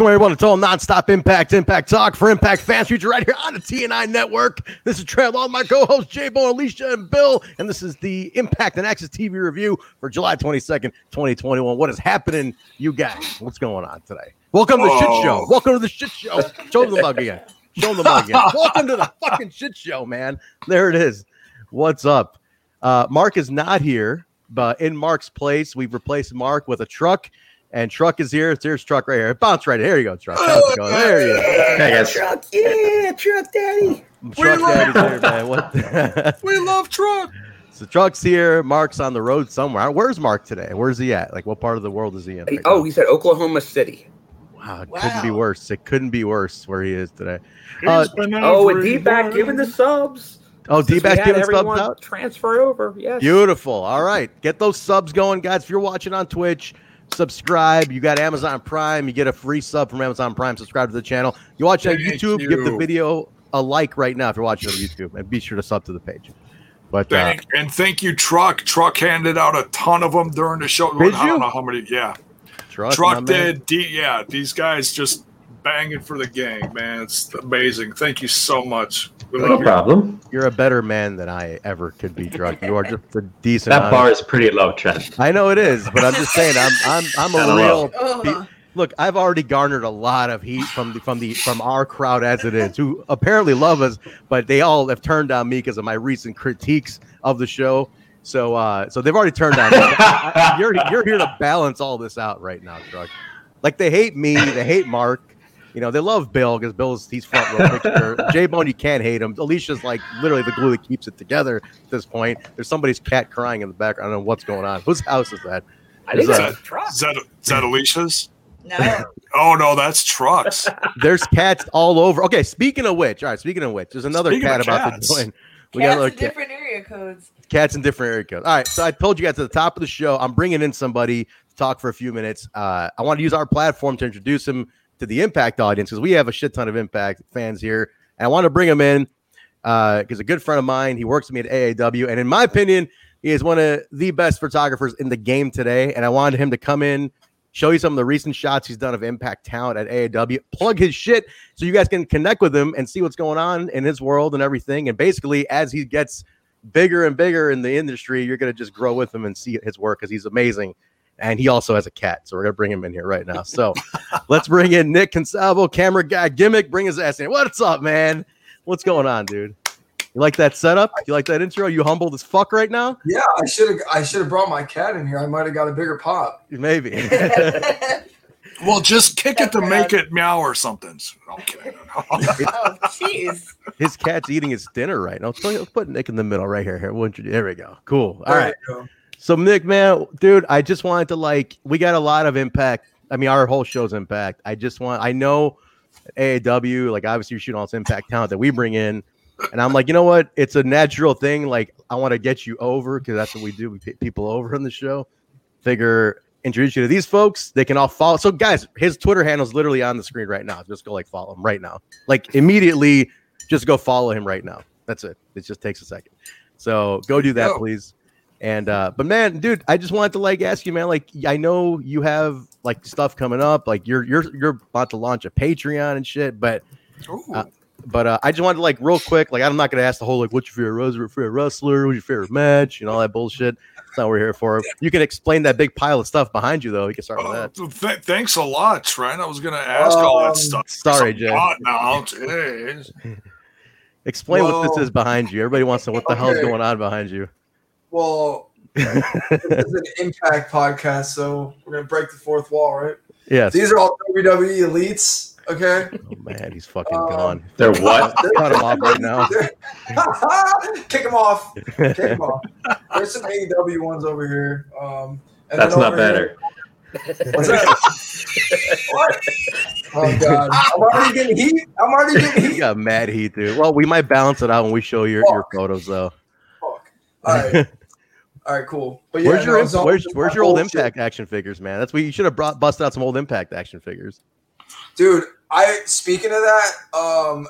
Welcome everyone to Total Nonstop Impact Impact Talk for Impact fans. Future right here on the TNI Network. This is Trail on my co-hosts Jay Bone, Alicia, and Bill, and this is the Impact and Access TV review for July twenty second, twenty twenty one. What is happening, you guys? What's going on today? Welcome to the shit show. Welcome to the shit show. Show them the mug again. Show them the mug again. Welcome to the fucking shit show, man. There it is. What's up? Uh, Mark is not here, but in Mark's place, we've replaced Mark with a truck. And truck is here. There's truck right here. Bounce right here. you go, truck. How's it going? There you go. Hey. Truck, yeah, truck daddy. Truck daddy's here, man. What? We love truck. so truck's here. Mark's on the road somewhere. Where's Mark today? Where's he at? Like, what part of the world is he in? right Oh, now? he's at Oklahoma City. wow, it couldn't be worse. It couldn't be worse where he is today. Uh, Oh, and D back giving the subs. Oh, Since we D-Back's had giving subs out? Transfer over. Yes. Beautiful. All right. Get those subs going, guys. If you're watching on Twitch, subscribe. You got Amazon Prime. You get a free sub from Amazon Prime. Subscribe to the channel. You watch on YouTube, give the video a like right now if you're watching on YouTube. And be sure to sub to the page. But uh, Thank, and thank you, Truck. Truck handed out a ton of them during the show. Did I don't know how many. Yeah, Truck, Truck did. D, yeah, these guys just banging for the gang, man. It's amazing. Thank you so much. We No love you. problem. You're a better man than I ever could be, Truck. You are just a decent. That honest- bar is pretty low, Trent. I know it is, but I'm just saying, I'm I'm I'm a Kinda real. low. look, I've already garnered a lot of heat from the from the from our crowd as it is, who apparently love us, but they all have turned on me because of my recent critiques of the show. So uh, so they've already turned on me. I- I- you're you're here to balance all this out right now, Truck. Like they hate me, they hate Mark. You know, they love Bill because Bill's he's front row picture. J Bone, you can't hate him. Alicia's like literally the glue that keeps it together at this point. There's somebody's cat crying in the background. I don't know what's going on. Whose house is that? I think Is that's that- a truck. Is that, is that Alicia's? No. Oh no, that's Truck's. There's cats all over. Okay, speaking of which, all right, speaking of which, there's another Speaking cat about to join. We got Cats another in cat. different area codes. cats in different area codes. All right, so I told you guys at the top of the show, I'm bringing in somebody to talk for a few minutes. Uh, I want to use our platform to introduce him to the Impact audience because we have a shit ton of Impact fans here, and I want to bring him in uh, because a good friend of mine, he works with me at AAW, and in my opinion, he is one of the best photographers in the game today. And I wanted him to come in, show you some of the recent shots he's done of Impact talent at AAW, plug his shit so you guys can connect with him and see what's going on in his world and everything. And basically, as he gets bigger and bigger in the industry, you're going to just grow with him and see his work because he's amazing. And he also has a cat. So we're going to bring him in here right now. So let's bring in Nick Consalvo, camera guy, gimmick. Bring his ass in. What's up, man? What's going on, dude? You like that setup? You like that intro? You humbled as fuck right now? Yeah, I should have. I should have brought my cat in here. I might have got a bigger pop. Maybe. Well, just kick it to make it meow or something. Okay. oh, jeez. his cat's eating his dinner right now. Let's put, let's put Nick in the middle right here. Here, we'll introduce- there we go. Cool. All There right. So Nick, man, dude, I just wanted to like we got a lot of impact. I mean, our whole show's impact. I just want I know AAW, like obviously you're shooting all this impact talent that we bring in. And I'm like, you know what? It's a natural thing. Like, I want to get you over because that's what we do. We pick people over on the show. Figure introduce you to these folks. They can all follow. So, guys, his Twitter handle is literally on the screen right now. Just go like follow him right now. Like immediately, just go follow him right now. That's it. It just takes a second. So go do that, please. And uh, but man, dude, I just wanted to like ask you, man. Like, I know you have like stuff coming up. Like, you're you're you're about to launch a Patreon and shit. But Uh, but uh, I just wanted to like real quick. Like, I'm not gonna ask the whole like, what's your favorite wrestler, favorite wrestler, what's your favorite match, and all that bullshit. That's not what we're here for. You can explain that big pile of stuff behind you, though. You can start with Uh, that. th- thanks a lot, Trent. I was going to ask all Um, that stuff. sorry, Jay. Now. Explain what this is behind you. Everybody wants to know what the hell's Okay. going on behind you. Well, this is an impact podcast, so we're gonna break the fourth wall, right? yes. These are all WWE elites. Okay. Oh man, he's fucking Um, gone. They're what? Cut him off right now. Kick them off. Kick them off. There's some AEW ones over here. Um, and That's not better. Here, what's that? what? Oh god, I'm already getting heat. I'm already getting heat. You got mad heat, dude. Well, we might balance it out when we show your, your photos, though. Fuck. All right. All right, cool. But yeah, where's your no, imp- so- where's, where's your old bullshit. Impact action figures, man? That's what you should have brought busted out some old Impact action figures. dude i speaking of that um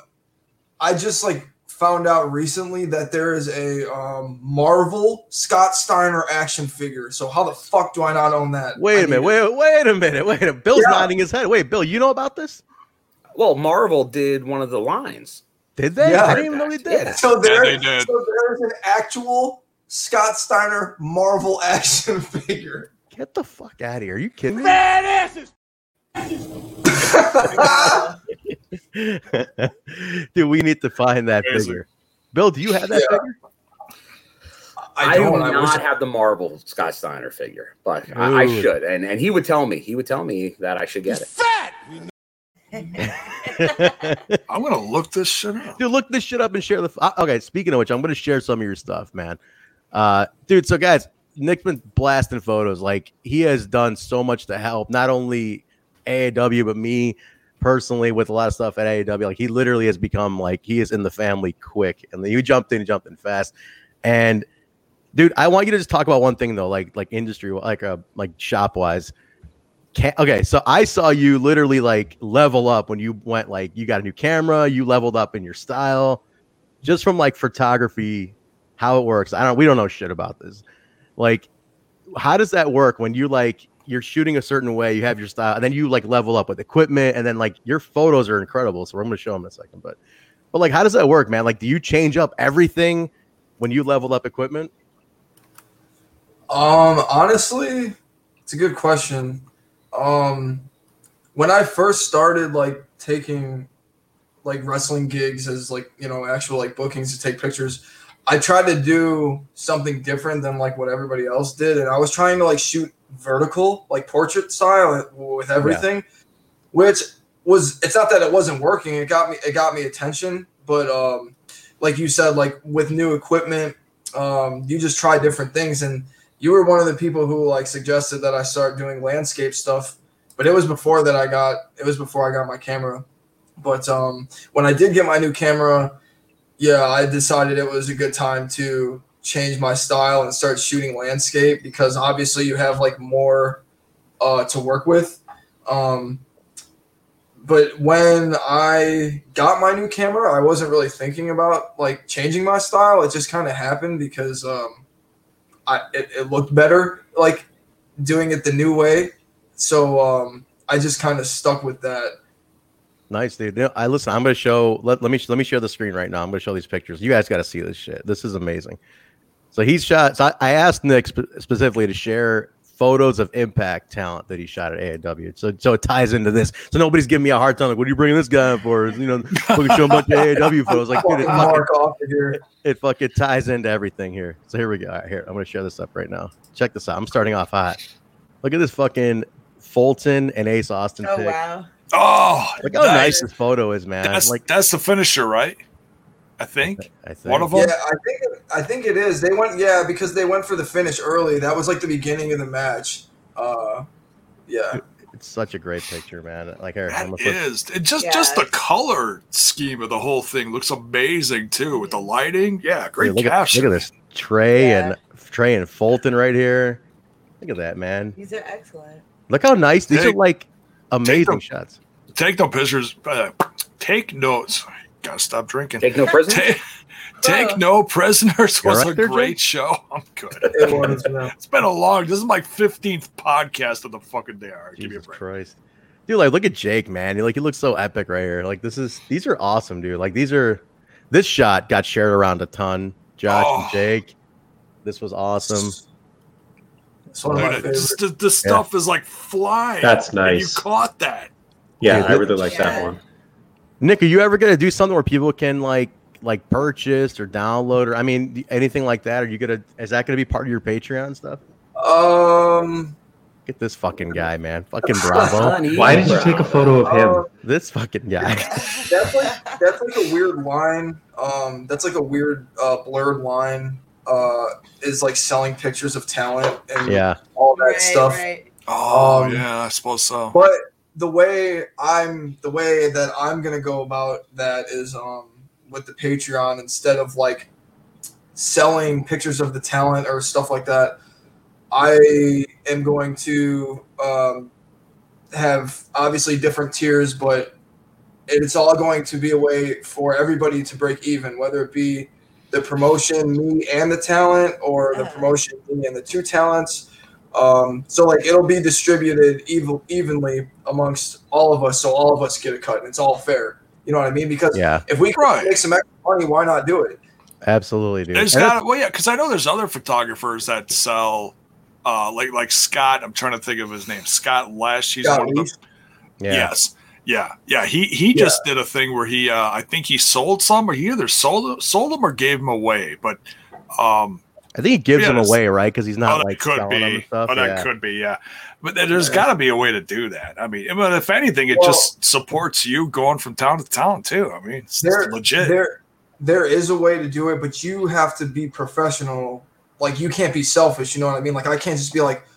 i just like found out recently that there is a um, Marvel Scott Steiner action figure. So how the fuck do I not own that? Wait a minute. need it. Wait, wait a minute. Wait a minute. Bill's Yeah. nodding his head. Wait, Bill, you know about this? Well, Marvel did one of the lines. Did they? Yeah. I didn't even know they did. Yeah. So there, they did. so there is an actual Scott Steiner Marvel action figure. Get the fuck out of here. Are you kidding me? Dude, we need to find that Crazy. figure. Bill, do you have that Yeah. figure? I, do don't. I not wish- have the Marvel Scott Steiner figure, but I, I Dude. should. And and he would tell me, he would tell me that I should get it. I'm gonna look this shit up. Dude, look this shit up and share the. Okay, speaking of which, I'm going to share some of your stuff, man. Uh, dude, so guys, Nick's been blasting photos. Like he has done so much to help not only AAW but me personally with a lot of stuff at AAW. Like he literally has become like he is in the family quick, and then you jumped in, jumped in fast, and dude, I want you to just talk about one thing though, like like industry, like uh, like shop wise. Can, okay, so I saw you literally like level up when you went like you got a new camera, you leveled up in your style, just from like photography, how it works. I don't, we don't know shit about this. Like, how does that work when you like you're shooting a certain way, you have your style, and then you like level up with equipment, and then like your photos are incredible. So I'm gonna show them in a second, but but like, how does that work, man? Like, do you change up everything when you level up equipment? Um, honestly, it's a good question. Um, when I first started like taking like wrestling gigs as like you know actual like bookings to take pictures, I tried to do something different than like what everybody else did, and I was trying to like shoot vertical, like portrait style with everything, which was it's not that it wasn't working. It got me it got me attention, but um, like you said, like with new equipment, um, you just try different things and you were one of the people who like suggested that I start doing landscape stuff, but it was before that I got it was before I got my camera. But um, when I did get my new camera, yeah, I decided it was a good time to change my style and start shooting landscape because obviously you have like more uh, to work with. Um, but when I got my new camera, I wasn't really thinking about like changing my style. It just kind of happened because um, I it, it looked better like doing it the new way. So um, I just kind of stuck with that. Nice, dude. You know, I listen. I'm gonna show. Let, let me let me share the screen right now. I'm gonna show these pictures. You guys got to see this shit. This is amazing. So he's shot. So I, I asked Nick spe- specifically to share photos of Impact talent that he shot at AAW. So so it ties into this. So nobody's giving me a hard time. Like, what are you bringing this guy for? You know, we show a bunch of AAW photos. Like, dude, it Fucking fucking, mark off here. it fucking ties into everything here. So here we go. All right, here I'm gonna share this up right now. Check this out. I'm starting off hot. Look at this fucking Fulton and Ace Austin Oh pic. wow. Oh, Look how nice. nice this photo is, man. That's like that's the finisher, right? I think I think. one of them. Yeah, I think I think it is. They went yeah because they went for the finish early. That was like the beginning of the match. Uh, yeah. It's such a great picture, man. Like, here, I'm That gonna is it. Just Yeah. just the color scheme of the whole thing looks amazing too with the lighting. Yeah, great Dude, look, at, look at this Trey Yeah. and Trey and Fulton right here. Look at that, man. These are excellent. Look how nice these Hey, are. Like amazing them. shots. Take no pictures. Uh, take notes. Gotta stop drinking. Take no prisoners. Take, take Oh. no prisoners was all right a there, great Jake? show. I'm good. It was. it's been a long. This is my 15th podcast of the fucking day. All right, give me a break. Christ. Dude, like look at Jake, man. He like he looks so epic right here. Like this is these are awesome, dude. Like these are this shot got shared around a ton. Josh Oh. and Jake. This was awesome. It's one of my favorites. just, the, the stuff is like flying. That's and you caught that. Yeah, Dude, I really like that one. Nick, are you ever gonna do something where people can like like purchase or download or I mean anything like that? Are you gonna is that gonna be part of your Patreon stuff? Um, Get this fucking guy, man. Fucking bravo. Why did you take a photo of him? uh, this fucking guy. that's like that's like a weird line. Um, that's like a weird uh, blurred line. Uh, is like selling pictures of talent and yeah. all that right, stuff. right. Oh Um, yeah, I suppose so. But the way I'm the way that I'm gonna go about that is um with the Patreon instead of like selling pictures of the talent or stuff like that. I am going to um, have obviously different tiers, but it's all going to be a way for everybody to break even, whether it be the promotion, me and the talent, or the promotion, me and the two talents. Um, so like it'll be distributed even, evenly amongst all of us, so all of us get a cut, and it's all fair. You know what I mean? Because Yeah, if we can Right. make some extra money, why not do it? absolutely, dude. There's And that's- got well, yeah, because I know there's other photographers that sell, uh, like like Scott. I'm trying to think of his name. Scott Lesh. He's Yeah, one of the yeah. Yes. Yeah. Yeah. He he just did a thing where he uh I think he sold some or he either sold sold them or gave them away. But um I think he gives Yeah, them away, right? Because he's oh, not that like could selling them and be. stuff. Oh, that yeah. could be, yeah. But there- there's gotta be a way to do that. I mean, but if anything, it Well- just supports you going from town to town too. I mean, it's, it's legit. There, there is a way to do it, but you have to be professional. Like you can't be selfish. You know what I mean? Like I can't just be like,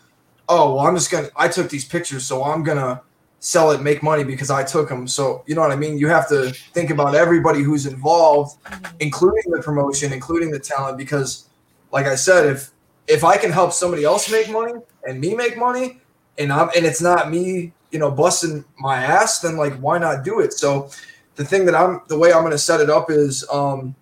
oh, well, I'm just gonna. I took these pictures, so I'm gonna sell it, make money because I took them. So you know what I mean? You have to think about everybody who's involved, including the promotion, including the talent, because, like I said, if if I can help somebody else make money and me make money, and I'm and it's not me, you know, busting my ass, then like why not do it? So the thing that I'm the way I'm going to set it up is um,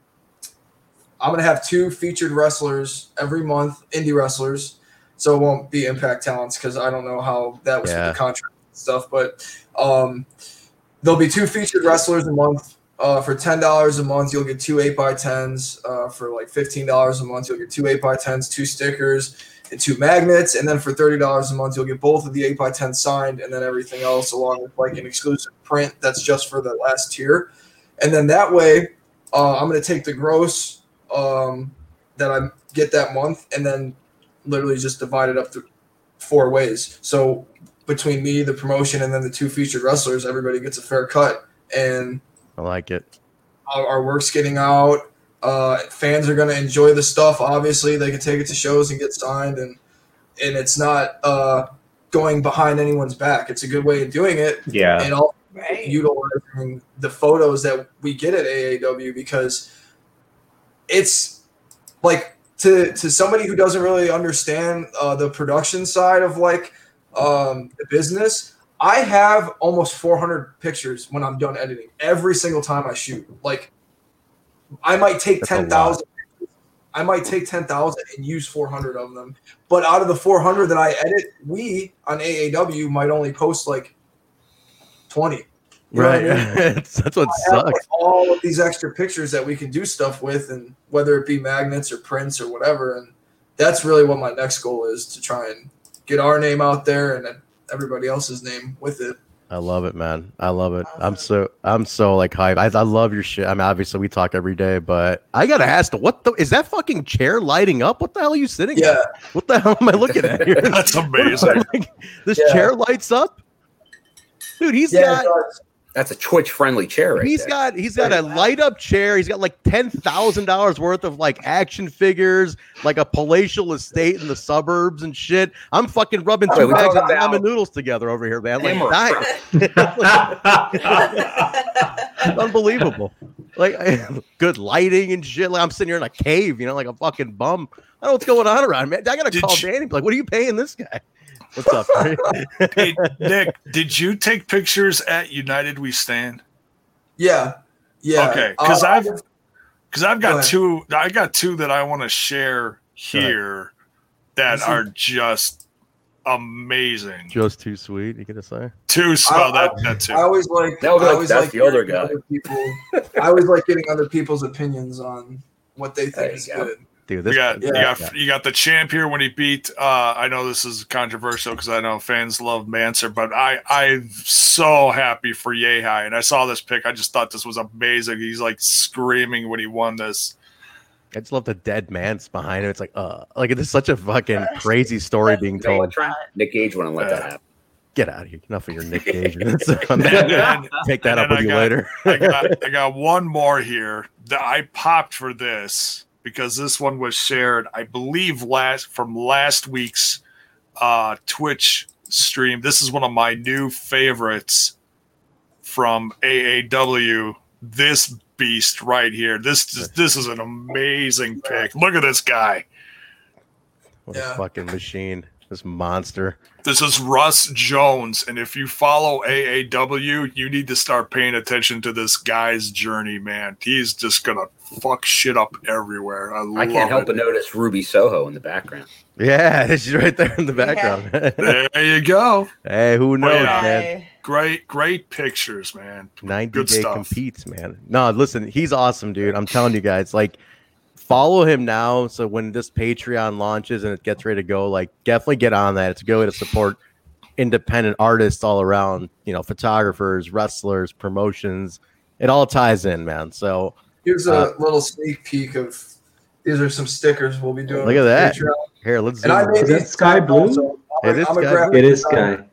I'm going to have two featured wrestlers every month, indie wrestlers. So it won't be Impact Talents because I don't know how that was Yeah. with the contract and stuff. But um, there'll be two featured wrestlers a month. Uh, for ten dollars a month, you'll get two eight by tens. Uh, for like fifteen dollars a month, you'll get two eight by tens, two stickers, and two magnets. And then for thirty dollars a month, you'll get both of the eight by tens signed, and then everything else along with like an exclusive print that's just for the last tier. And then that way, uh, I'm to take the gross um, that I get that month, and then literally just divide it up to four ways. So between me, the promotion, and then the two featured wrestlers, everybody gets a fair cut, and I like it. our, our work's getting out. Uh, fans are going to enjoy the stuff. Obviously, they can take it to shows and get signed, and and it's not uh, going behind anyone's back. It's a good way of doing it, Yeah. and also Right. utilizing the photos that we get at AAW because it's like to to somebody who doesn't really understand uh, the production side of like um, the business. I have almost 400 pictures when I'm done editing every single time I shoot. Like I might take That's a 10,000 I might take 10,000 and use 400 of them. But out of the 400 that I edit, we on AAW might only post like 20. You what I Right. mean? That's what I have, like, sucks. all of these extra pictures that we can do stuff with, and whether it be magnets or prints or whatever. And that's really what my next goal is to try and get our name out there and everybody else's name with it. I love it, man. I love it. I'm so I'm so like hype. I, I love your shit. I mean, obviously we talk every day, but I gotta ask, what the is that fucking chair lighting up? What the hell are you sitting Yeah, at? What the hell am I looking at here? That's amazing. Like, this Yeah. chair lights up, dude. He's yeah. got it does. That's a Twitch friendly chair right he's there. got he's got a light up chair. He's got like ten thousand dollars worth of like action figures, like a palatial estate in the suburbs and shit. I'm fucking rubbing Wait, two we bags talking of about- ramen noodles together over here, man. Like Hammer dying. unbelievable. Like good lighting and shit. Like I'm sitting here in a cave, you know, like a fucking bum. I don't know what's going on around, man. I gotta Did call you- Danny. Like, what are you paying this guy? What's up? Hey, Nick, did you take pictures at United We Stand? Yeah, yeah. Okay, 'cause Uh, I've- Because I've got ahead. two. I got two that I want to share here that Let's are just amazing. Just too sweet. You gonna say? Two spell I- that that too. I always like. That would be I like, always that's like the older hearing guy. other People, I always like getting other people's opinions on what they think you is go. good. Dude, this you got, you yeah. got you got the champ here when he beat. Uh, I know this is controversial because I know fans love Manser, but I I'm so happy for Yehai, and I saw this pick. I just thought this was amazing. He's like screaming when he won this. I just love the dead man's behind it. It's like, uh, like it's such a fucking crazy story being You know what, told. Nick Gage wouldn't let that happen. Get out of here! Enough of your Nick Cage. And then- Take that and up with I you got- later. I got I got one more here that I popped for this because this one was shared, I believe, last from last week's uh, Twitch stream. This is one of my new favorites from AAW. This beast right here. This this is an amazing pick. Look at this guy. What Yeah. a fucking machine. This monster. This is Russ Jones, and if you follow AAW, you need to start paying attention to this guy's journey, man. He's just gonna fuck shit up everywhere. I, I can't help it. but notice Ruby Soho in the background. Yeah, she's right there in the background. There you go. hey, who knows, yeah. man? Great, great pictures, man. 90 Good day stuff. competes, man. No, listen, he's awesome, dude. I'm telling you guys, like, follow him now. So when this Patreon launches and it gets ready to go, like, definitely get on that. It's a good way to support independent artists all around, you know, photographers, wrestlers, promotions. It all ties in, man. So Here's a Uh, little sneak peek of these are some stickers we'll be doing. Look at that. Patreon. here, let's And zoom I made Is that Skye Blue? Also, it, I'm, is I'm sky. it is designer. Sky.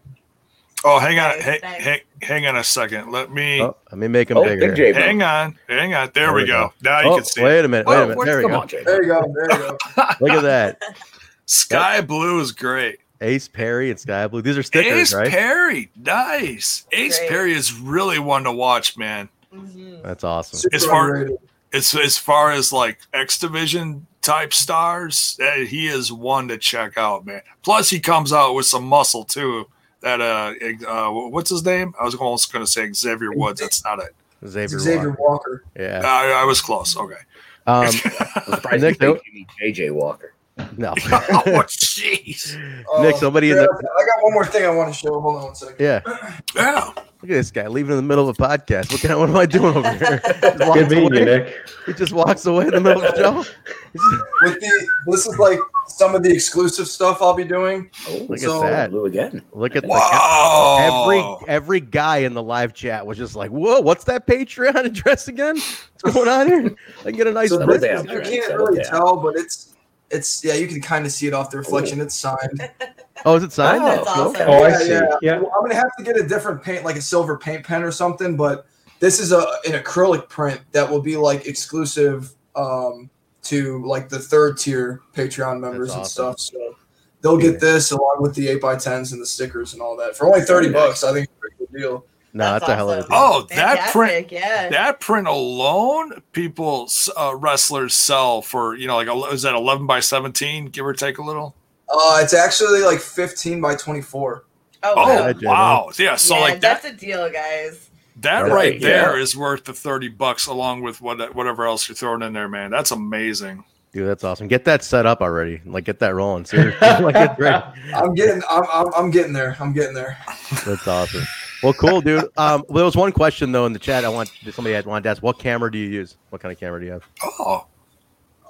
Oh, hang on, Nice, hang, nice. Hang, hang on a second. Let me Oh, let me make him Oh, bigger. Big J. Bone. hang on, hang on. There, There we we go. go. Now you Oh, can see. wait a minute. Wait Oh, a minute. There we go. on, There you go. There you go. Look at that. Skye Blue is great. Ace Perry and Skye Blue. These are stickers, Ace right? Perry, nice. Ace Great. Perry is really one to watch, man. Mhm. That's awesome. Super As far- underrated. It's as far as like X Division type stars, eh, he is one to check out, man. Plus, he comes out with some muscle too. That uh, uh what's his name? I was almost going to say Xavier Woods. That's not it. Xavier, Xavier Walker. Walker. Yeah. I, I was close. Okay. Um, I'm surprised Nick, you though- think you mean JJ Walker. no. oh, jeez. Nick, Uh, somebody in yeah, the I got one more thing I want to show. Hold on one second. yeah. Yeah. Look at this guy leaving in the middle of a podcast. What, can I, what am I doing over here? Good meeting you. Nick. He just walks away in the middle of the show. With the this is like some of the exclusive stuff I'll be doing. Oh, Look So- at that. Blue again. Look at the every every guy in the live chat was just like, "Whoa, what's that Patreon address again? What's going on here? I can get a nice So Settle down, you Trent, can't settle really down. tell, but it's it's yeah, you can kind of see it off the reflection. It's signed. Oh, is it signed? Oh, That's awesome. okay. Oh, I Yeah, see. yeah. Yeah. Well, I'm gonna have to get a different paint, like a silver paint pen or something. But this is a an acrylic print that will be like exclusive um, to like the third tier Patreon members and awesome. stuff. So they'll get this along with the eight x tens and the stickers and all that for only thirty bucks. I think it's a pretty good deal. No, that's, a hell of a deal. Oh, that print. Yeah. That print alone, people, uh, wrestlers sell for you know like is that eleven by seventeen, give or take a little. Uh, it's actually like fifteen by twenty four. oh, Oh wow. Yeah, wow, yeah. So yeah, like that, that's a deal, guys. That Right, right there yeah. is worth the thirty bucks along with what whatever else you're throwing in there, man. That's amazing. Dude, that's awesome. Get that set up already. Like, get that rolling. Seriously. like, it's great. I'm getting, I'm, I'm, I'm getting there. I'm getting there. That's awesome. Well, cool, dude. Um, there was one question though in the chat. I want somebody had wanted to ask. What camera do you use? What kind of camera do you have? Oh,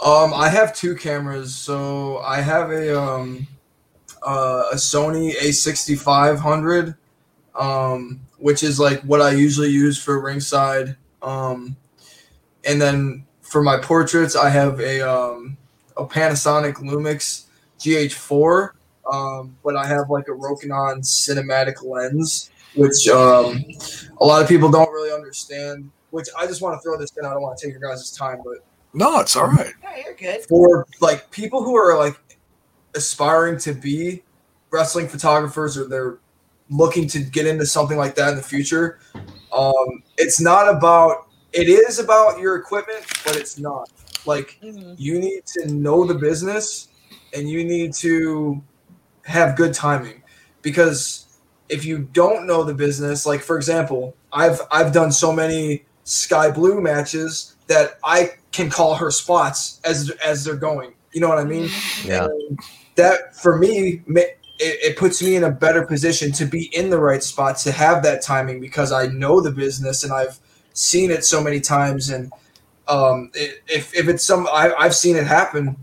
Um, I have two cameras. So I have a um, uh, a Sony A6500, um, which is like what I usually use for ringside. Um, and then for my portraits, I have a um, a Panasonic Lumix GH4. Um, but I have like a Rokinon cinematic lens, which um, a lot of people don't really understand. Which I just want to throw this in. I don't want to take your guys' time, but no, it's all right. You're good. for like people who are like aspiring to be wrestling photographers or they're looking to get into something like that in the future. Um it's not about it is about your equipment but it's not. Like Mhm. you need to know the business and you need to have good timing. Because if you don't know the business like for example i've i've done so many Skye Blue matches that i can call her spots as as they're going. You know what i mean? Yeah. and that for me ma- it, it puts me in a better position to be in the right spot to have that timing because i know the business and i've seen it so many times. And um, i- if, if it's some I, i've seen it happen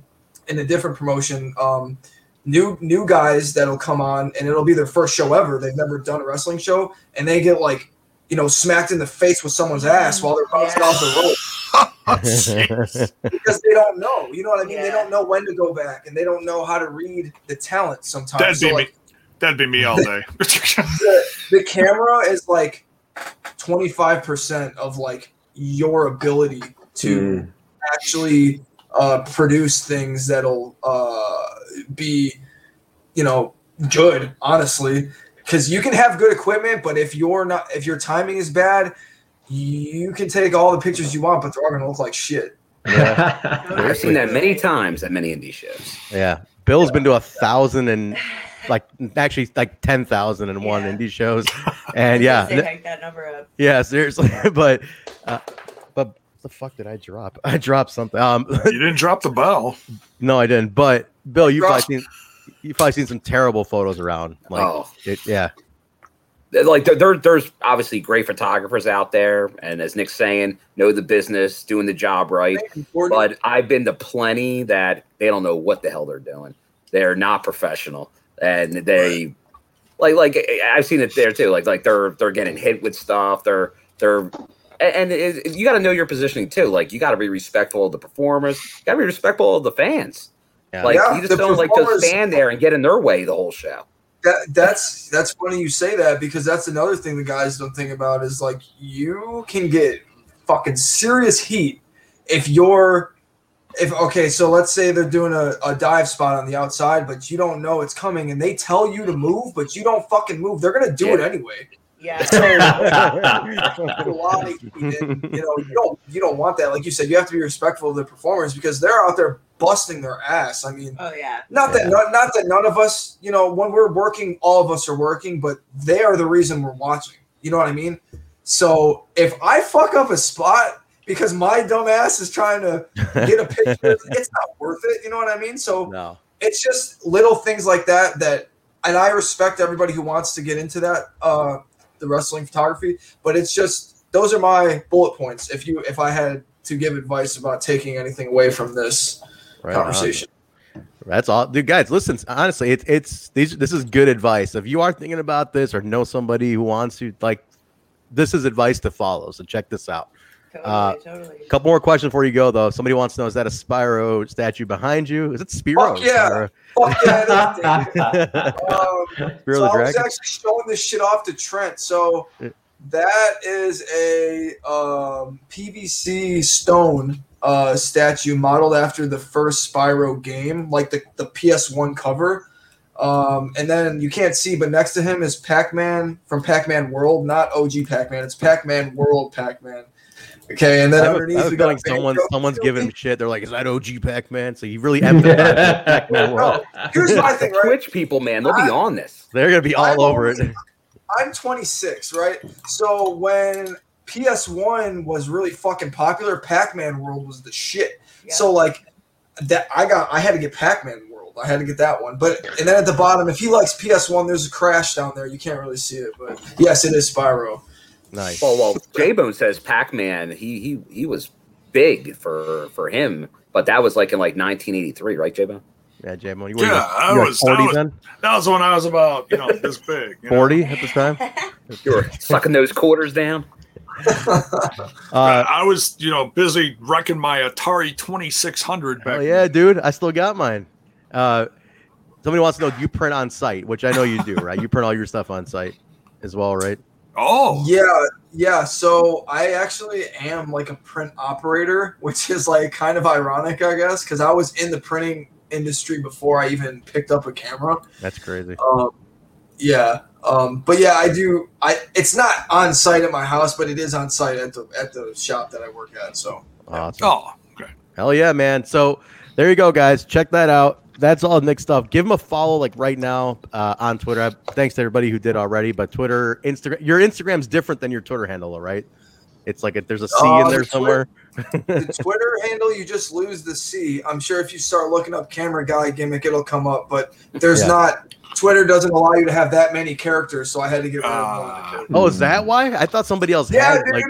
in a different promotion um, new new guys that'll come on and it'll be their first show ever. They've never done a wrestling show and they get like you know smacked in the face with someone's ass while they're bouncing Yeah. off the rope because they don't know. You know what I mean? They don't know when to go back, and they don't know how to read the talent sometimes. That'd So, be like, me. That'd be me all day. the, the camera is like twenty five percent of like your ability to Mm. actually uh, produce things that'll uh, be, you know, good. Honestly, because you can have good equipment, but if you're not, if your timing is bad. You can take all the pictures you want, but they're all gonna look like shit. Yeah. I've seen that many times at many indie shows. yeah. Bill's been to a thousand and like actually like ten thousand and one Yeah. indie shows, and yeah, They hiked that number up. yeah, seriously. but uh, but what the fuck did I drop? I dropped something. Um, You didn't drop the bell. no, I didn't. But Bill, you've probably seen you've probably seen some terrible photos around. Like, oh, it, yeah, like there, there, there's obviously great photographers out there, and as Nick's saying, know the business, doing the job right. Thank you, Gordon. But I've been to plenty that they don't know what the hell they're doing. They're not professional, and they like like I've seen it there too. Like like they're they're getting hit with stuff. They're they're and it, you got to know your positioning too. Like you got to be respectful of the performers. You got to be respectful of the fans. yeah. Like Yeah, you just don't like to stand there and get in their way the whole show. That that's that's funny you say that because that's another thing the guys don't think about is like you can get fucking serious heat if you're if okay so let's say they're doing a, a dive spot on the outside but you don't know it's coming and they tell you to move but you don't fucking move they're gonna do it anyway Yeah. so a lot of heat and, you know you don't you don't want that like you said you have to be respectful of the performers because they're out there busting their ass i mean Oh yeah. not that not, not that none of us, you know, when we're working, all of us are working, but they are the reason we're watching. You know what I mean? So if I fuck up a spot because my dumb ass is trying to get a picture, it's not worth it. You know what I mean? So no. it's just little things like that that, and I respect everybody who wants to get into that, uh, the wrestling photography, but it's just those are my bullet points. If you, if I had to give advice about taking anything away from this Right on. conversation. That's all, dude. Guys, listen. Honestly, it's it's these. This is good advice. If you are thinking about this or know somebody who wants to, like, this is advice to follow. So check this out. Totally. Uh, totally. couple more questions before you go, though. Somebody wants to know: Is that a Spyro statue behind you? Is it Spyro? Fuck yeah. Fuck yeah, it is, dude. Spyro? Um, so the I was actually showing this shit off to Trent. So that is a um, PVC stone uh, statue modeled after the first Spyro game, like the, the PS1 cover. Um, and then you can't see, but next to him is Pac-Man from Pac-Man World, not OG Pac-Man. It's Pac-Man World Pac-Man. Okay, and then I have a- I underneath have a we someone's giving him shit. They're like, "Is that OG Pac-Man?" So you really emphasize Pac-Man World. Here's my thing, right? Twitch people, man, they'll be on this. They're gonna be all I'm over it. I'm 26, right? So when PS1 was really fucking popular, Pac-Man World was the shit. Yeah. So like that I got I had to get Pac-Man World. I had to get that one. But and then at the bottom, if he likes PS1, there's a crash down there. You can't really see it, but yes, it is Spyro. Nice. Well, well, J Bone says Pac Man. He he he was big for for him, but that was like in like 1983, right, J Bone? Yeah, J Bone. Yeah, were I you were was- I 40 was- then? That was when I was about, you know, this big. you know? 40 at this time? You were sucking those quarters down. Uh, I was, you know, busy wrecking my Atari 2600 back. hell yeah, dude. I still got mine. Uh, somebody wants to know do you print on site, which I know you do, right? You print all your stuff on site as well, right? Oh, Yeah, yeah. So I actually am like a print operator, which is like kind of ironic, I guess, because I was in the printing industry before I even picked up a camera. That's crazy. Um, yeah. Um, but yeah, I do. I it's not on site at my house, but it is on site at the at the shop that I work at. So Awesome. oh, okay. Hell yeah, man. So there you go, guys. Check that out. That's all Nick stuff. Give him a follow like right now uh, on Twitter. Uh, Thanks to everybody who did already. But Twitter, Instagram, your Instagram's different than your Twitter handle, right? It's like if there's a C Uh, in there the somewhere. the Twitter handle, you just lose the C. I'm sure if you start looking up camera guy gimmick, it'll come up. But there's Yeah. not. Twitter doesn't allow you to have that many characters, so I had to get rid of one of the Ah. characters. Oh, is that why? I thought somebody else Yeah, had dude. like.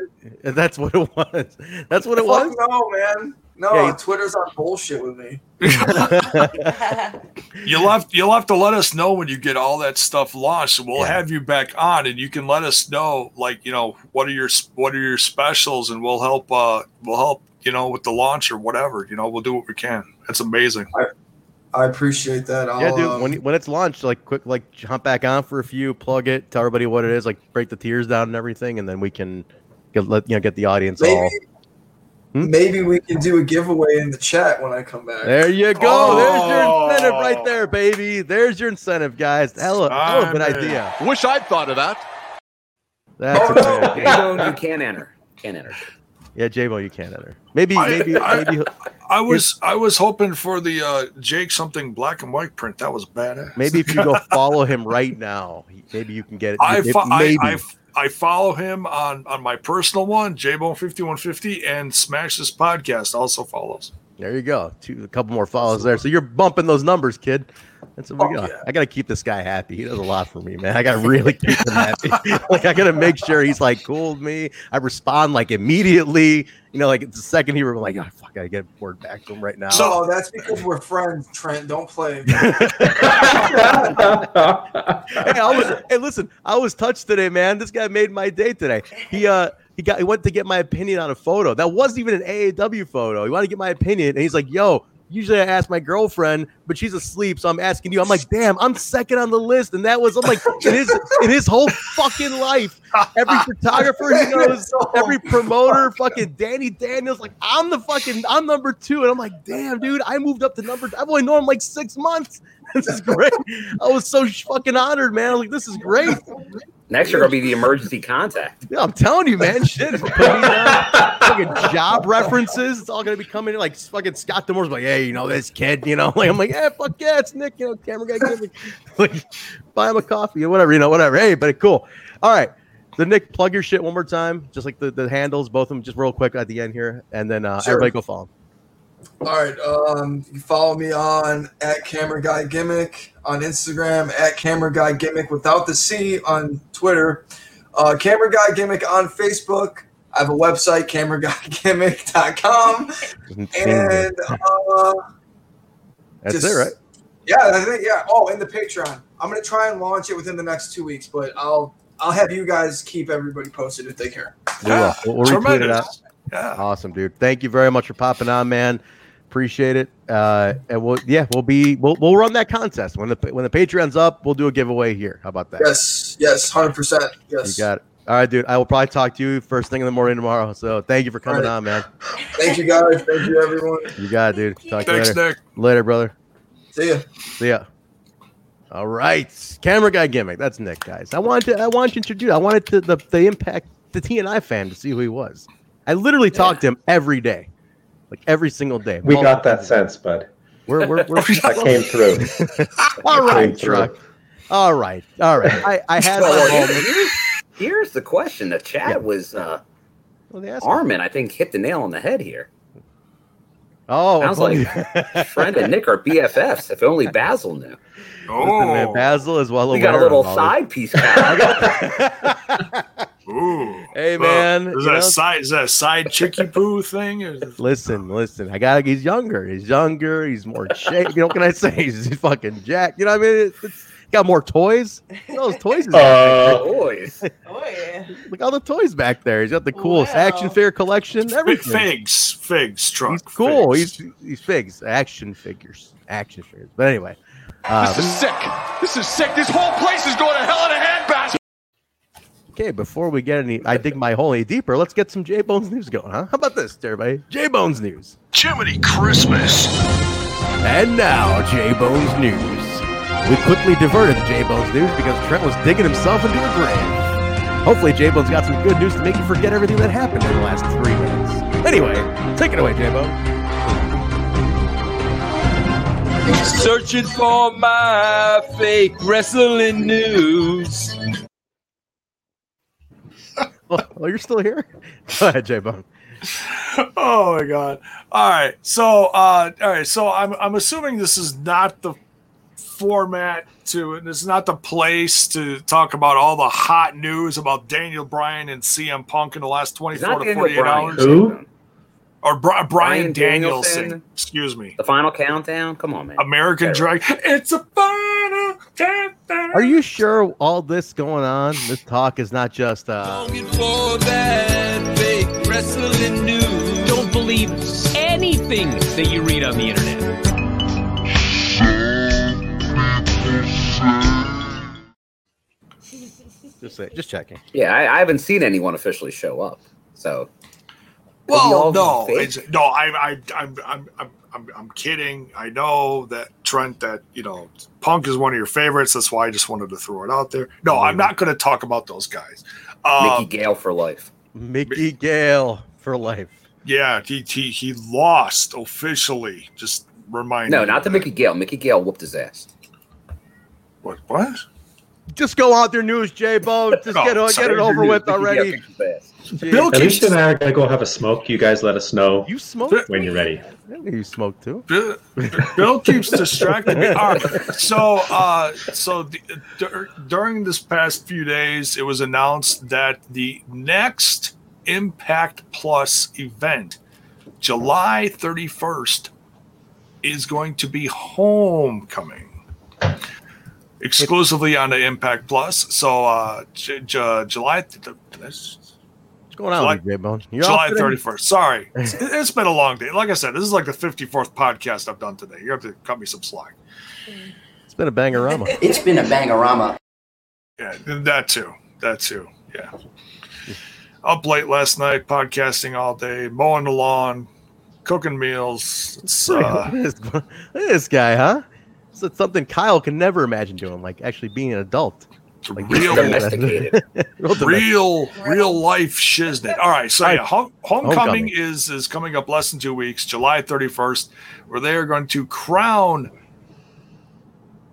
That's what it was. That's what it Fuck was. no, man. No, Yeah, Twitter's on bullshit with me. You'll have you'll have to let us know when you get all that stuff launched, we'll Yeah. have you back on, and you can let us know, like you know, what are your what are your specials, and we'll help. uh We'll help you know with the launch or whatever. You know, we'll do what we can. That's amazing. I appreciate that. I'll, yeah, dude. um, when when it's launched, like quick, like jump back on for a few, plug it, tell everybody what it is, like break the tears down and everything, and then we can get let you know get the audience all. maybe, Hmm? maybe we can do a giveaway in the chat when I come back. There you go. There's your Oh. incentive right there, baby. There's your incentive, guys. Hell, hell of a good idea. Wish I'd thought of that. That's a Oh, good no. J idea. You can't enter. Can't enter. Yeah, J-Bo, you can't enter. Maybe, I- maybe, I- maybe, I was I was hoping for the uh, Jake something black and white print. That was badass. maybe if you go follow him right now, maybe you can get it. I, Maybe- fo- I, maybe. I I follow him on on my personal one, Jbone fifty one fifty, and Smash this podcast also follows. There you go. Two, a couple more follows there. So you're bumping those numbers, kid. That's what we Oh, got. yeah. I got to keep this guy happy. He does a lot for me, man. I got to really keep him happy. like I got to make sure he's like cool with me. I respond like immediately. You know, like the second he were like, oh, fuck, I get word back to him right now. So- oh, that's because we're friends, Trent. Don't play. hey, I was, hey, listen, I was touched today, man. This guy made my day today. He uh he got he went to get my opinion on a photo. That wasn't even an AAW photo. He wanted to get my opinion, and he's like, "Yo, usually I ask my girlfriend, but she's asleep, so I'm asking you." I'm like, "Damn, I'm second on the list," and that was I'm like, in his in his whole fucking life, every photographer he knows, every promoter, fucking Danny Daniels, like I'm the fucking I'm number two, and I'm like, "Damn, dude, I moved up to number. I've only known him like six months." This is great. I was so fucking honored, man. I was like, this is great. Next, you're gonna be the emergency contact. Yeah, I'm telling you, man. Shit, if you put me down, fucking job references. It's all gonna be coming in like fucking Scott D'Amore's like, hey, you know this kid, you know. Like I'm like, yeah, fuck yeah, it's Nick. You know, camera guy, give me like, buy him a coffee or whatever, you know, whatever. Hey, but cool. All right. So Nick, plug your shit one more time, just like the, the handles, both of them, just real quick at the end here, and then uh, Sure. everybody go follow. 'em. All right. Um, you follow me on at Camera Guy Gimmick on Instagram, at Camera Guy Gimmick without the C on Twitter, uh, Camera Guy Gimmick on Facebook. I have a website, cameraguyGimmick.com. And uh, That's just- it, right? yeah, I think yeah. Oh, and the Patreon. I'm gonna try and launch it within the next two weeks, but I'll I'll have you guys keep everybody posted if they care. We will. We'll, we'll retweet it out. Yeah. Awesome, dude. Thank you very much for popping on, man. Appreciate it. Uh, and we'll yeah, we'll be we'll we'll run that contest when the when the Patreon's up. We'll do a giveaway here. How about that? Yes, yes, hundred percent. Yes, You got it. All right, dude. I will probably talk to you first thing in the morning tomorrow. So thank you for coming All right. on, man. Thank you guys. Thank you everyone. You got it, dude. Talk to you Thanks, later. Nick. Later, brother. See ya. See ya. All right, camera guy gimmick. That's Nick, guys. I wanted to. I wanted to introduce. I wanted to the the impact the TNI fan to see who he was. I literally talked to him every day, like every single day. We got that sense, bud. We're we're, we're That came through. all right, Came through. truck. All right, all right. I I had my Well, moment. here's, here's the question. The chat Yeah. was uh, Well, they asked me. Armin. I think hit the nail on the head here. Oh, Sounds like Friend and Nick are BFFs. If only Basil knew. Listen, man, Oh, Basil is well We aware. got a little side piece. This. Ooh. hey Uh, man, is you that know, side? Is that a side chicky poo thing? Is listen, listen. I got. He's younger. He's younger. He's more in shape. You know what can I say? He's, he's fucking jacked. You know what I mean? It's, it's got more toys. Look at those toys. he's Uh, Boys. Oh yeah. Look at all the toys back there. He's got the coolest Wow. action figure collection. Everything. Figs, figs, truck. He's cool. figs. He's he's figs. Action figures. Action figures. But anyway. Uh, This is sick. This is sick. This whole place is going to hell in a handbasket. Okay, before we get any, I dig my hole any deeper. Let's get some J Bones news going, huh? How about this, everybody? J Bones news. Jiminy Christmas. And now, J Bones news. We quickly diverted to J Bones news because Trent was digging himself into a grave. Hopefully, J Bones got some good news to make you forget everything that happened in the last three minutes. Anyway, take it away, J Bone. Searching for my fake wrestling news. Oh, oh, you're still here? Go ahead, J Bone. Oh my god! All right, so uh, all right, so I'm I'm assuming this is not the format to this is not the place to talk about all the hot news about Daniel Bryan and CM Punk in the last 24 to 48 Bryan. hours, Who? Or Bri- Brian, Bryan Danielson. Danielson. Excuse me, The final countdown. Come on, man. American Better. Drag. It's a final countdown. Are you sure all this going on, this talk is not just uh for that fake wrestling news. Don't believe anything that you read on the internet. just say, just checking. Yeah, I, I haven't seen anyone officially show up. So Could be Well, all no, it's, no. I, I, I'm, I'm, I'm, I'm, I'm kidding. I know that Trent, that you know, Punk is one of your favorites. That's why I just wanted to throw it out there. No, I'm not going to talk about those guys. Um, Mickey Gale for life. Mickey Gale for life. Yeah, he he, he lost officially. Just remind No, you not to. Mickey Gale. Mickey Gale whooped his ass. What? What? Just go out there, news, J Bo. Just No, get, it- get it over with already. kicked his ass. Jeez. Bill Alicia and I are gonna go have a smoke. You guys let us know You smoke? when you're ready. You smoke too. Bill, Bill keeps distracting me. All right. So, uh, so the, dur- during this past few days, it was announced that the next Impact Plus event, July 31st, is going to be Homecoming, exclusively on the Impact Plus. So, uh, J- J- July. What's going on, July- with you, J Bone? You're July 31st. Sorry. It's, it's been a long day. Like I said, this is like the 54th podcast I've done today. You have to cut me some slack. It's been a bangerama. It's been a bangorama. Yeah, that too. That too. Yeah. Up late last night, podcasting all day, mowing the lawn, cooking meals. It's, uh, this- this guy, huh? So it's something Kyle can never imagine doing, like actually being an adult. Like real, Domesticated. Real real, real life shiznit. All right, so yeah, home, homecoming, Homecoming. is is coming up less than two weeks, July thirty first, where they are going to crown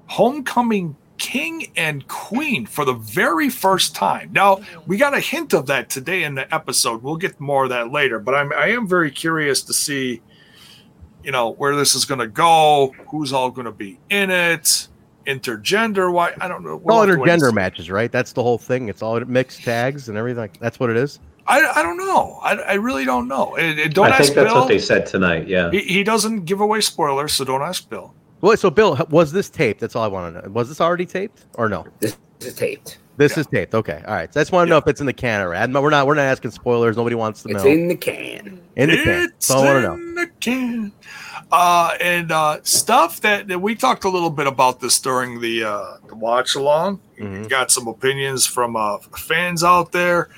homecoming king and queen for the very first time. Now we got a hint of that today in the episode. We'll get more of that later, but I'm I am very curious to see, you know, where this is going to go, who's all going to be in it. Intergender, why I don't know. All We'll have to wait and intergender matches, right? That's the whole thing. It's all mixed tags and everything. That's what it is. I, I don't know. I, I really don't know. And, and don't I ask think that's Bill. what they said tonight. Yeah. He, he doesn't give away spoilers, so don't ask Bill. Well, so Bill, was this taped? That's all I want to know. Was this already taped or no? This is taped. This Yeah. is taped. Okay, all right. So I just want to know if it's in the can or ad. We're not. We're not asking spoilers. Nobody wants to know. It's in the can. In the can. It's That's all I want to know. In the can. Uh, and uh, stuff that, that we talked a little bit about this during the, uh, the watch along. Mhm. Got some opinions from uh, fans out there.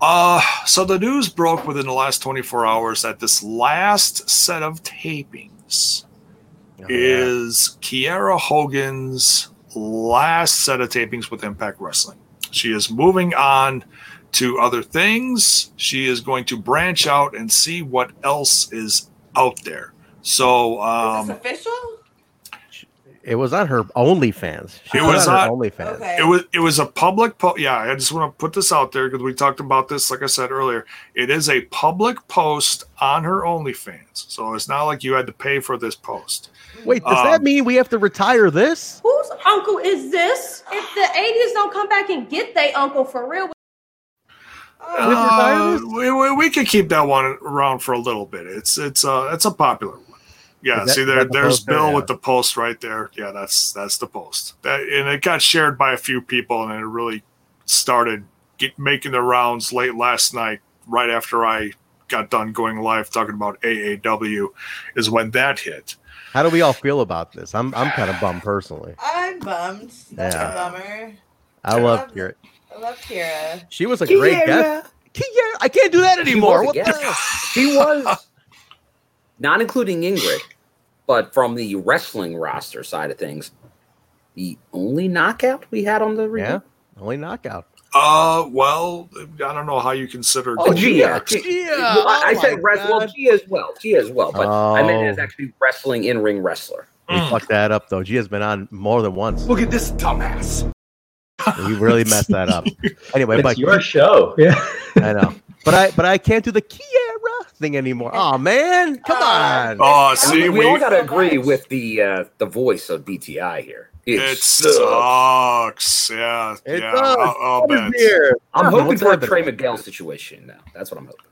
Uh, so the news broke within the last 24 hours that this last set of tapings Oh, yeah. is Kiera Hogan's last set of tapings with Impact Wrestling. She is moving on to other things. She is going to branch out and see what else is out there. So, Is um, this official? It was on her OnlyFans. She It was on her on- OnlyFans. Okay. it was it was a public po- yeah i just want to put this out there because we talked about this like i said earlier it is a public post on her onlyfans so it's not like you had to pay for this post Wait, does that Um, mean we have to retire this? Whose uncle is this? If the 80s don't come back and get their uncle for real, Uh, we, we, we could keep that one around for a little bit it's it's uh it's a popular one yeah that- see there that the there's there? bill Yeah. with the post right there yeah that's that's the post that and it got shared by a few people and it really started get, making the rounds late last night right after i got done going live talking about aaw is when that hit How do we all feel about this? I'm I'm kind of bummed personally. I'm bummed. That's Yeah. a bummer. I love Kira. I love Kira. She was a great guest. Kiera, I can't do that anymore. was a What the guest. hell? He was not including Ingrid, but from the wrestling roster side of things, the only knockout we had on the Yeah, only knockout. uh well i don't know how you consider Oh, Gia. Gia. Gia, Well, I, I oh said my wrestling. Well, Gia as well. Gia as well. But I meant Oh. as actually wrestling in ring wrestler. We Mm. fucked that up though. Gia's been on more than once. Look at this dumbass. We really messed that up. Anyway, It's but your show. Yeah. I know. But I but I can't do the Kiera thing anymore. Oh man, come on. Oh, see, we, we, all got to agree with the uh, the voice of DTI here. It, It sucks. sucks. Yeah. It yeah. does. I'll, I'll What is bet. here? I'm hoping for a? Trey Miguel situation now. That's what I'm hoping.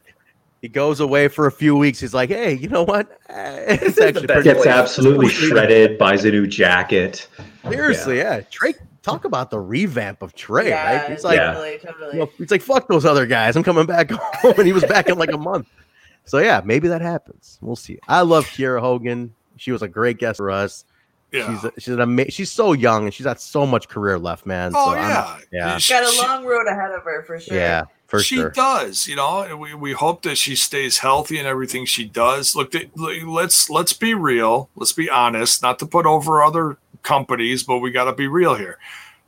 He goes away for a few weeks. He's like, hey, you know what? It's actually best Gets Wait. absolutely shredded. Buys a new jacket. seriously, yeah. Trey, talk about the revamp of Trey, yeah, right? He's like, Yeah. totally, totally. you know, he's like, fuck those other guys. I'm coming back home, and he was back in like a month. So yeah, maybe that happens. We'll see. I love Kiera Hogan. She was a great guest for us. Yeah. She's a, she's an ama- she's so young and she's got so much career left, man. oh so I'm- yeah. yeah. She- Got a she- long road ahead of her for sure. yeah, for she sure. does, you know. We, we hope that she stays healthy and everything she does. Look, th- look, let's let's be real. Let's be honest. Not to put over other companies, but we got to be real here.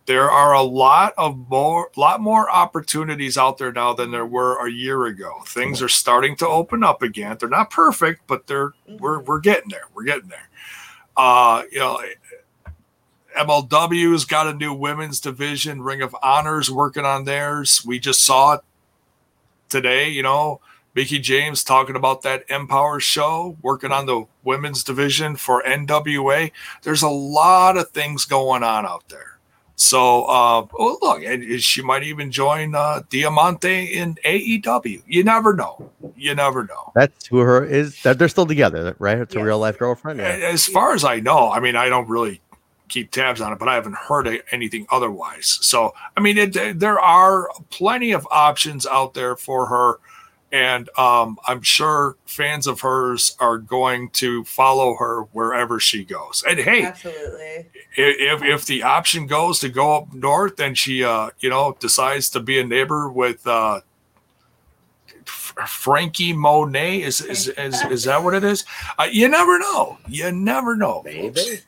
There are a lot of more lot more opportunities out there now than there were a year ago. Things are starting to open up again. They're not perfect, but they're we're we're getting there. We're getting there. Uh, you know, MLW's got a new women's division. Ring of Honor's working on theirs. We just saw it today. You know, Mickie James talking about that Empower show, working on the women's division for NWA. There's a lot of things going on out there. So, uh, oh, look, and she might even join uh, Diamante in AEW. You never know. You never know. That's who her is. That they're still together, right? It's a real life girlfriend. Yeah. As far as I know, I mean, I don't really keep tabs on it, but I haven't heard anything otherwise. So, I mean, it, there are plenty of options out there for her. And um, I'm sure fans of hers are going to follow her wherever she goes. And hey, Absolutely. if if the option goes to go up north and she uh you know decides to be a neighbor with uh F- Franky Monet is is, is is that what it is? Uh, you never know. You never know. Maybe.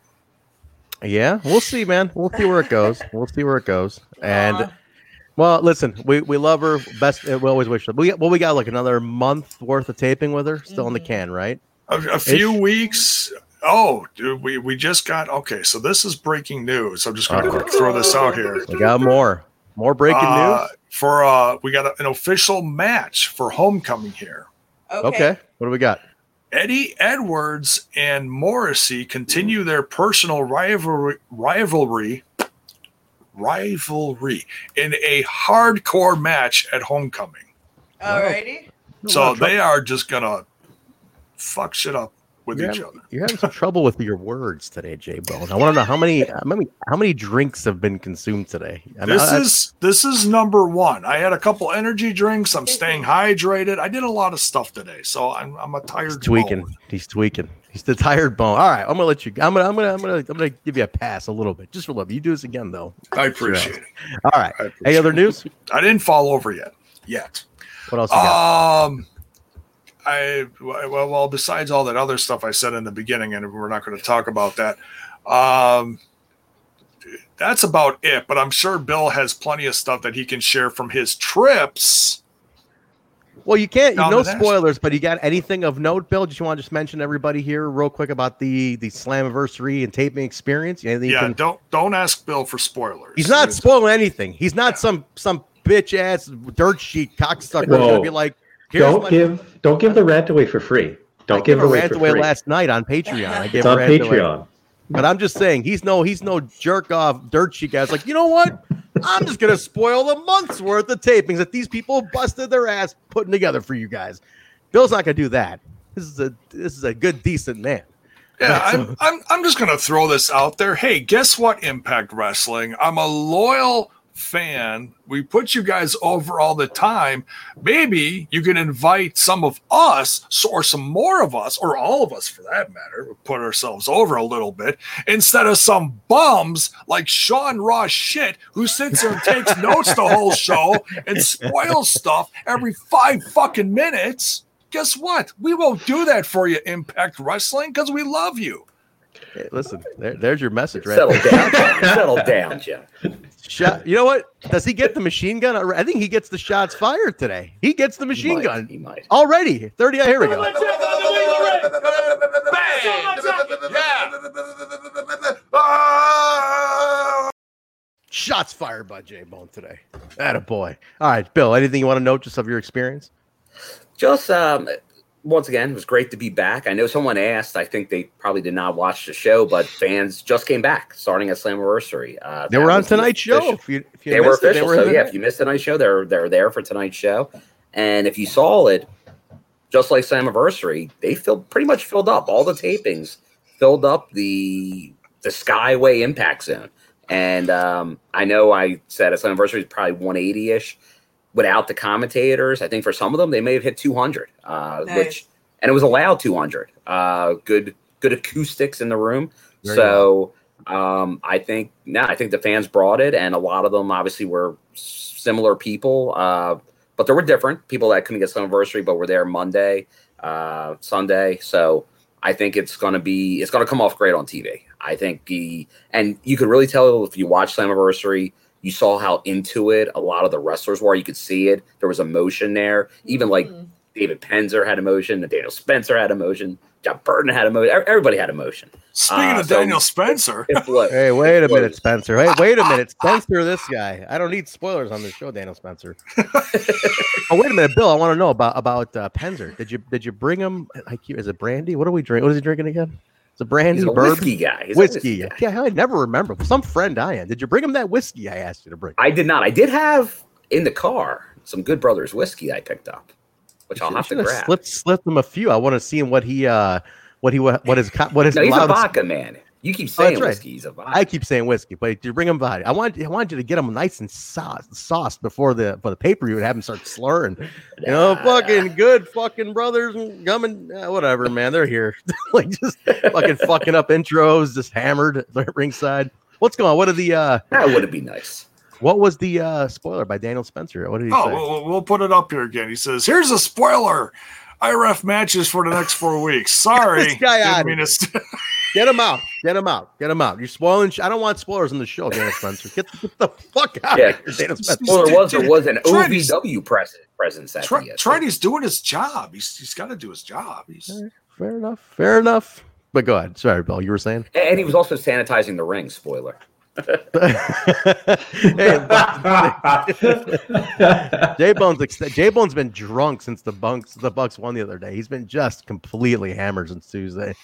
Yeah, we'll see, man. We'll see where it goes. We'll see where it goes. And Aw. Well, listen, we, we love her. Best. We always wish her. We well, we got like another month worth of taping with her still in the can, right? A, a few weeks. Oh, dude, we we just got okay. So this is breaking news. I'm just going to quick throw this out here. We got more, more breaking Uh, news. for uh, we got an official match for homecoming here. Okay. Okay, what do we got? Eddie Edwards and Morrissey continue their personal rivalry rivalry rivalry in a hardcore match at homecoming. Alrighty. So they are just gonna fuck shit up with You're each having, other. you're having some trouble with your words today, Jay Bone. I want to know how many, how many, how many drinks have been consumed today. I know This I- is this is number one. I had a couple energy drinks. I'm staying hydrated. I did a lot of stuff today, so I'm I'm a tired. He's tweaking. bone. He's tweaking. He's the tired bone. All right, I'm gonna let you. I'm gonna. I'm gonna. I'm gonna. I'm gonna give you a pass a little bit, just for love. You do this again, though. I appreciate it. All right. Any other it. news? I didn't fall over yet. Yet. What else you got? Um, I well, well, besides all that other stuff I said in the beginning, and we're not going to talk about that. Um, that's about it. But I'm sure Bill has plenty of stuff that he can share from his trips. Well, you can't. You down no spoilers, but you got anything of note, Bill? Just want to just mention everybody here real quick about the the Slammiversary and taping experience. Anything? you Yeah, can- don't don't ask Bill for spoilers. he's not It's- spoiling anything. He's not some some bitch ass dirt sheet cocksucker. who's gonna be like, Here's Don't my- give don't give the rant away for free. Don't I give gave it a away rant for away free. last night on Patreon. I gave It's on rant away. But I'm just saying he's no he's no jerk off dirt sheet guy. It's like, you know what? I'm just gonna spoil the month's worth of tapings that these people busted their ass putting together for you guys. Bill's not gonna do that. This is a this is a good, decent man. Yeah, I'm, I'm, I'm just going to throw this out there. Hey, guess what, Impact Wrestling? I'm a loyal fan. We put you guys over all the time. Maybe you can invite some of us, or some more of us, or all of us for that matter, put ourselves over a little bit, instead of some bums like Sean Ross shit who sits there and takes notes the whole show and spoils stuff every five fucking minutes. Guess what? We won't do that for you, Impact Wrestling, because we love you. Hey, listen, there, there's your message, right? Settle there. down, settle down, Jim. Shot, you know what? Does he get the machine gun? I think he gets the shots fired today. He gets the He machine might, gun He might. already. 30 here we go. Shots fired by J Bone today. That a boy. All right, Bill. Anything you want to note just of your experience? Just um, once again, it was great to be back. I know someone asked. I think they probably did not watch the show, but fans just came back starting at Slammiversary. Uh, They were on tonight's show. If you, if you They were missed it, official. in so yeah, if you missed tonight's show, they're they're there for tonight's show. And if you saw it, just like Slammiversary, they filled pretty much filled up all the tapings, filled up the the Skyway Impact Zone. And um, I know I said at Slammiversary is probably 180 ish without the commentators. I think for some of them they may have hit 200, uh, Nice. which and it was allowed 200. Uh, good good acoustics in the room. Very so um, I think no, I think the fans brought it, and a lot of them obviously were similar people, uh, but there were different people that couldn't get Slammiversary, but were there Monday, uh, Sunday. So I think it's going to be it's going to come off great on TV. I think he and you could really tell if you watch Slammiversary, you saw how into it a lot of the wrestlers were. You could see it. There was emotion there. Even like Mhm. David Penzer had emotion, and Daniel Spencer had emotion, John Burton had emotion. Ev- Everybody had emotion. Speaking Uh, of so- Daniel Spencer, It flipped. Hey, wait a minute, Spencer. Hey, wait a minute, Spencer. This guy. I don't need spoilers on this show, Daniel Spencer. oh, wait a minute, Bill. I want to know about about uh, Penzer. Did you did you bring him? Like, is it brandy? What are we drinking? What is he drinking again? Is it brandy? He's a bourbon? whiskey guy. He's a whiskey. guy. Yeah, I never remember. Some friend I am. Did you bring him that whiskey I asked you to bring? I did not. I did have in the car some Good Brothers whiskey I picked up, which I'll Should- have to grab. Slipped slipped him a few. I want to see him what he uh what he what his what his No, he's a vodka man. You keep Oh, saying right. whiskey. He's a vodka. I keep saying whiskey, but did you bring him vodka? I want I wanted you to get him nice and sauce, sauced before the for the pay per view and have him start slurring. You know, Nah, fucking good fucking brothers and coming, uh, whatever, man. They're here, like just fucking fucking up intros, just hammered at ringside. What's going on? What are the uh That would be nice. what was the uh spoiler by Daniel Spencer? What did he oh, say? we'll, we'll put it up here again. He says, "Here's a spoiler: IRF matches for the next four weeks." Sorry, This guy Didn't outta mean st- Get him out! Get him out! Get him out! You're spoiling. sh- I don't want spoilers in the show, Daniel Spencer. Get, get the fuck out Yeah. of here, Daniel Spencer. Well, there was there was an Try OVW presence presence that Try, day. Tridy's doing his job. He's he's got to do his job. He's Fair enough. Fair enough. But go ahead. Sorry, Bill. You were saying. and he was also sanitizing the ring. Spoiler. J Bones, J Bones been drunk since the Bucks the Bucks won the other day. He's been just completely hammered since Tuesday,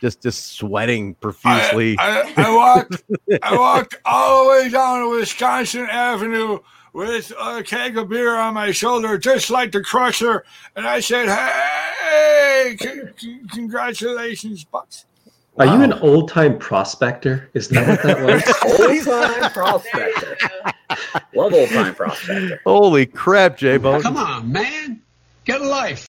just just sweating profusely. I, I, I walked I walked all the way down to Wisconsin Avenue with a keg of beer on my shoulder, just like the Crusher, and I said, "Hey, c- c- congratulations, Bucks!" Are you an old time prospector? Is that what that was? Old time prospector. Love old time prospector. Holy crap, J Bones! Come on, man. Get a life.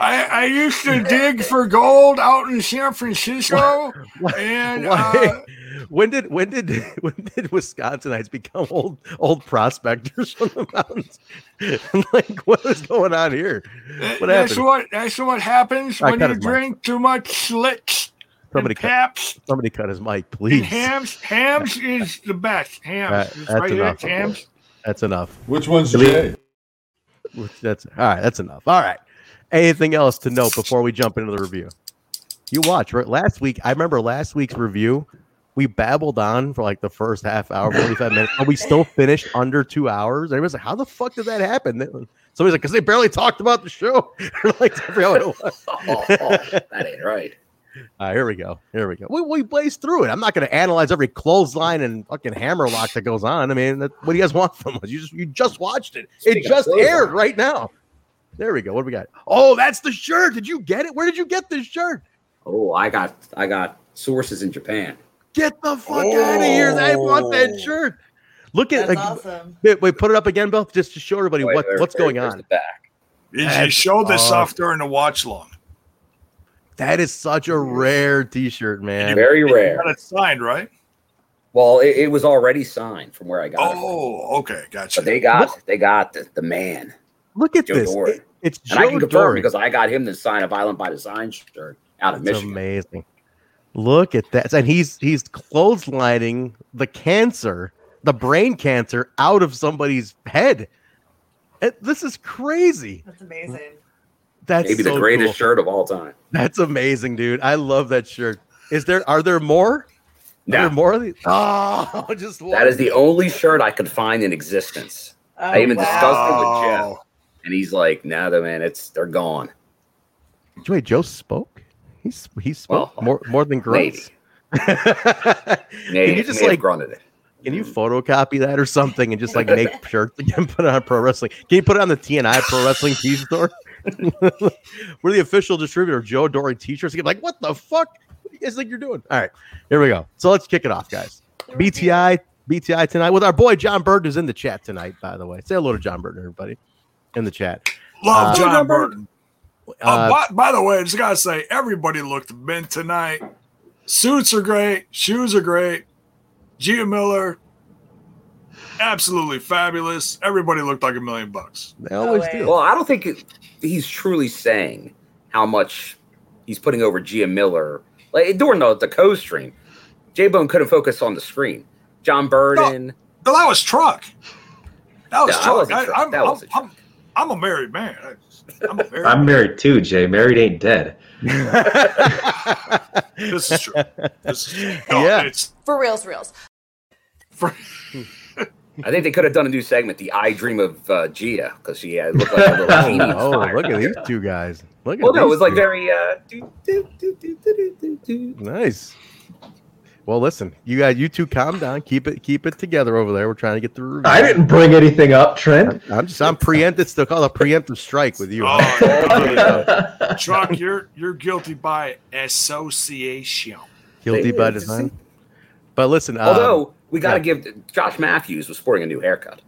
I, I used to dig for gold out in San Francisco, and uh, when did when did when did Wisconsinites become old old prospectors from the mountains? like what is going on here? What that's happened? what that's what happens I when you his mic. drink too much Schlitz Somebody and cut, Paps. somebody cut his mic, And please. hams, hams is the best. Hams, That- that's right here, enough. hams. That's enough. Which one's Delete. Jay? That's all right. That's enough. All right. Anything else to note before we jump into the review? You watch right last week. I remember last week's review. We babbled on for like the first half hour, forty-five minutes, and we still finished under two hours. Everybody's like, "How the fuck did that happen?" Somebody's like, "Cause they barely talked about the show." like. Oh, oh, that ain't right. All right, here we go. Here we go. We, we blazed through it. I'm not going to analyze every clothesline and fucking hammerlock that goes on. I mean, that, what do you guys want from us? You just you just watched it. Speaking it just clothesline. aired right now. There we go. What do we got? Oh, that's the shirt. Did you get it? Where did you get this shirt? Oh, I got I got sources in Japan. Get the fuck out of here! I want that Oh. shirt. Look at That's like, awesome. wait, wait, put it up again, Bill, just to show everybody Wait, what, there- what's there- going on. The back. He, he That's showed this awesome. off during the watch long. That is such a rare T-shirt, man. Very You rare. got it signed, right? Well, it, it was already signed from where I got it. Oh, okay, gotcha. But they got they got the, the man. Look at Joe this. Doering. It- it's Joe And I can confirm Doering. because I got him to sign a Violent by Design shirt out of That's Michigan. amazing. Look at that. And he's he's clotheslining the cancer, the brain cancer out of somebody's head. It- this is crazy. That's amazing. That's Maybe so the greatest cool. shirt of all time. That's amazing, dude. I love that shirt. Is there are there more? Are No. there more of these? Oh, just one. That is the only shirt I could find in existence. Oh, I even wow. discussed it with Wow. Jeff, and he's like, "Nah, though, man, it's they're gone." Wait, Joe spoke? He's he spoke Well, more more than grunts. Maybe, Can you just like grunted it. Can you photocopy that or something and just like make shirts again? Put it on pro wrestling. Can you put it on the TNI Pro Wrestling T store? We're the official distributor of Joe Doering T-shirts. You're like, what the fuck? What do you guys think you're doing? All right, here we go. So let's kick it off, guys. BTI, BTI tonight with our boy John Burton is in the chat tonight. By the way, say hello to John Burton, everybody, in the chat. Love Uh, John John Burton. Uh, Uh, by, by the way, I just gotta say, everybody looked mint tonight. Suits are great, shoes are great. Gia Miller, absolutely fabulous. Everybody looked like a million bucks. they always way. do. Well, I don't think it, he's truly saying how much he's putting over Gia Miller Like during the the co stream, J Bone couldn't focus on the screen. John Burton. No, that was truck. That was Yeah, that truck. wasn't I, truck. I'm, That I'm, wasn't I'm, I'm a married man. I, I'm a married I'm married too, Jay. Married ain't dead. This is true. This is true. No, Yeah. it's For reals, reals. for, I think they could have done a new segment, the I Dream of uh, Gia, because she had looked like a little teeny oh, look at these two guys. Look at Well, no, it these was like very uh, do, do, do, do, do, do, do. nice. Well, listen, you guys, you two, calm down. Keep it, keep it together over there. We're trying to get through. I didn't bring anything up, Trent. I'm just, I'm preempted. It's still called a preemptive strike with you. oh, truck. You're you're guilty by association. Guilty by design. But listen, um, Although we got to yeah. give Josh Matthews was sporting a new haircut.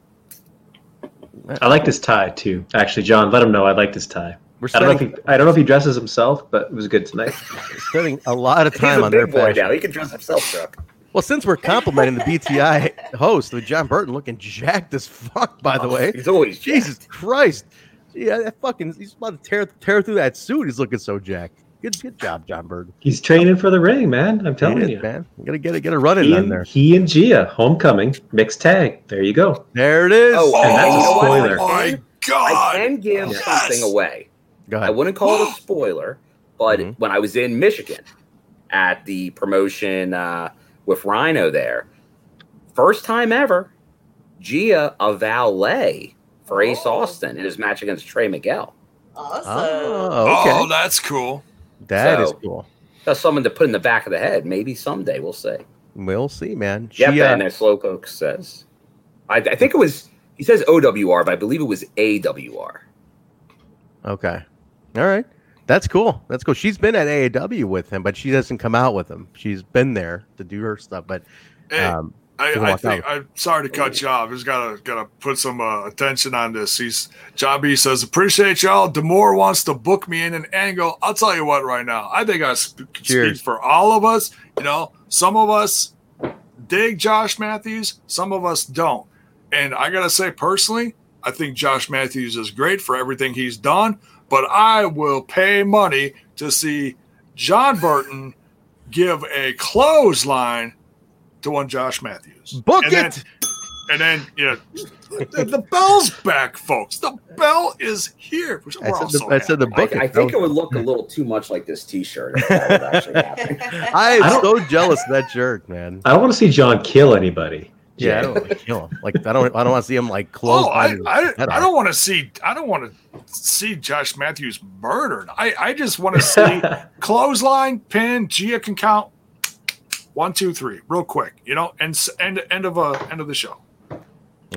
I like his tie too. Actually, John, let him know I like his tie. we're I don't know if he, I don't know if he dresses himself, but it was good tonight. spending a lot of He's time a on their big boy fashion. now. He can dress himself, Chuck. Well, since we're complimenting the BTI host with John Burton looking jacked as fuck, by the oh, way. He's always Jesus Christ. Yeah, that fucking he's about to tear tear through that suit. He's looking so jacked. Good good job, John Bird. He's training for the ring, man. I'm telling is, you. man. You gotta get a get a running He on and, there. he and Gia, homecoming, mixed tag. There you go. There it is. Oh, And that's you a spoiler. Oh my I god! can give Yes. something away. Go ahead. I wouldn't call it a spoiler, but Mhm. when I was in Michigan at the promotion uh, with Rhino there, first time ever, Gia a valet for Ace Oh. Austin in his match against Trey Miguel. Awesome. Oh, okay. Oh, that's cool. That is so- cool. That's someone to put in the back of the head. Maybe someday we'll see. We'll see, man. Yep, She, uh, as Slowpoke says, I, I think it was he says OWR, but I believe it was AWR. okay. All right. That's cool. That's cool. She's been at AAW with him, but she doesn't come out with him. She's been there to do her stuff, but Hey, um, I, I think out. I'm sorry to cut you off. Just gotta gotta put some uh, attention on this. He's John B says appreciate y'all. D'Amore wants to book me in an angle. I'll tell you what, right now, I think I sp- speak for all of us. You know, some of us dig Josh Matthews, some of us don't. And I gotta say personally, I think Josh Matthews is great for everything he's done. But I will pay money to see John Burton give a clothesline to one Josh Matthews. book and it. Then, and then, yeah, the, the bell's back, folks. The bell is here. I we're said the- I said the book I, I think it would look a little too much like this T-shirt. If that was actually happening. I am I so jealous of that shirt, man. I don't want to see John kill anybody. Yeah, I don't want to kill him. Like I don't I don't want to see him like close. Oh, I, I, I don't want to see. I don't want to see Josh Matthews murdered. I, I just want to see clothesline, pin. Gia can count one, two, three, real quick. You know, and end end of a end of the show. All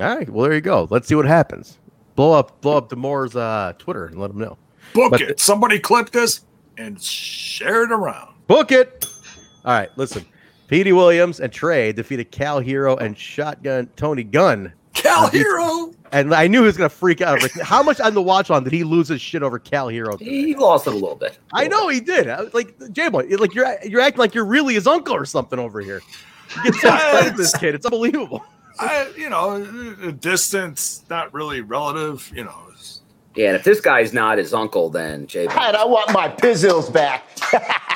right, well there you go. Let's see what happens. Blow up, blow up D'Amore's uh, Twitter and let him know. Book But- it. Somebody clip this and share it around. Book it. All right, listen. Petey Williams and Trey defeated Kal Herro and Shotgun Tony Gunn. Cal Uh, he- Herro. And I knew he was gonna freak out. Over, how much on the watch on did he lose his shit over Kal Herro? he lost it a little bit. I know he did. I was like J Boy, like you're you're acting like you're really his uncle or something over here. You get so this kid. It's unbelievable. I, you know, the distance not really relative. You know, it's- Yeah, and if this guy's not his uncle, then Jay. Right, I want my pizzles back.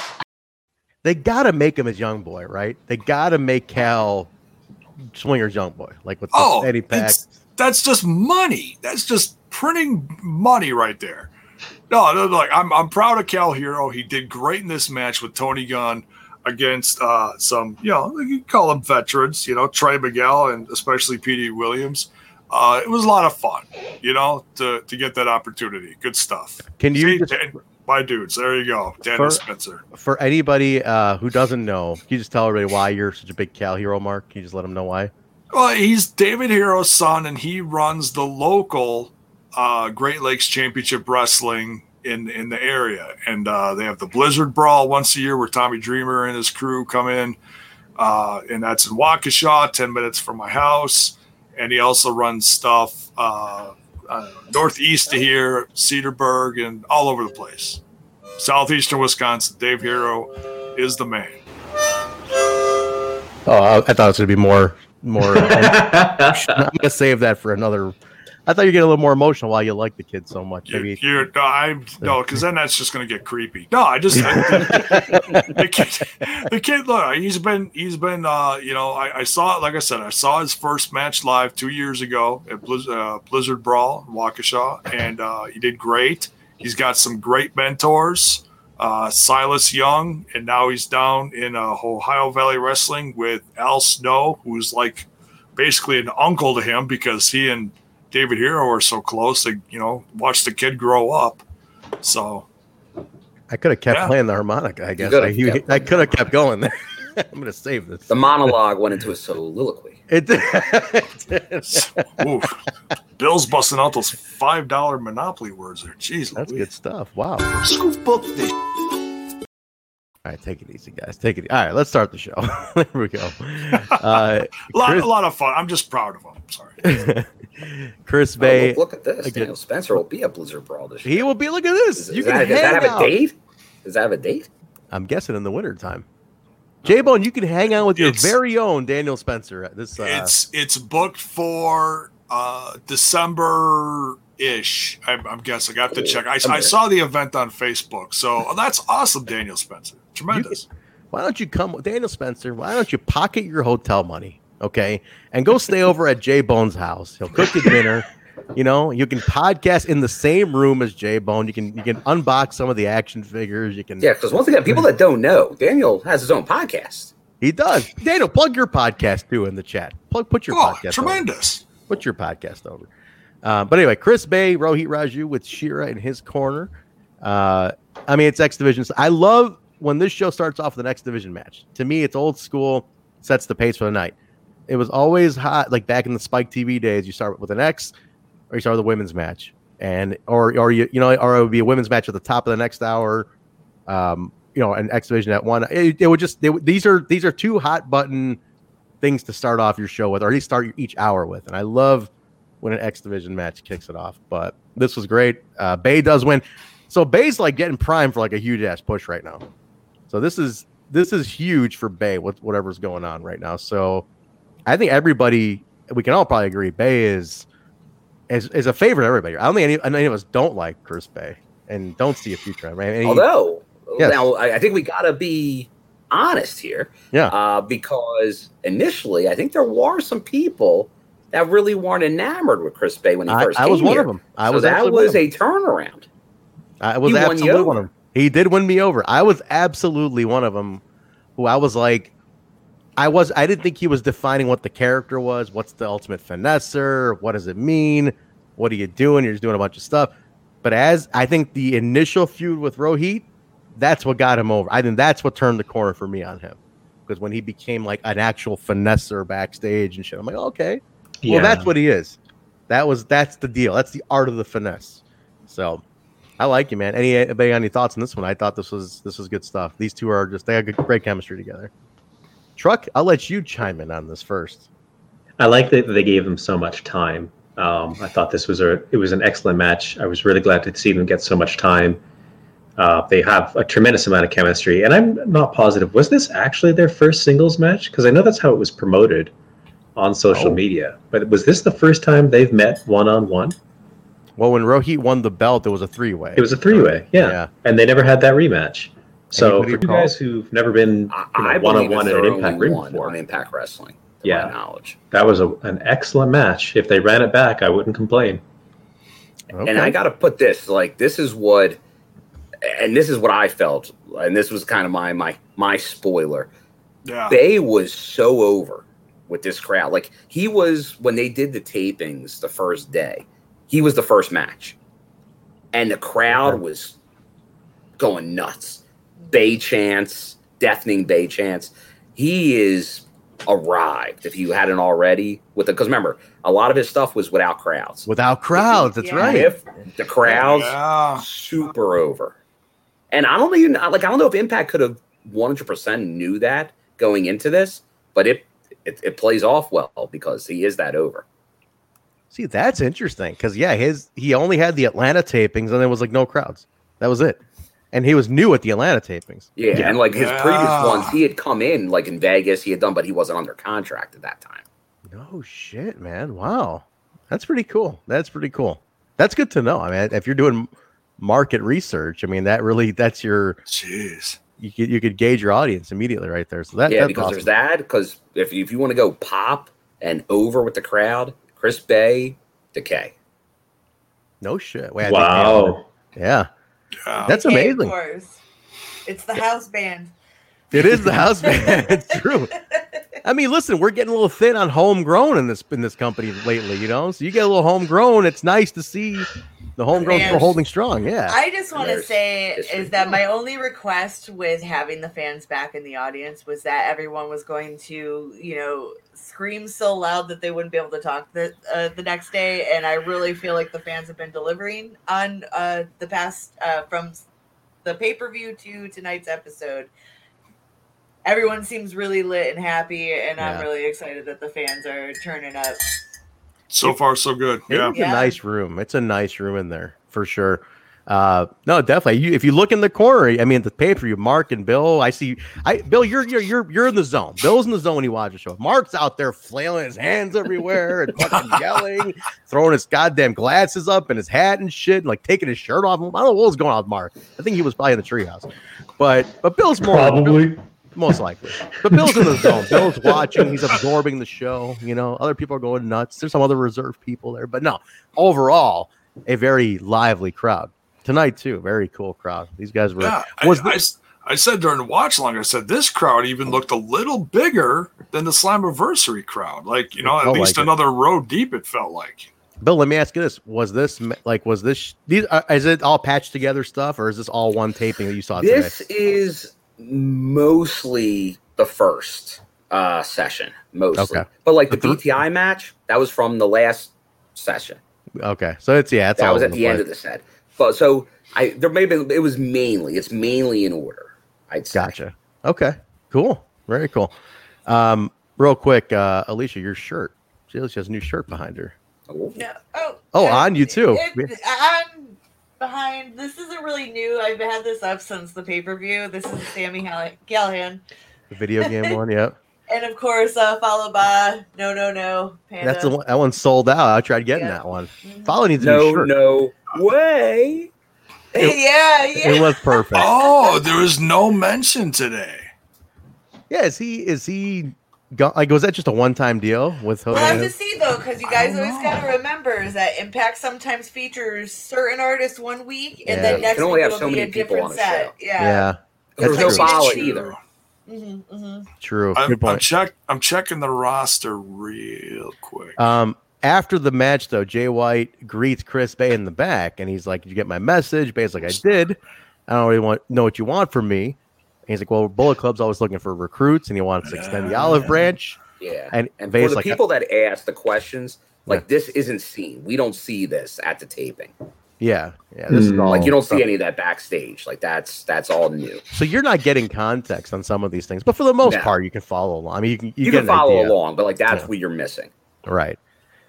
They gotta make him his young boy, right? They gotta make Cal Swinger's young boy, like with the oh, Eddie Pack. it's- that's just money. That's just printing money right there. No, no, like I'm, I'm proud of Kal Herro. He did great in this match with Tony Gunn against uh, some, you know, you call them veterans, you know, Trey Miguel and especially Petey Williams. Uh, it was a lot of fun, you know, to, to get that opportunity. Good stuff. Can you See, just- Dan- my dudes, there you go. Dennis For- Spencer. For anybody uh, who doesn't know, can you just tell everybody why you're such a big Kal Herro, Mark? Can you just let them know why? Well, he's David Herro's son, and he runs the local uh, Great Lakes Championship Wrestling in in the area. And uh, they have the Blizzard Brawl once a year, where Tommy Dreamer and his crew come in, uh, and that's in Waukesha, ten minutes from my house. And he also runs stuff uh, uh, northeast of here, Cedarburg, and all over the place. Southeastern Wisconsin. Dave Herro is the man. Oh, I, thought it was gonna be more, more. I'm gonna save that for another, I thought you get a little more emotional while you like the kid so much. You, Maybe you're no, I'm no, because then that's just to get creepy. No, I just the kid, the kid. Look, he's been he's been. Uh, you know, I, I saw like I said, I saw his first match live two years ago at Blizz, uh, Blizzard Brawl in Waukesha, and uh, he did great. He's got some great mentors, uh, Silas Young, and now he's down in uh, Ohio Valley Wrestling with Al Snow, who's like basically an uncle to him because he and David Herro are so close. They, you know, watch the kid grow up. So I could have kept Yeah. playing the harmonica. I guess I, I could have kept going there. I'm gonna save this. The monologue went into a soliloquy. It did. Ooh, Bill's busting out those five dollar Monopoly words there. Jeez, That's Louise. good stuff. Wow. Scoop up this. All right, take it easy, guys. Take it. Easy. All right, let's start the show. there we go. Uh, A lot, Chris- a lot of fun. I'm just proud of him. I'm Sorry. Chris Oh, Bey. look, look at this. again. Daniel Spencer will be a Blizzard Brawl this year. He will be. Look at this. Is, you is can that, does that have out. a date? Does that have a date? I'm guessing in the wintertime. J Bone, you can hang out with your It's- very own Daniel Spencer at this. Uh, it's it's booked for uh December ish. I'm, I'm guessing. I have to check. I, I saw the event on Facebook, so oh, that's awesome, Daniel Spencer. Tremendous. why don't you come, with Daniel Spencer? Why don't you pocket your hotel money, okay, and go stay over at J Bone's house? He'll cook you dinner. You know, you can podcast in the same room as J Bone. You can you can unbox some of the action figures. You can Yeah, because once again, people that don't know, Daniel has his own podcast. He does. Daniel, plug your podcast too in the chat. Plug put your Oh, podcast. tremendous. Over. Put your podcast over. Uh, but anyway, Chris Bey, Rohit Raju with Shera in his corner. Uh, I mean, it's X Division. I love when this show starts off with an X Division match. To me, it's old school, sets the pace for the night. It was always hot, like back in the Spike TV days. You start with an X, or a women's match, and or or you you know, or it would be a women's match at the top of the next hour. Um, you know, an X Division at one. It, it would just they, these are these are two hot button things to start off your show with, or at least start each hour with. And I love when an X Division match kicks it off. But this was great. Uh, Bey does win. So Bey's like getting primed for like a huge ass push right now. So this is this is huge for Bey with whatever's going on right now. So I think everybody we can all probably agree Bey is is, is a favorite of everybody. I don't think any, any of us don't like Chris Bey and don't see a future. Right? He- Although, Yes. now I, I think we got to be honest here. Yeah. Uh, because initially, I think there were some people that really weren't enamored with Chris Bey when he first I came I was one here. of them. I so was that was a turnaround. I was He absolutely one of them. He did win me over. I was absolutely one of them who I was like, I was, I didn't think he was defining what the character was. What's the ultimate finesser? What does it mean? What are you doing? You're just doing a bunch of stuff. But as I think the initial feud with Rohit, that's what got him over. I think that's what turned the corner for me on him. Because when he became like an actual finesser backstage and shit, I'm like, okay, well, Yeah. that's what he is. That was that's the deal. That's the art of the finesse. So I like you, man. Any anybody got any thoughts on this one? I thought this was this was good stuff. These two are just they have good, great chemistry together. Truck, I'll let you chime in on this first. I like that they gave them so much time. Um, I thought this was a it was an excellent match. I was really glad to see them get so much time. Uh, they have a tremendous amount of chemistry, and I'm not positive. Was this actually their first singles match? Because I know that's how it was promoted on social Oh. media. But was this the first time they've met one on one? Well, when Rohit won the belt, it was a three way. It was a three way, yeah. Yeah. And they never had that rematch. So Anybody for you recall? guys who've never been I, you know, I one on believe one it's in an Impact ring one before, Impact Wrestling. To Yeah. my knowledge. that was a, an excellent match. If they ran it back, I wouldn't complain. Okay. And I got to put this like this is what, and this is what I felt, and this was kind of my my my spoiler. Yeah. Bey was so over with this crowd. Like he was when they did the tapings the first day, he was the first match, and the crowd was going nuts. Bey Chance, deafening Bey Chance. He is arrived if you hadn't already with the because remember a lot of his stuff was without crowds. Without crowds, that's Yeah. right. If the crowds Yeah. super over. And I don't even like I don't know if Impact could have 100% knew that going into this, but it it, it plays off well because he is that over. See, that's interesting because yeah, his he only had the Atlanta tapings and there was like no crowds. That was it, and he was new at the Atlanta tapings. Yeah, Yeah. and like his previous ah. ones, he had come in like in Vegas, he had done, but he wasn't under contract at that time. No shit, man. Wow. That's pretty cool. That's pretty cool. That's good to know. I mean, if you're doing market research, I mean, that really that's your Jeez. you could you could gauge your audience immediately right there. So that yeah, that's because awesome. there's that. Because if you, if you want to go pop and over with the crowd, Chris Bey, Decay. No shit. Wait, I think nailed Wow. Yeah, Yeah. that's Okay, Of amazing. course. It's the house band. It is the house band. It's true. I mean, listen, we're getting a little thin on homegrown in this in this company lately, you know. So you get a little homegrown. It's nice to see the homegrown still Fans. holding strong. Yeah. I just want to say history. is that my only request with having the fans back in the audience was that everyone was going to, you know, scream so loud that they wouldn't be able to talk the uh, the next day. And I really feel like the fans have been delivering on uh, the past uh, from the pay per view to tonight's episode. Everyone seems really lit and happy, and I'm really excited that the fans are turning up. So far, so good. Yeah. It's a nice room. It's a nice room in there for sure. Uh, no, definitely. You, if you look in the corner, I mean, the pay per view, Mark and Bill. I see. I Bill, you're you're you're you're in the zone. Bill's in the zone when he watches the show. Mark's out there flailing his hands everywhere and fucking yelling, throwing his goddamn glasses up and his hat and shit, and like taking his shirt off. I don't know what was going on with Mark. I think he was probably in the treehouse, but but Bill's more Probably. Most likely. But Bill's in the zone. Bill's watching. He's absorbing the show. You know, other people are going nuts. There's some other reserve people there, but no. Overall, a very lively crowd tonight too. Very cool crowd. These guys were. Yeah, was I, I s- I said during the watch long, I said this crowd even looked a little bigger than the Slammiversary crowd. Like you know, at least like it. another row deep. It felt like. Bill, let me ask you this: Was this like was this these? Uh, is it all patched together stuff, or is this all one taping that you saw This today? is mostly the first uh, session, mostly. Okay. But like the But the- BTI match, that was from the last session. Okay, so it's yeah, it's that all was at the end of the set. But so I there may be it was mainly it's mainly in order. I'd say. Gotcha. Okay, cool, very cool. Um, real quick, uh, Alicia, your shirt. She has a new shirt behind her. Oh, No, oh, Oh, on you too. it- I'm behind. This isn't really new. I've had this up since the pay per view. This is Sammy Hall- Callihan, The video game one, yeah. and of course, uh, followed by No No No Panda. That's the one. That one sold out. I tried getting Yeah. that one. Mhm. Follow needs a new no, shirt. no way. yeah, yeah. It was perfect. Oh, there was no mention today. Yeah, is he? Is he? Go, like, was that just a one-time deal with We'll have to see though, because you guys always know. got to remember is that Impact sometimes features certain artists one week, and Yeah. then You next can only week have it'll so be many a people different on the set. show. Yeah. Yeah, There was That's no true. follow True. either. hmm hmm true. I'm, Good I'm check. I'm checking the roster real quick. Um, after the match, though, Jay White greets Chris Bey in the back, and he's like, "Did you get my message?" Bey's like, "I did. I don't really want know what you want from me." And he's like, "Well, Bullet Club's always looking for recruits, and he wants to extend the olive branch." Yeah. And, And Bey's for the like, people that ask the questions, like this isn't seen. We don't see this at the taping. "Yeah, yeah, this is Hmm. all Like you don't see any of that backstage. Like that's that's all new. So you're not getting context on some of these things, but for the most No. part, you can follow along. I mean, you can you, You, get can follow idea. along, but like that's Yeah. what you're missing. right?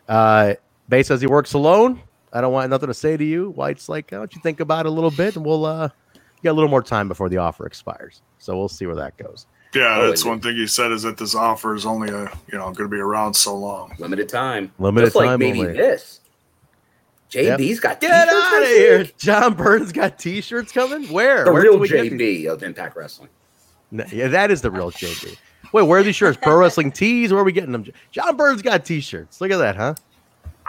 Uh, Bey says he works alone. I don't want nothing to say to you. White's like, "Why don't you think about it a little bit, and we'll uh, get a little more time before the offer expires." So we'll see where that goes. yeah, oh, that's and- one thing he said is that this offer is only a you know going to be around so long. Limited time. Limited Just like time maybe only. this. JB's got Get out of here! week? John Burns got T-shirts coming. Where? The Where real can these? JB of Impact Wrestling. No, Yeah, that is the real JB. Wait, where are these shirts? Pro Wrestling Tees? Where are we getting them? John Burns got T-shirts. Look at that, huh?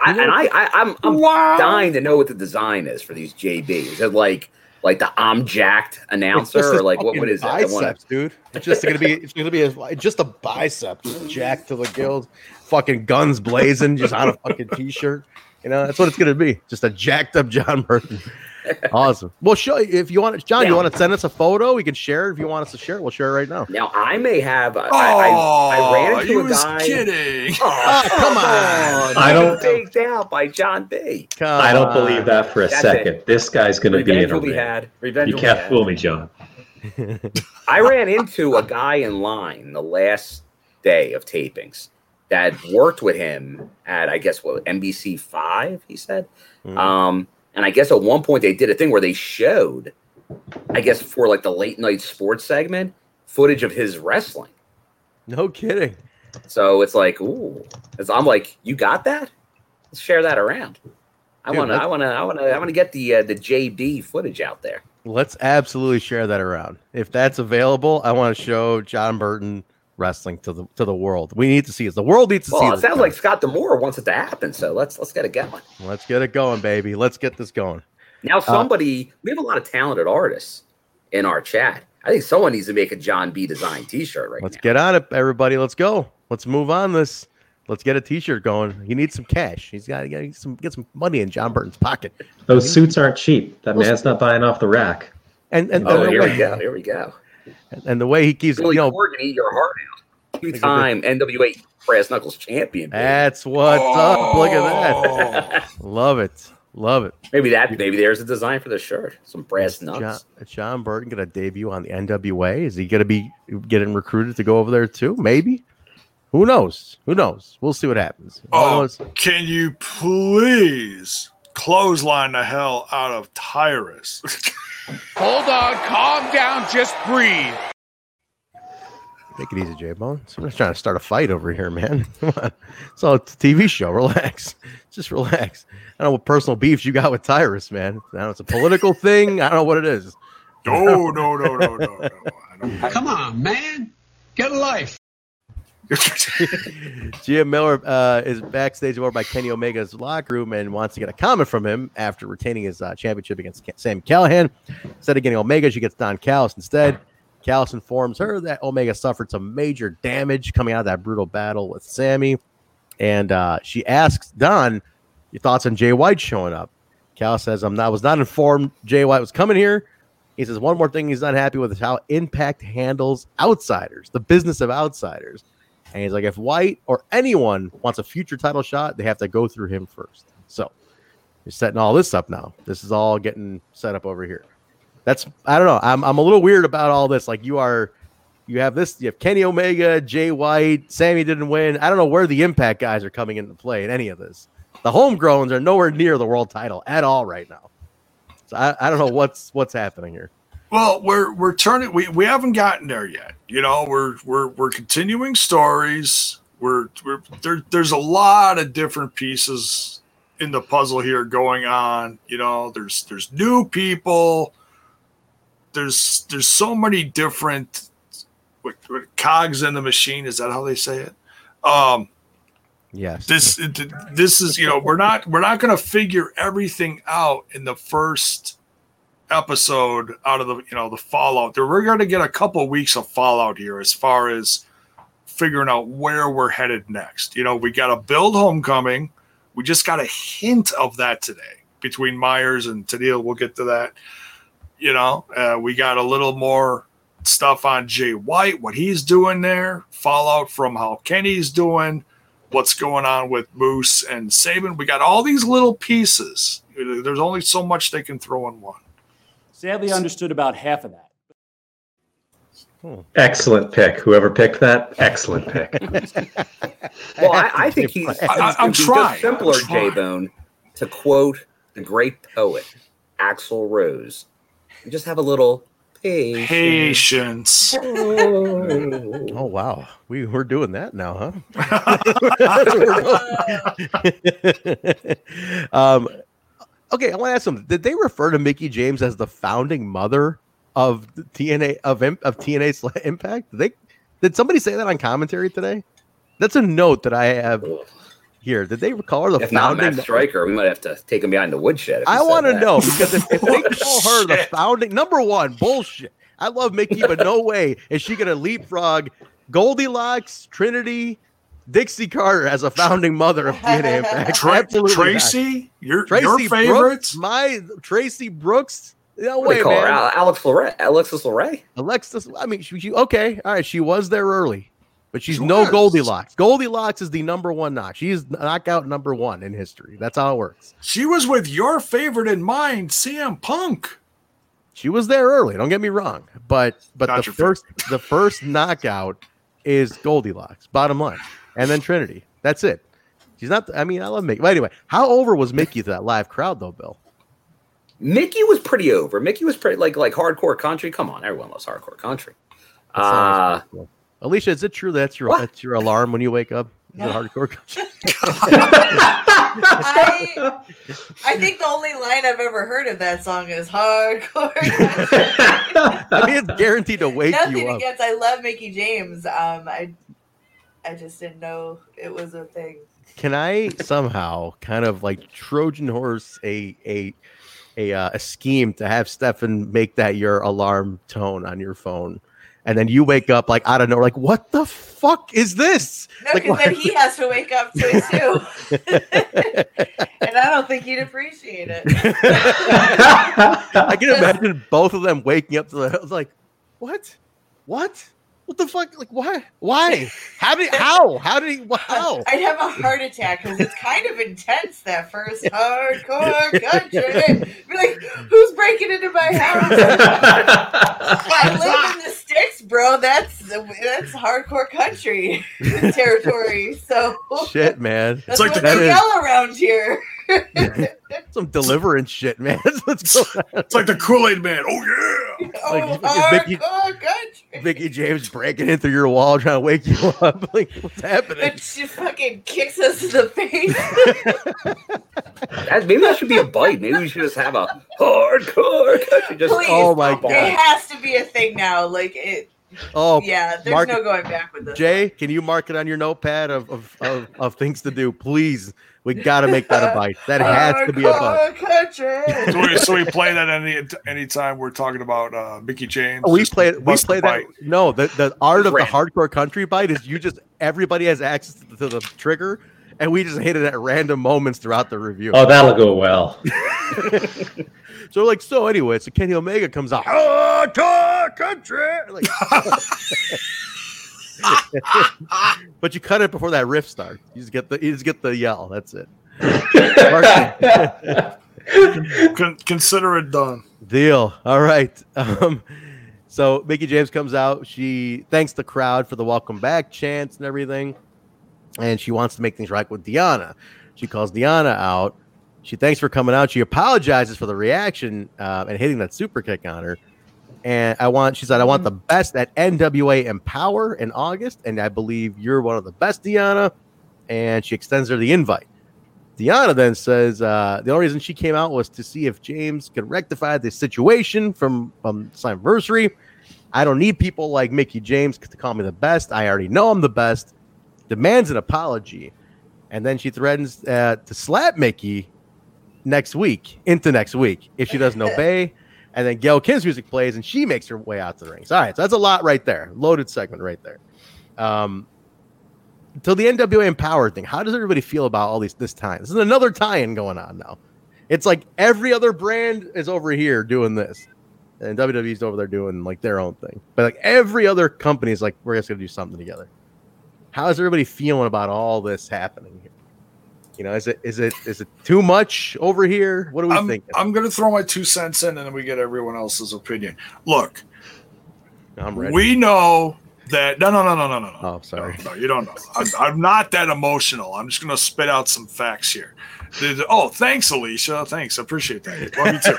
I, and I, I I'm, I'm dying to know what the design is for these JBs. Is it like like the I'm jacked announcer or like what, what is that? Wanna- Biceps, dude. It's just gonna be. It's gonna be a, just a bicep, just jacked to the gills, fucking guns blazing, just on a fucking T-shirt. You know, that's what it's gonna be. Just a jacked up John Burns. Awesome. Well, show if you want, to John. You want to send us a photo? We can share it if you want us to share it. We'll share it right now. Now I may have. I, Oh, I, I ran he into a was guy. kidding. Oh, come on. I don't- Faked out by John B. Come I don't on. believe that for a That's second. it. This guy's going to be in a will ring. had. Revenge You can't had. fool me, John. I ran into a guy in line the last day of tapings that worked with him at I guess what NBC five. He said, Mhm. um, and I guess at one point they did a thing where they showed, I guess for like the late night sports segment, footage of his wrestling. No kidding. So it's like, ooh, it's, I'm like, you got that? Let's share that around. I want to. I want to. I want to. I want to get the uh, the JD footage out there. Let's absolutely share that around. If that's available, I want to show John Burton wrestling to the to the world. We need to see it. The world needs to see it. Well, it sounds like Scott D'Amore wants it to happen. So let's let's get it going. Let's get it going, baby. Let's get this going. Now, uh, somebody. we have a lot of talented artists in our chat. I think someone needs to make a John B. design T-shirt right now. Let's now. get on it, everybody. Let's go. Let's move on this. Let's get a T-shirt going. He needs some cash. He's got to get some get some money in John Burton's pocket. Those suits aren't cheap. That Those- man's not buying off the rack. And and, Oh, and, here we go. Here we go. And the way he keeps, Billy you know, Corgan, eat your heart out. Two-time NWA Brass Knuckles champion. baby. that's what's up. Look at Oh. that. Love it. Love it. Maybe that. Maybe there's a design for the shirt. Some brass nuts. John, John Burton going to debut on the NWA? Is he going to be getting recruited to go over there too? Maybe. Who knows? Who knows? We'll see what happens. All I know Oh, can you please clothesline the hell out of Tyrus? Hold on, calm down, just breathe. Take it easy, J Bone. Someone's trying to start a fight over here, man. Come on. It's all it's a TV show. Relax. Just relax. I don't know what personal beefs you got with Tyrus, man. I don't know it's a political thing. I don't know what it is. no, no, no, no, no, no. Come on, man. Get a life. Gia Miller uh, is backstage over by Kenny Omega's locker room and wants to get a comment from him after retaining his uh, championship against Sam Callihan. Instead of getting Omega, she gets Don Callis instead. Callis informs her that Omega suffered some major damage coming out of that brutal battle with Sammy. And uh, she asks Don, your thoughts on Jay White showing up? Callis says, I'm not, I was not informed Jay White was coming here. He says, one more thing he's not happy with is how Impact handles outsiders, the business of outsiders. And he's like, if White or anyone wants a future title shot, they have to go through him first. So you're setting all this up now. This is all getting set up over here. That's I don't know. I'm I'm a little weird about all this. Like you are you have this, you have Kenny Omega, Jay White, Sammy didn't win. I don't know where the impact guys are coming into play in any of this. The homegrowns are nowhere near the world title at all right now. So I, I don't know what's what's happening here. Well, we're we're turning. We, we haven't gotten there yet. You know, we're we're we're continuing stories. We're we're there. There's a lot of different pieces in the puzzle here going on. You know, there's there's new people. There's there's so many different what, what, cogs in the machine. Is that how they say it? Um, Yes. this this is you know we're not we're not going to figure everything out in the first episode out of the you know the fallout there we're going to get a couple weeks of fallout here as far as figuring out where we're headed next you know we got to build homecoming we just got a hint of that today between myers and Tadil. we'll get to that you know uh, we got a little more stuff on jay white what he's doing there fallout from how kenny's doing what's going on with Moose and Sabin. We got all these little pieces. There's only so much they can throw in one. Sadly, I understood about half of that. Excellent pick. Whoever picked that, excellent pick. Well, I, I think he's, I- I- I'm he's just trying. simpler, I'm. J Bone, to quote the great poet Axl Rose. You just have a little patience. Patience. Oh wow, we we're doing that now, huh? um, okay, I want to ask them: Did they refer to Mickie James as the founding mother of TNA of of TNA Impact? Did they did somebody say that on commentary today? That's a note that I have here. Did they call her the If not founding? Matt Striker, we might have to take him behind the woodshed. I want to know because if, if they call her the founding number one, bullshit. I love Mickie, but no way is she gonna leapfrog Goldilocks, Trinity, Dixie Carter as a founding mother of TNA Impact. Tra- Absolutely. Traci, your Traci your Brooks, my Traci Brooks. No What way, call man. her? Alex Laree. Alexis Laree? Alexis. I mean, she, she- okay, all right. She was there early, but she's She no was. Goldilocks. Goldilocks is the number one knock. She's knockout number one in history. That's how it works. She was with your favorite in mind, CM Punk. She was there early. Don't get me wrong, but but Not the first the first knockout is Goldilocks. Bottom line, and then Trinity. That's it. She's not. I mean, I love Mickie. But anyway, how over was Mickie to that live crowd though, Bill? Mickie was pretty over. Mickie was pretty like like hardcore country. Come on, everyone loves hardcore country. That Uh, cool. Alicia, is it true that's your What? that's your alarm when you wake up? Is it hardcore country? I, I think the only line I've ever heard of that song is hardcore. I mean, it's guaranteed to wake Nothing you up. against. I love Mickie James. Um, I, I just didn't know it was a thing. Can I somehow kind of like Trojan horse a a a, uh, a scheme to have Stefan make that your alarm tone on your phone, and then you wake up like I don't know, like what the fuck is this? No, Like, then he has to wake up to it too, and I don't think he'd appreciate it. I can imagine both of them waking up to the I was like, what, what, what the fuck? Like why? Why? How did? How? How did he? How? I'd have a heart attack because it's kind of intense that first hardcore country. Be like, who's breaking into my house? I live in the sticks, bro. That's that's hardcore country territory. So Shit, man. that's like what the- they yell around here. Some deliverance shit, man. That's what's going. It's like the Kool Aid Man. Oh yeah. oh, Like, is Mickie- hardcore country. James breaking in through your wall trying to wake you up. Like, what's happening? And she fucking kicks us in the face. That, maybe that should be a bite. Maybe we should just have a hardcore. Just Please. Oh my god, on it it. has to be a thing now. Like it. Oh, Yeah, there's Mark- no going back with this. Jay, can you mark it on your notepad of, of, of, of things to do? Please. We got to make that a bite. That has to be a bite. So we, so we play that any anytime we're talking about uh, Mickie James. We just play we play the that. bite. No, the, the art of the hardcore country bite is you just everybody has access to the, to the trigger, and we just hit it at random moments throughout the review. Oh, that'll go well. So like so anyway, so Kenny Omega comes out country. Like, but you cut it before that riff starts. You just get the you just get the yell. That's it. Con- consider it done. Deal. All right. Um, so Mickie James comes out. She thanks the crowd for the welcome back chants and everything, and she wants to make things right with Diana. She calls Diana out. She thanks for coming out. She apologizes for the reaction uh, and hitting that super kick on her. And I want, she said, I want the best at NWA Empower in August, and I believe you're one of the best, Diana. And she extends her the invite. Diana then says uh, the only reason she came out was to see if James could rectify the situation from um, Slammiversary. I don't need people like Mickie James to call me the best. I already know I'm the best. Demands an apology, and then she threatens uh, to slap Mickie next week into next week if she doesn't obey. And then Gail Kim's music plays, and she makes her way out to the rings. All right, so that's a lot right there. Loaded segment right there. Um, to the NWA Empower thing, how does everybody feel about all these this time? This is another tie-in going on now. It's like every other brand is over here doing this, and WWE's over there doing like their own thing. But like every other company is like, we're just gonna do something together. How is everybody feeling about all this happening here? You know, is it is it is it too much over here? What are we I'm, thinking? I'm going to throw my two cents in, and then we get everyone else's opinion. Look, I'm ready. we know that. No, no, no, no, no, no, no. oh, sorry. No, you don't know. I'm, I'm not that emotional. I'm just going to spit out some facts here. Oh, thanks, Alicia. Thanks. I appreciate that. Love you too.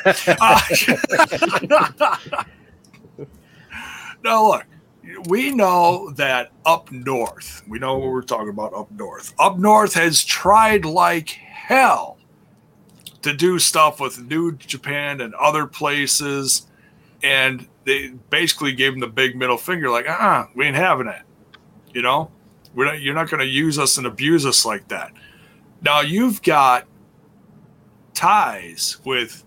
Uh, no, look, we know that up north, we know what we're talking about up north. Up north has tried like hell to do stuff with New Japan and other places. And they basically gave them the big middle finger, like, ah, we ain't having it. You know, we're not, you're not going to use us and abuse us like that. Now you've got ties with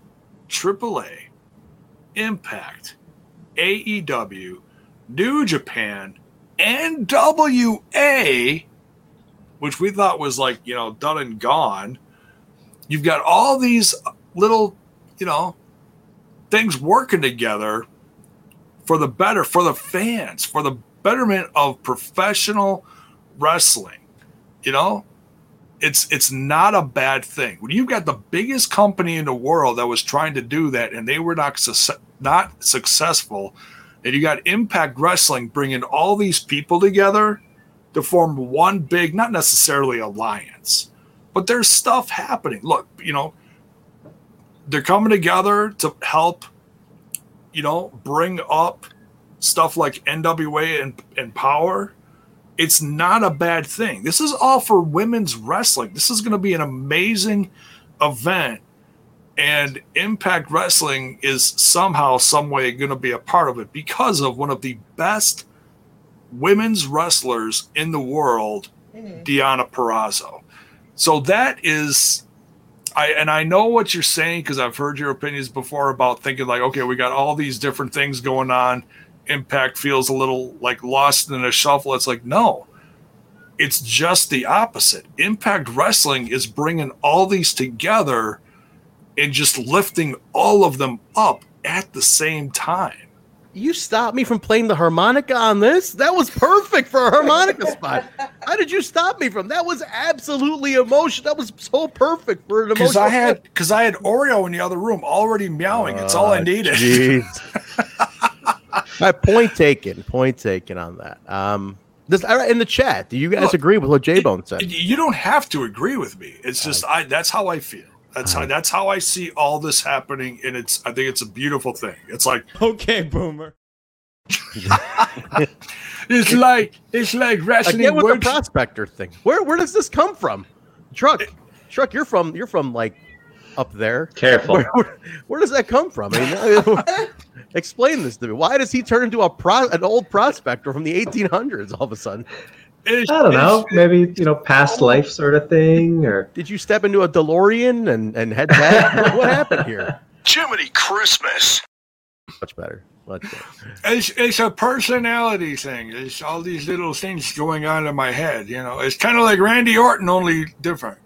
AAA, Impact, AEW, New Japan, and WA, which we thought was like, you know, done and gone. You've got all these little, you know, things working together for the better, for the fans, for the betterment of professional wrestling. You know, it's it's not a bad thing. When you've got the biggest company in the world that was trying to do that and they were not suc- not successful, and you got Impact Wrestling bringing all these people together to form one big, not necessarily alliance, but there's stuff happening. Look, you know, they're coming together to help, you know, bring up stuff like NWA and, and Power. it's not a bad thing. This is all for women's wrestling. This is going to be an amazing event. And Impact Wrestling is somehow, some way going to be a part of it because of one of the best women's wrestlers in the world, mm-hmm. Diana Purrazzo. So that is I and I know what you're saying because I've heard your opinions before about thinking like, okay, we got all these different things going on. Impact feels a little like lost in a shuffle. It's like, no, it's just the opposite. Impact Wrestling is bringing all these together and just lifting all of them up at the same time. You stopped me from playing the harmonica on this. That was perfect for a harmonica spot. How did you stop me from that? Was absolutely emotional. That was so perfect for an emotional. Because I had because I had Oreo in the other room already meowing. It's all I Oh, needed. jeez. All right, point taken. Point taken on that. Um, this in the chat. Do you guys Look, agree with what J Bone said? you don't have to agree with me. It's just I that's how I feel. That's how that's how I see all this happening, and it's I think it's a beautiful thing. It's like Okay, boomer. it's like it's like wrestling. Again with the prospector thing. Where where does this come from? Truck, truck. You're from you're from like up there. Careful. Where, where, where does that come from? I mean, explain this to me. Why does he turn into a pro, an old prospector from the 1800s all of a sudden? It's- I don't know. Maybe you know, past oh. life sort of thing, or Did you step into a DeLorean and and head back? what happened here? Jiminy Christmas. Much better. Much better. It's it's a personality thing. It's all these little things going on in my head. You know, it's kind of like Randy Orton, only different.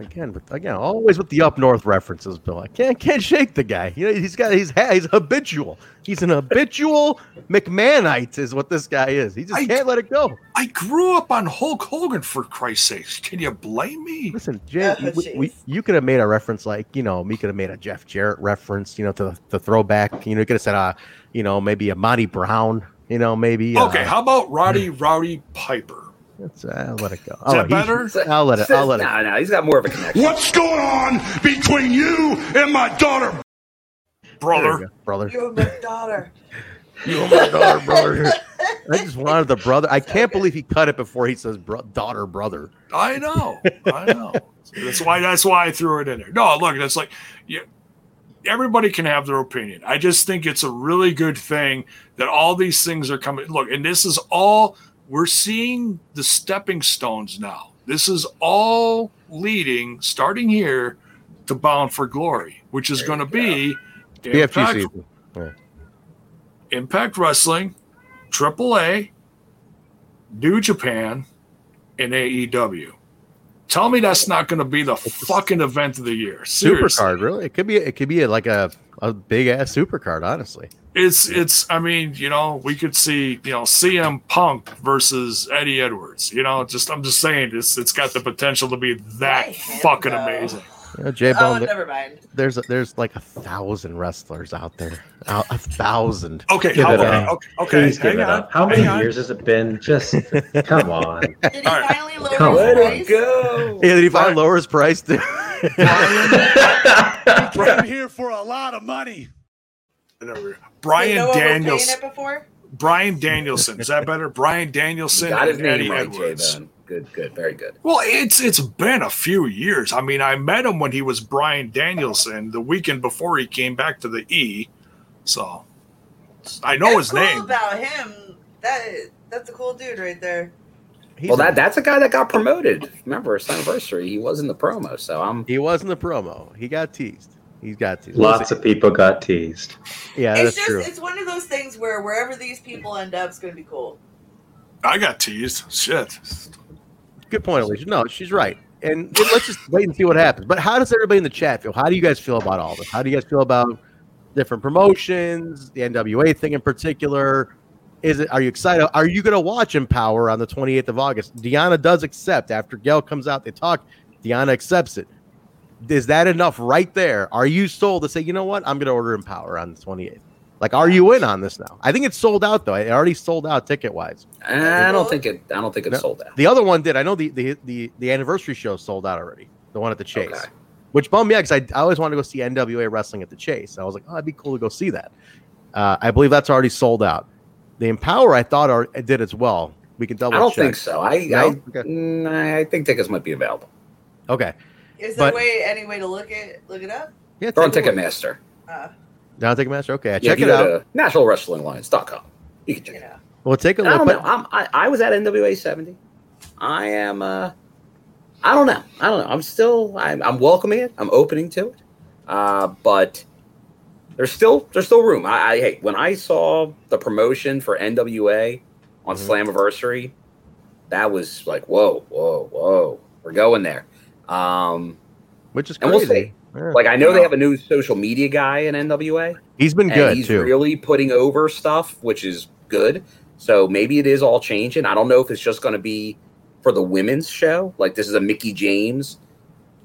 Again, but again, always with the up north references, Bill. I can't can't shake the guy. You know, he's got he's ha- he's habitual. He's an habitual McMahonite, is what this guy is. He just I- can't let it go. I grew up on Hulk Hogan for Christ's sakes. Can you blame me? Listen, Jay, Oh, we, we, you could have made a reference like you know, me could have made a Jeff Jarrett reference, you know, to the throwback. You know, you could have said, uh, you know, maybe a Monty Brown. You know, maybe. Uh, Okay, how about Roddy Rowdy Piper? That's, uh, I'll let it go. Is I'll that let- he's- better? I'll let it. I'll let it. No, no, he's got more of a connection. What's going on between you and my daughter? There you Brother. go, brother. You and my daughter. You and my daughter, brother. I just wanted the brother. I can't believe he cut it before he says bro- daughter, brother. I know. I know. that's why that's why I threw it in there. No, look, that's like yeah, everybody can have their opinion. I just think it's a really good thing that all these things are coming. Look, and this is all we're seeing the stepping stones now. This is all leading, starting here, to Bound for Glory, which is going to be PFG Impact, season. Yeah. Impact Wrestling, AAA, New Japan, and AEW. Tell me that's not going to be the fucking event of the year. Seriously. Supercard, really? It could be. It could be like a, a big ass supercard. Honestly, It's it's. I mean, you know, we could see you know CM Punk versus Eddie Edwards. You know, just I'm just saying, it's it's got the potential to be that Why fucking though? amazing. you know, J Oh, never mind. there's a, there's like a thousand wrestlers out there. A, a thousand. Okay, Give how, it okay, up. okay, okay. please give hang it up. How hang many on. years has it been? Just come on. Did he All right. finally lower Come his on. Price? go. Yeah, did he find Bryan- lower his price too? Came here for a lot of money. Whatever. Did Bryan no one were paying Daniels. before? Bryan Danielson. Is that better? Bryan Danielson Got his and Eddie name right, J Edwards. Bone. Good, good, very good. Well, it's it's been a few years. I mean, I met him when he was Bryan Danielson the weekend before he came back to the E. So I know That's his cool name. about him. That that's a cool dude right there. He's well, a- that that's a guy that got promoted. Remember his anniversary? He was in the promo, so I'm. he was in the promo. He got teased. He's got teased. Lots of people got teased. yeah, it's that's just true. it's one of those things where wherever these people end up is going to be cool. I got teased. Shit. Good point, Alicia. No, she's right. And and let's just wait and see what happens. But how does everybody in the chat feel? How do you guys feel about all this? How do you guys feel about different promotions, the NWA thing in particular? Is it? Are you excited? Are you going to watch Empower on the 28th of August? Deonna does accept after Gail comes out. They talk. Deonna accepts it. Is that enough right there? Are you sold to say, you know what? I'm going to order Empower on the 28th. Like, are you in on this now? I think it's sold out though. It already sold out ticket wise. I don't think it. I don't think it's No. sold out. The other one did. I know the the the, the anniversary show sold out already. The one at the Chase, Okay. which bummed me out because I, I always wanted to go see NWA wrestling at the Chase. I was like, oh, it'd be cool to go see that. Uh, I believe that's already sold out. The Empower, I thought, are, did as well. We can double. Check. I don't check. think so. I No? I, Okay. mm, I think tickets might be available. Okay. Is there But- way any way to look it look it up? Yeah. They're on take a look. Ticketmaster. Uh, Down Ticketmaster. Okay, Yeah, check if you it go out. to nationalwrestlingalliance.com. You can check you it out. know. We'll take a look. don't but- know. I'm, I, I was at NWA 70. I am. uh I don't know. I don't know. I'm still. I'm, I'm welcoming it. I'm opening to it. Uh, but there's still there's still room. I, I hey, when I saw the promotion for NWA on Mhm. Slammiversary, that was like, whoa, whoa, whoa, we're going there. Um, which is and we'll crazy. see. Yeah. like I know they have a new social media guy in NWA he's been good he's too. really putting over stuff, which is good. So maybe it is all changing. I don't know if it's just going to be for the women's show. Like this is a Mickie James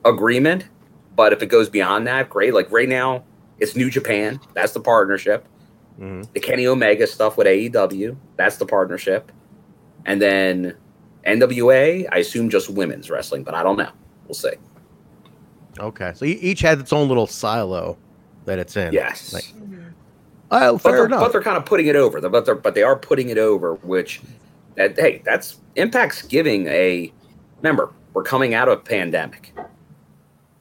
agreement, but if it goes beyond that, great. Like right now, it's New Japan. That's the partnership. Mhm. The Kenny Omega stuff with AEW. That's the partnership. And then NWA, I assume just women's wrestling, but I don't know. We'll see. Okay, so each has its own little silo that it's in. Yes. Like, oh, but fair they're, enough. but they're kind of putting it over. But they're but they are putting it over, which that hey, that's Impact's giving a. Remember, we're coming out of a pandemic.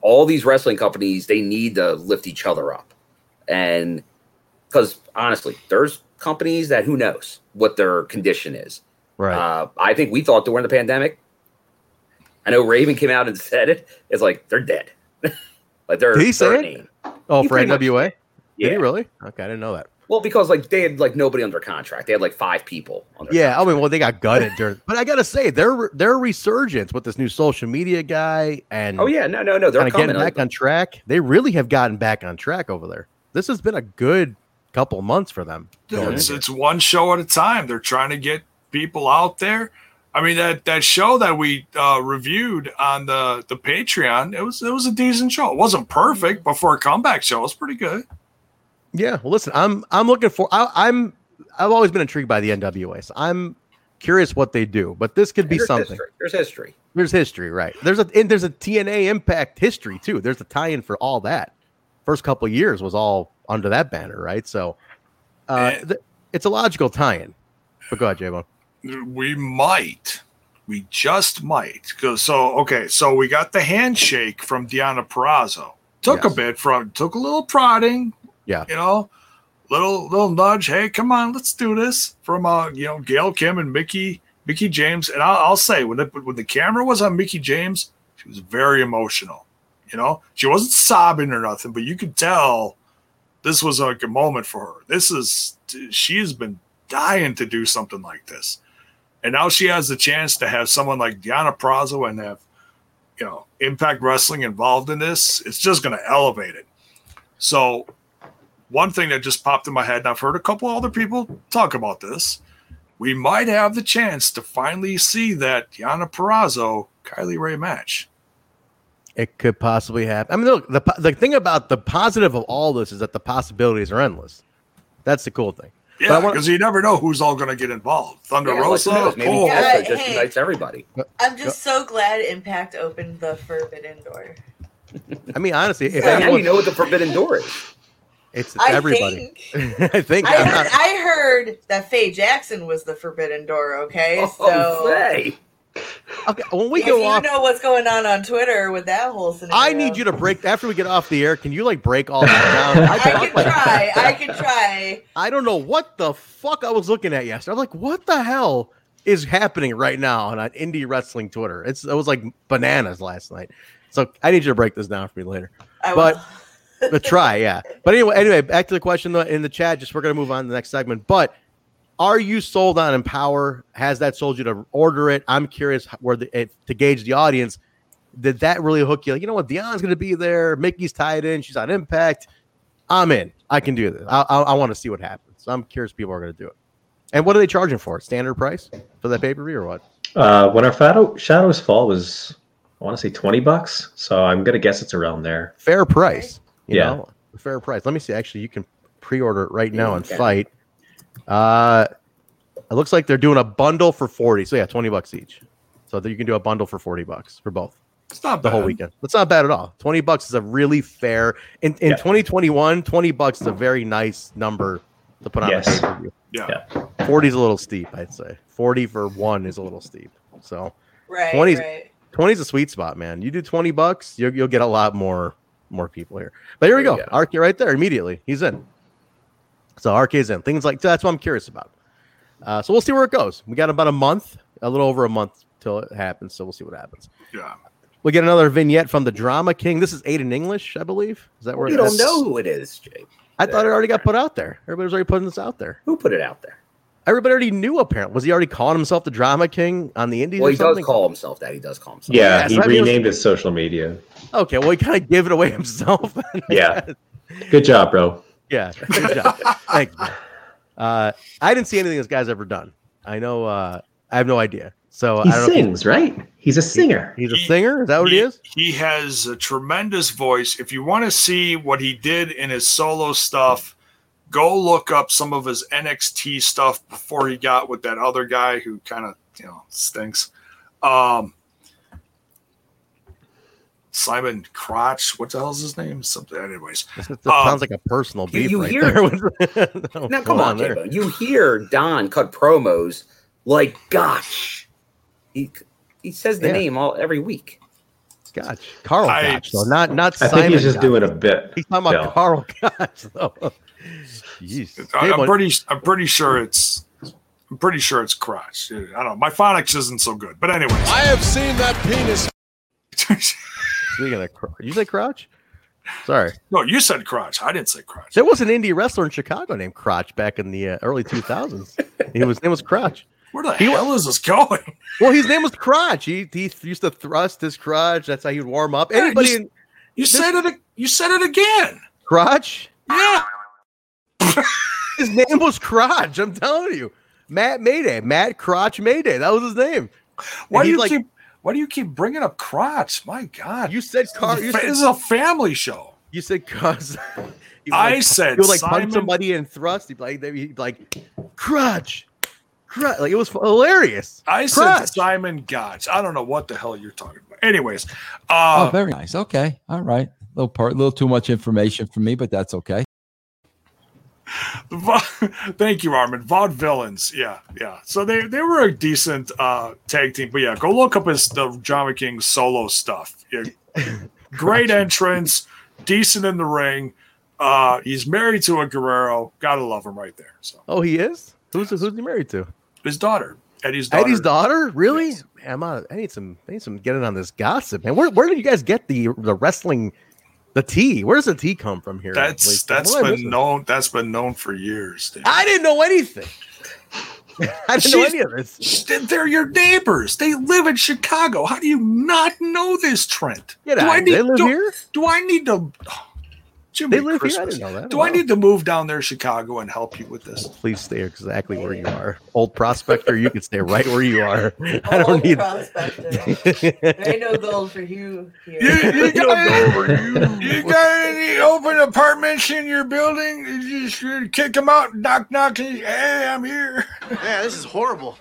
All these wrestling companies they need to lift each other up, and because honestly, there's companies that who knows what their condition is. right. Uh, I think we thought during the pandemic. I know Raven came out and said it. It's like they're dead. like they're Did he said it? oh, he for pretty much NWA. Did Yeah. he really? Okay, I didn't know that. Well, because like they had like nobody under contract. They had like five people. Under Yeah, I mean, well, they got gutted during, but I gotta say, their their resurgence with this new social media guy and Oh yeah, no, no, no. They're coming. getting back on track. They really have gotten back on track over there. This has been a good couple months for them. going It's, it's one show at a time. They're trying to get people out there. I mean that that show that we uh, reviewed on the the Patreon, it was it was a decent show. It wasn't perfect, but for a comeback show, it was pretty good. Yeah, well, listen, I'm I'm looking for. I, I'm I've always been intrigued by the NWA. So I'm curious what they do, but this could be There's something. History. There's history. There's history, right? There's a and there's a TNA Impact history too. There's a tie-in for all that. First couple of years was all under that banner, right? So uh, Yeah. th- it's a logical tie-in. But go ahead, J-Bone. We might, we just might. Go so okay. So we got the handshake from Deonna Purrazzo. Took Yes. a bit from, took a little prodding. Yeah. you know, little little nudge. Hey, come on, let's do this. From uh, you know, Gail Kim and Mickie Mickie James. And I'll, I'll say when the when the camera was on Mickie James, she was very emotional. You know, she wasn't sobbing or nothing, but you could tell this was like a moment for her. This is she has been dying to do something like this, and now she has the chance to have someone like Diana Purrazzo and have you know Impact Wrestling involved in this. It's just going to elevate it. So, one thing that just popped in my head, and I've heard a couple other people talk about this. We might have the chance to finally see that Diana Purrazzo Kylie Ray match. It could possibly happen. I mean, look, the the thing about the positive of all this is that the possibilities are endless. That's the cool thing. But I Yeah, because you never know who's all going to get involved. Thunder Yeah, Rosa, who knows? Maybe Cole. Yeah. Tessa just Hey. unites everybody. I'm just so glad Impact opened the Forbidden Door. I mean, honestly, if So now you know what the Forbidden Door is. it's I everybody. think. I think I heard, not- I heard that Faye Jackson was the Forbidden Door. Okay, oh, so Oh, Faye. Okay, when we if go you off, know what's going on on Twitter with that whole scenario, I need you to break after we get off the air. Can you like break all that down? I talk can try. I can try. I don't know what the fuck I was looking at yesterday. I'm like, what the hell is happening right now on uh, indie wrestling Twitter? It's it was like bananas last night. So I need you to break this down for me later. I But- will. But try, yeah. But anyway, anyway, back to the question in the- in the chat. Just we're gonna move on to the next segment. But are you sold on Empower? Has that sold you to order it? I'm curious where the if, to gauge the audience. Did that really hook you? Like, you know what? Dion's gonna be there. Mickie's tied in. She's on Impact. I'm in. I can do this. I, I, I want to see what happens. So I'm curious. People are gonna do it. And what are they charging for? Standard price for that pay per view or what? Uh, when our shadow, shadows fall was, I want to say twenty bucks. So I'm gonna guess it's around there. Fair price. You Yeah. know, fair price. Let me see. Actually, you can pre-order it right now Yeah, and you can. fight. Uh, it looks like they're doing a bundle for forty. So yeah, twenty bucks each. So that you can do a bundle for forty bucks for both It's not the bad. whole weekend. That's not bad at all. Twenty bucks is a really fair. In in Yeah. 2021, 20 bucks is a very nice number to put on Yes. a pay per. Yeah. Yeah. 40 is a little steep, I'd say. 40 for one is a little steep. So Right. 20's right. 20 is a sweet spot, man. You do 20 bucks, you'll, you'll get a lot more more people here. But here we go. you go. RK right there immediately. He's in. So RK's in. Things like that's what I'm curious about. Uh, so we'll see where it goes. We got about a month, a little over a month till it happens. So we'll see what happens. Yeah. We get another vignette from the Drama King. This is Aiden English, I believe. Is that where You don't that's- know who it is, Jake. I thought it already got put out there. Everybody's already putting this out there. Who put it out there? Everybody already knew. Apparently, was he already calling himself the Drama King on the Indies? Well, or he does something? call himself that. He does call himself. Yeah, Yeah, he so I mean, it was- renamed his social media. Okay, well, he kind of gave it away himself. Yeah. Good job, bro. Yeah. Good job. Thanks. man. Uh, I didn't see anything this guy's ever done. I know. Uh, I have no idea. So He I don't know. sings, right? He's a singer. He's, he's a singer. Is that what he is? He has a tremendous voice. If you want to see what he did in his solo stuff, go look up some of his NXT stuff before he got with that other guy who kind of you know stinks. Um, Simon Crotch. What the hell is his name? Something. Anyways, This, this Um, sounds like a personal you- beef you right hear- there. Now, now come on, J-Bo. You hear Don cut promos like, gosh. He, he says the Yeah. name all every week. Gotch. Karl I- Gotch, though. Not not I Simon. think he's just Gotch. doing a bit. He's talking about Phil. Karl Gotch, though. Jeez. I, I'm pretty. I'm pretty sure it's. I'm pretty sure it's Crotch. I don't know. My phonics isn't so good, but anyway. I have seen that penis. Speaking of, Cr- you say Crotch? Sorry, no, you said Crotch. I didn't say Crotch. there was an indie wrestler in Chicago named Crotch back in the uh, early 2000s. He was name was Crotch. Where the He- hell is this going? Well, his name was Crotch. He he used to thrust his crotch. That's how he'd warm up. Yeah, Anybody you- in You said it. You said it again. Crotch? Yeah. His name was Crotch. I'm telling you, Matt Mayday, Matt Crotch Mayday. That was his name. Why do you like- keep? Why do you keep bringing up Crotch? My God. You said Car. This You is a fa- said, this is a family show. you said cuz. he I like, said he would like Simon- punch somebody and thrust. He'd be like, he'd be like Crotch, Crotch. Like it was hilarious. I said Simon Gotch. I don't know what the hell you're talking about. Anyways, uh, oh, very nice. Okay. All right. A little part, a little too much information for me, but that's okay. Thank you, Armin. Vaudevillains. Yeah, yeah. So they, they were a decent uh, tag team. But yeah, go look up his the John King solo stuff. Yeah. Great entrance, decent in the ring. Uh, he's married to a Guerrero. Gotta love him right there. So Oh, he is. Who's who's he married to? his daughter, Eddie's daughter. Eddie's daughter. Really? Yes. Man, I'm out. I need some. I need some getting on this gossip, man. Where where did you guys get the the wrestling? The tea. Where does the tea come from here? That's Like, that's what been known. That's been known for years. dude. I didn't know anything. I didn't know any of this. They're your neighbors. They live in Chicago. How do you not know this, Trent? Get do out. I need, They live do, here. Do I need to? Jimmy They live here? I didn't know that. Do I need to move down there Chicago and help you with this? Please stay exactly where you are, old prospector. You can stay right where you are. I don't Old need. prospector. There ain't no gold for you here. You, got, you got any open apartments in your building? You just kick them out, knock, knock. and, Hey, I'm here. Yeah, this is horrible.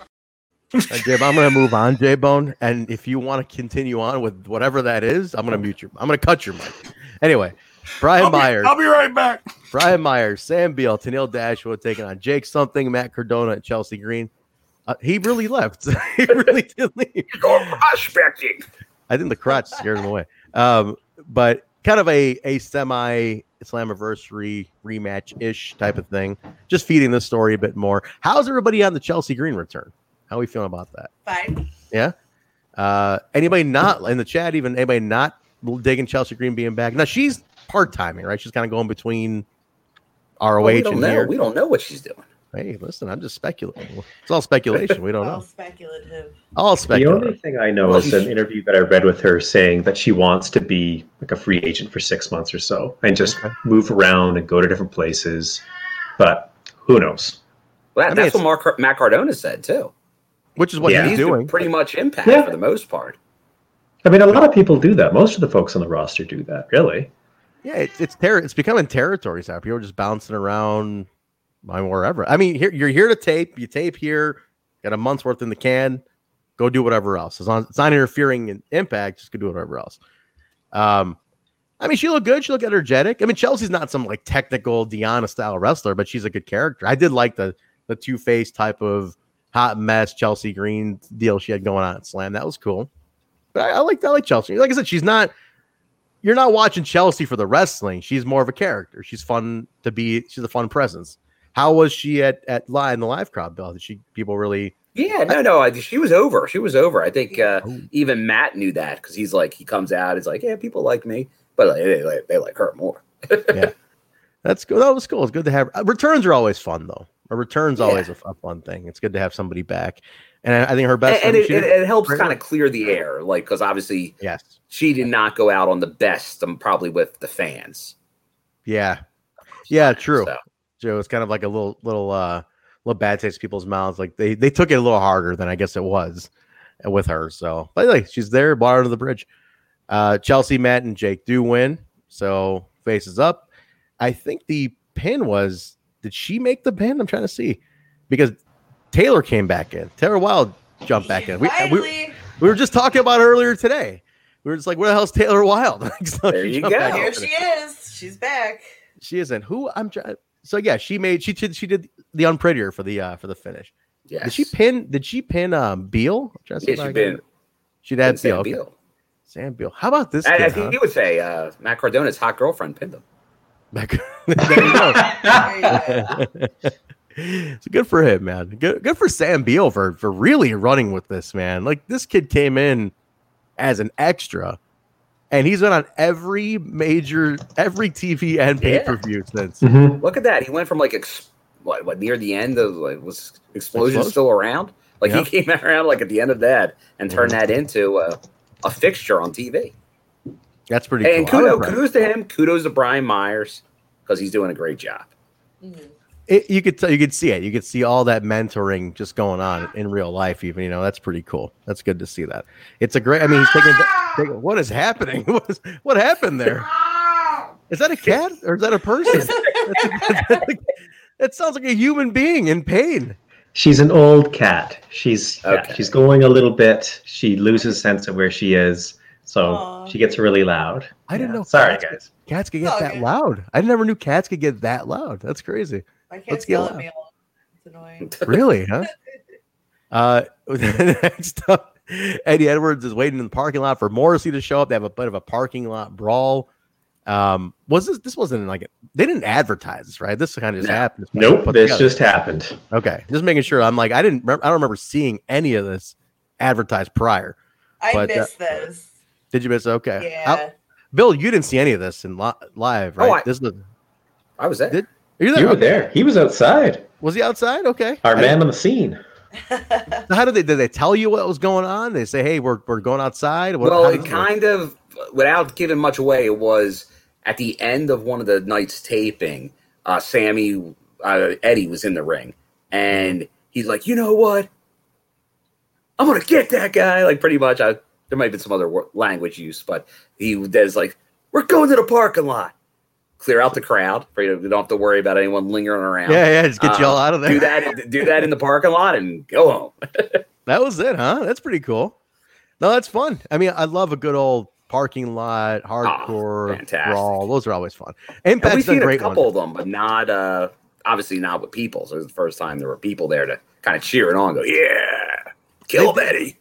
Uh, Jib, I'm gonna move on, J Bone. And if you want to continue on with whatever that is, I'm gonna mute your. I'm gonna cut your mic. Anyway, Brian I'll be, Myers, I'll be right back. Brian Myers, Sam Beale, Tenille Dashwood taking on Jake Something, Matt Cardona, and Chelsea Green. Uh, he really left. he really did leave. Go prospecting. I think the crotch scared him away. Um, but kind of a a semi Slammiversary rematch ish type of thing. Just feeding the story a bit more. How's everybody on the Chelsea Green return? How are we feeling about that? Fine. Yeah. Uh, anybody not in the chat? Even anybody not digging Chelsea Green being back? Now she's part timing, right? She's kind of going between ROH Well, we don't and know. here. We don't know what she's doing. Hey, listen, I'm just speculating. It's all speculation. We don't All know. All speculative. All speculative. The only thing I know Well, is an interview that I read with her saying that she wants to be like a free agent for six months or so and just Okay. move around and go to different places. But who knows? Well, I mean, that's what Mark, Matt Cardona said too. Which is what Yeah. he's He's doing. pretty much impact Yeah. for the most part. I mean, a lot of people do that. Most of the folks on the roster do that, really. Yeah, it's it's ter- it's becoming territories out. People are just bouncing around by wherever. I mean, here you're here to tape. You tape here, got a month's worth in the can. Go do whatever else. As it's not interfering in impact, just go do whatever else. Um, I mean, she looked good. She looked energetic. I mean, Chelsea's not some like technical Diana style wrestler, but she's a good character. I did like the the two face type of hot mess Chelsea Green deal she had going on at Slam. That was cool. But I, I like I like Chelsea. Like I said, she's not. You're not watching Chelsea for the wrestling. She's more of a character. She's fun to be. She's a fun presence. How was she at at live in the live crowd, Bill? Did she people really? Yeah, no, no. I, she was over. She was over. I think uh, even Matt knew that because he's like, he comes out. He's like, yeah, people like me, but like, they, like, they like her more. yeah, that's good. That was cool. It's good to have returns are always fun though. A return's Yeah. always a fun thing. It's good to have somebody back, and I, I think her best. and, and it, it, it helps kind of clear the air, like because obviously, yes, she did not go out on the best. Um, probably with the fans. Yeah, yeah, true. So. Joe, it's kind of like a little little uh little bad taste in people's mouths. Like they they took it a little harder than I guess it was with her. So, but like she's there, her to the bridge. Uh, Chelsea, Matt, and Jake do win. So faces up. I think the pin was. Did she make the pin? I'm trying to see because Taylor came back in. Taylor Wilde jumped back in. We, we, we were just talking about her earlier today. We were just like, where the hell's Taylor Wilde? So There you go. here she is. She's back. She isn't. Who I'm trying. So yeah, she made she did she did the unprettier for the uh for the finish. Yeah. Did she pin? Did she pin um Beale? I'm trying to see Yeah, she can- been. She'd had Sam Beale. okay. Sam Beale. How about this? I, kid, I think huh? he would say uh, Matt Cardona's hot girlfriend pinned him. Back- there you go. There you go. so good for him, man. Good, good for Sam Beale for for really running with this man. Like this kid came in as an extra, and he's been on every major, every TV and pay per view since. Mhm. Look at that. He went from like ex- what what near the end of like was explosion Explosion? still around? Like Yeah. he came around like at the end of that and turned that into a, a fixture on TV. That's pretty and cool. I'm kudos, kudos to him. Kudos to Brian Myers because he's doing a great job. Mhm. It, you could tell you could see it you could see all that mentoring just going on in real life even you know that's pretty cool that's good to see that it's a great i mean he's taking, taking what is happening what, is, what happened there is that a cat or is that a person it sounds like a human being in pain She's an old cat. She's yeah, she's going a little bit. She loses sense of where she is, so Aw. she gets really loud. i didn't Yeah. know Sorry, cats, guys. cats could get Oh, that okay. loud i never knew cats could get that loud that's crazy My Let's cat's get yelling at me. It's annoying. really huh uh next up eddie edwards is waiting in the parking lot for morrissey to show up they have a bit of a parking lot brawl um was this this wasn't like a, they didn't advertise this right this kind of just No. happened Nope, this together. just happened. okay just making sure i'm like i didn't remember, i don't remember seeing any of this advertised prior I But, uh, missed this. did you miss it? okay Yeah. How- bill you didn't see any of this in li- live right Oh, I- this was I was there. Did- are you there? You were Okay. there. He was outside. was he outside okay Our I man on the scene. So how did they did they tell you what was going on? They say, "Hey, we're we're going outside." What, well, it does work? kind of, without giving much away, it was at the end of one of the night's taping. Uh, Sammy uh, Eddie was in the ring, and he's like, "You know what? I'm gonna get that guy." Like pretty much. I, there might have been some other language use, but he does like, "We're going to the parking lot." Clear out the crowd. For you don't have to worry about anyone lingering around. Yeah, yeah, just get you Uh, all out of there. Do that. Do that in the parking lot and go home. That was it, huh? That's pretty cool. No, that's fun. I mean, I love a good old parking lot hardcore Ah, fantastic. brawl. Those are always fun. And Impact's we've done seen a great couple ones. of them, but not uh obviously not with people. So it was the first time there were people there to kind of cheer it on, go, yeah, kill They- Betty.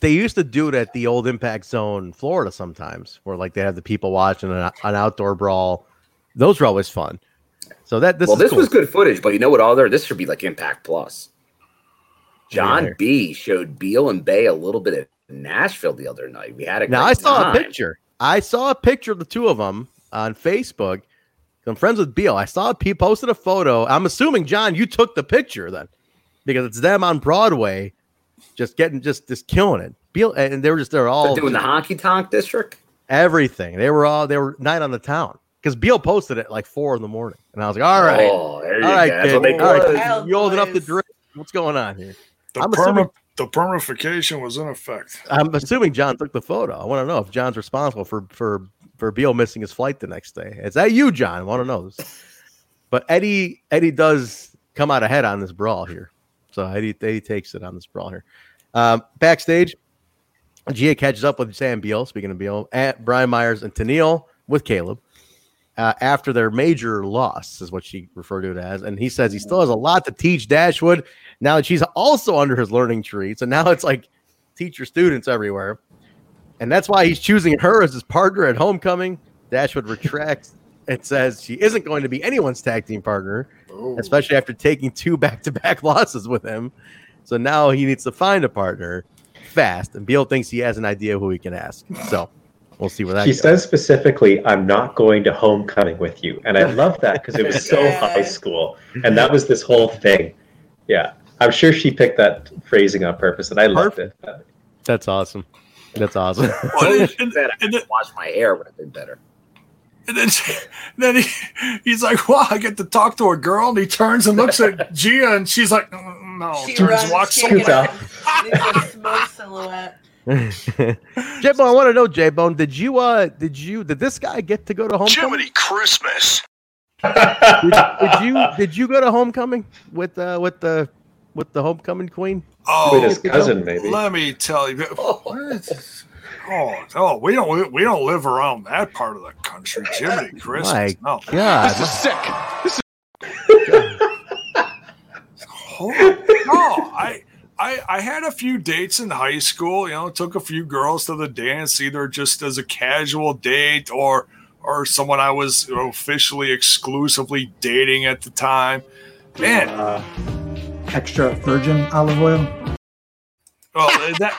They used to do it at the old Impact Zone, Florida, sometimes, where like they have the people watching an, an outdoor brawl. Those were always fun. So that this well, is this cool. was good footage, but you know what All there, This should be like Impact Plus. John Yeah. B showed Beale and Bey a little bit of Nashville the other night. We had a Now I saw time. a picture. I saw a picture of the two of them on Facebook. I'm friends with Beale. I saw he posted a photo. I'm assuming John, you took the picture then, because it's them on Broadway, just getting just just killing it. Beale and they were just they're all They're doing the honky tonk district. everything. They were all they were night on the town because Beale posted it like four in the morning, and I was like, all right, Oh, there you all go. right, That's kid. what they all right, call it. kid. you old enough to Boys. drink. What's going on here? The, I'm perma- assuming- the permification was in effect. I'm assuming John took the photo. I want to know if John's responsible for for for Beale missing his flight the next day. Is that you, John? I want to know. But Eddie Eddie does come out ahead on this brawl here. So Eddie Eddie takes it on this brawl here. Um, backstage, Gia catches up with Sam Beale. Speaking of Beale, at Brian Myers and Tenille with Caleb. Uh, after their major loss, is what she referred to it as. And he says he still has a lot to teach Dashwood now that she's also under his learning tree. So now it's like teacher students everywhere. And that's why he's choosing her as his partner at homecoming. Dashwood retracts and says she isn't going to be anyone's tag team partner, especially after taking two back to back losses with him. So now he needs to find a partner fast. And Beale thinks he has an idea who he can ask. So we'll see where that She goes. says specifically, "I'm not going to homecoming with you," and I love that because it was so high school, and that was this whole thing. Yeah, I'm sure she picked that phrasing on purpose, and I loved it. That's awesome. That's awesome. Well, and, Said I had to wash my hair would have been better. and then, then he, he's like, "Wow, I get to talk to a girl." And he turns and looks at Gia, and she's like, "Mm, "No." She turns, runs, walks she away. runs. A smoke silhouette. J Bone, I want to know, J Bone, did you uh did you did this guy get to go to homecoming? Jiminy Christmas. Did, did you did you go to homecoming with uh with the with the homecoming queen? Oh, With his cousin, maybe. Let me tell you. Oh, oh, we don't we don't live around that part of the country, Jiminy Christmas. My no. God. This is sick. This is Hold on. No, I, I I had a few dates in high school. You know, took a few girls to the dance, either just as a casual date or or someone I was you know, officially exclusively dating at the time. Man, uh, Extra virgin olive oil. well that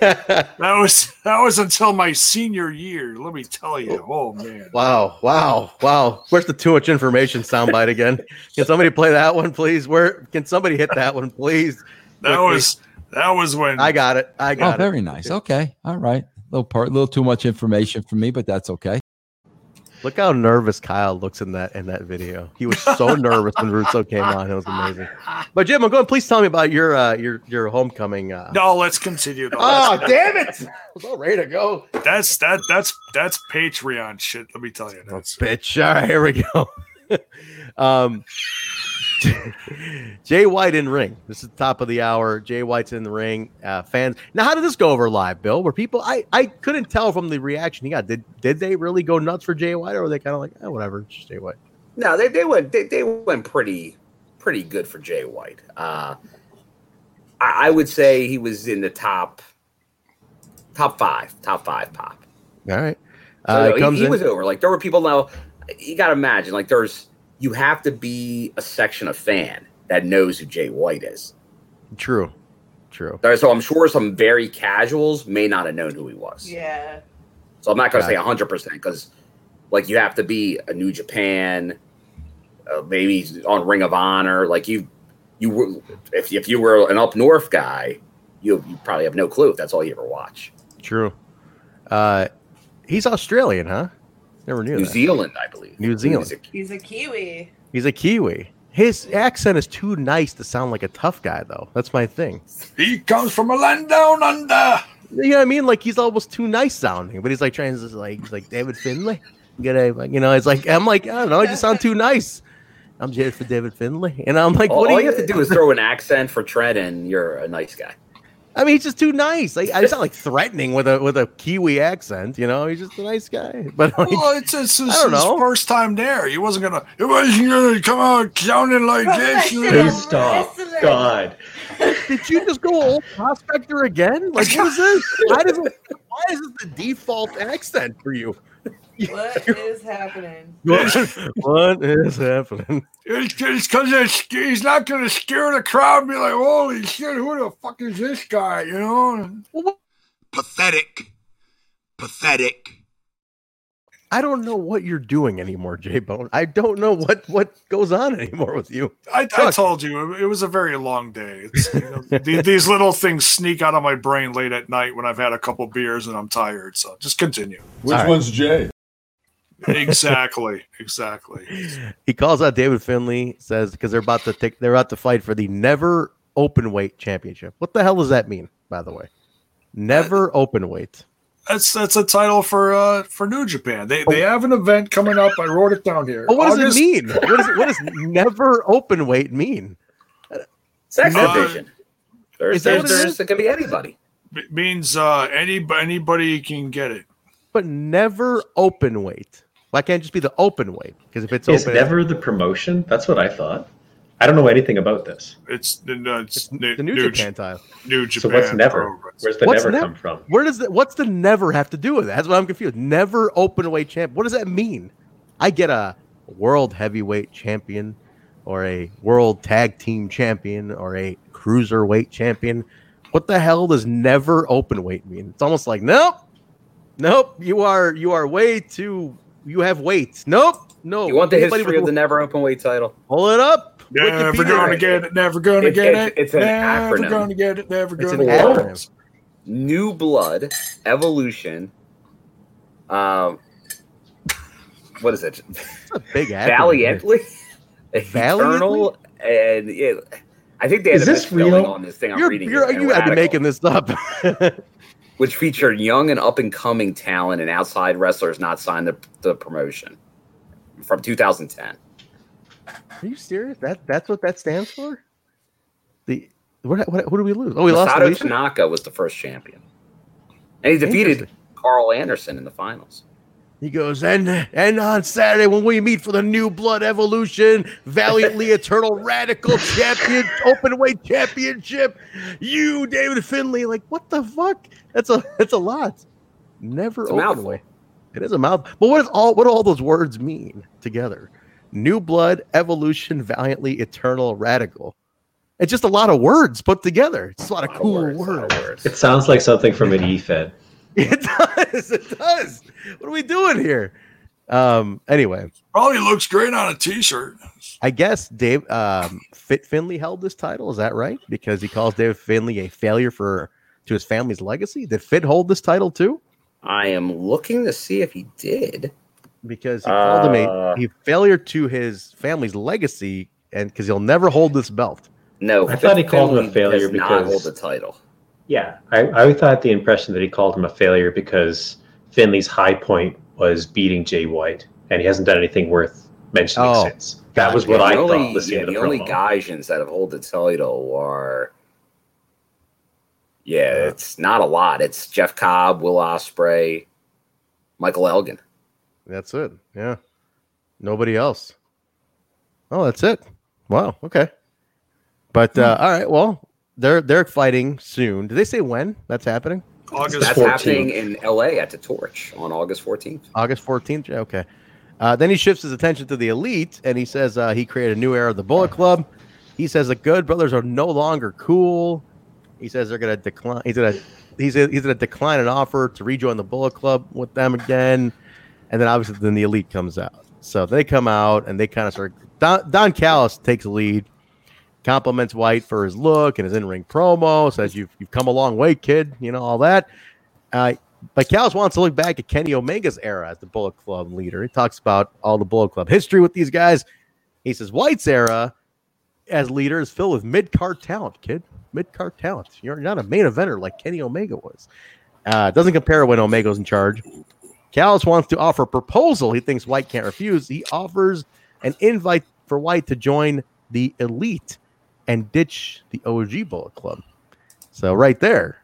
that was that was until my senior year. Let me tell you. Oh, oh man. Wow, wow, wow. Where's the too much information soundbite again? Can somebody play that one, please? Where can somebody hit that one, please? That Quickly. was that was when I got it. I Oh, got it. very nice. Okay. All right. A little part, a little too much information for me, but that's okay. Look how nervous Kyle looks in that in that video. He was so nervous when Russo came on. It was amazing. But Jim, I'm going. Please tell me about your uh, your your homecoming. Uh... No, let's continue. No, Oh, that's- damn it! I was all ready to go. That's that that's that's Patreon shit. Let me tell you. That's Bitch. All right, here we go. um, Jay White in ring. This is the top of the hour. Jay White's in the ring. Uh, fans. Now, how did this go over live, Bill? Were people? I I couldn't tell from the reaction he got. Did did they really go nuts for Jay White, or were they kind of like, oh, whatever, it's just Jay White? No, they, they went they, they went pretty pretty good for Jay White. Uh, I, I would say he was in the top top five, top five pop. All right. So, Uh, no, he, he was over. Like there were people now. You got to imagine, like there's you have to be a section of fan that knows who Jay White is. True. True. So I'm sure some very casuals may not have known who he was. Yeah. So I'm not going to say 100 percent because, like, you have to be a New Japan, uh, maybe on Ring of Honor. Like you, you were if if you were an up north guy, you you probably have no clue if that's all you ever watch. True. Uh, he's Australian, huh? Never knew New that. Zealand, I believe. New Zealand. He's a- He's a Kiwi. He's a Kiwi. His accent is too nice to sound like a tough guy, though. That's my thing. he comes from a land down under. You know what I mean? Like he's almost too nice sounding, but he's like trying to like he's like David Finlay. Get a like, you know, it's like I'm like I don't know, I just sound too nice. I'm here for David Finlay, and I'm like, all, what all do you have to do is throw an accent for Trent, and you're a nice guy. I mean, he's just too nice. Like I sound like threatening with a with a Kiwi accent. You know, he's just a nice guy. But like, Well, it's, it's, it's I don't his know. first time there. He wasn't gonna. It wasn't gonna come out sounding like this. Please stop. God. did you just go old prospector again? Like what is this? Why does it? Why is this the default accent for you? What is happening? what is happening? It's because he's not gonna scare the crowd and be like, "Holy shit, who the fuck is this guy?" You know. pathetic. Pathetic. I don't know what you're doing anymore, J Bone. I don't know what what goes on anymore with you. I, I told you it was a very long day. It's, you know, the- these little things sneak out of my brain late at night when I've had a couple beers and I'm tired. So just continue. Which All right. one's Jay? Exactly, exactly. He calls out David Finlay, says because they're about to take they're about to fight for the never open weight championship. What the hell does that mean, by the way? Never open weight. That's that's a title for uh for New Japan. They they have an event coming up. I wrote it down here. But what does it mean? What does what does never open weight mean? Sex Uh, division. There's, is that there's, what it there's it could be anybody. It means uh any anybody can get it. But never open weight. Why can't it just be the open weight? Because if it's Is open, never the promotion? That's what I thought. I don't know anything about this. It's the no, it's, the New, Japan title. New Japan. So what's never? Pro Where's the What's never nev- come from? Where does the, what's the never have to do with that? That's what I'm confused. Never open weight champ. What does that mean? I get a world heavyweight champion, or a world tag team champion, or a cruiserweight champion. What the hell does never open weight mean? It's almost like nope, nope. You are you are way too. You have weight. Nope, no. You want the Anybody history with- of the never open weight title? Pull it up. Never Wikipedia. gonna get it. Never gonna It's- get it's- it. it's an never acronym. gonna get it. Never It's gonna an get acronym. it. New blood, evolution. Um, what is it? A big acronym. Valiantly, Valiantly? eternal, and yeah, I think they had Is a this real? on this thing. I'm You're, reading you're, it, you got to making this up. which featured young and up and coming talent and outside wrestlers not signed the, the promotion from 2010. Are you serious? That that's what that stands for? The what? What? Who did we lose? Oh, we lost. Masato? Tanaka was the first champion, and he defeated Karl Anderson in the finals. He goes, and and on Saturday when we meet for the New Blood Evolution, Valiantly Eternal Radical Champion Open Weight Championship, you David Finlay, like what the fuck? That's a that's a lot. Never It's open weight. It is a mouth. But what is all what do all those words mean together? New Blood Evolution Valiantly Eternal Radical. It's just a lot of words put together. It's a lot of cool words, words. lot of words. It sounds like something from an E EFED. It does. It does. What are we doing here? Um. Anyway, Probably looks great on a t-shirt. I guess Dave um, Fit Finlay held this title. Is that right? Because he calls Dave Finlay a failure for to his family's legacy. Did Fit hold this title too? I am looking to see if he did. Because he called him a, Uh. a failure to his family's legacy, and because he'll never hold this belt. No, I thought he called him a failure does not because- hold the title. Yeah, I, I thought the impression that he called him a failure because Finlay's high point was beating Jay White, and he hasn't done anything worth mentioning Oh, since. That was what I only, thought listening yeah, to the the only promo. Gaijins that have hold the title are, yeah, it's not a lot. It's Jeff Cobb, Will Ospreay, Michael Elgin. That's it. Yeah. Nobody else. Oh, that's it. Wow. Okay. But uh, all right. Well, they're they're fighting soon. Did they say when that's happening? August That's 14th. happening in L.A. at the Torch on August 14th. August 14th. Yeah, Okay. Uh, then he shifts his attention to the elite and he says uh, he created a new era of the Bullet Club. He says the Good Brothers are no longer cool. He says they're going to decline. He's going to he's he's going to decline an offer to rejoin the Bullet Club with them again. And then obviously then the elite comes out. So they come out and they kind of start. Don, Don Callis takes the lead, compliments White for his look and his in-ring promo. Says you've you've come a long way, kid. You know all that. Uh, but Callis wants to look back at Kenny Omega's era as the Bullet Club leader. He talks about all the Bullet Club history with these guys. He says White's era as leader is filled with mid card talent, kid. Mid card talent. You're not a main eventer like Kenny Omega was. Uh, doesn't compare when Omega's in charge. Callis wants to offer a proposal he thinks White can't refuse. He offers an invite for White to join the elite and ditch the OG Bullet Club. So right there,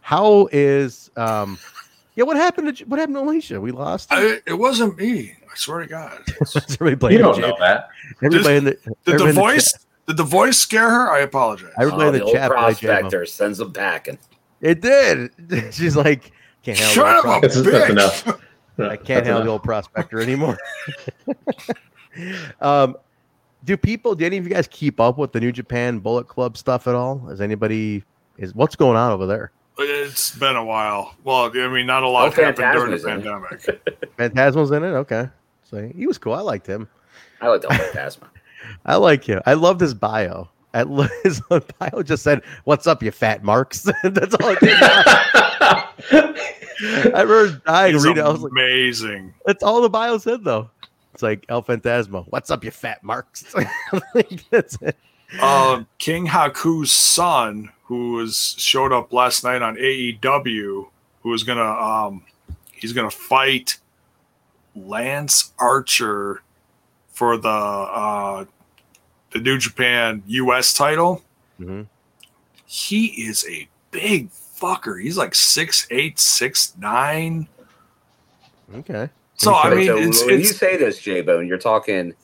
how is um yeah, what happened to what happened to Alicia? We lost. I, it wasn't me. I swear to God. Everybody You blaming don't know that. Everybody in the Did the in the voice? Did the voice scare her? I apologize. Everybody Oh, in the the old chat. blamed Jay prospector sends him packing. It did. She's like, can't handle Shut the up, old That's, that's bitch. enough. I can't handle the old prospector anymore. um, do people? Do any of you guys keep up with the New Japan Bullet Club stuff at all? Is anybody? Is what's going on over there? It's been a while. Well, I mean, not a lot Oh, happened during the Phantasmo's in it. pandemic. Phantasmo's in it. Okay, so he was cool. I liked him. I like the Phantasmo. I like him. I loved his bio. I lo- his bio just said, "What's up, you fat marks?" That's all it did. I remember dying He's reading. it. I was like, amazing. That's all the bio said, though. It's like El Phantasmo. What's up, you fat marks? Like, that's it. uh, King Haku's son, who was showed up last night on AEW, who is gonna um, he's gonna fight Lance Archer for the uh, the New Japan US title. Mhm. He is a big fucker. He's like six eight, six nine. Okay. So I mean, so it's, when you say this, J Bone, you're talking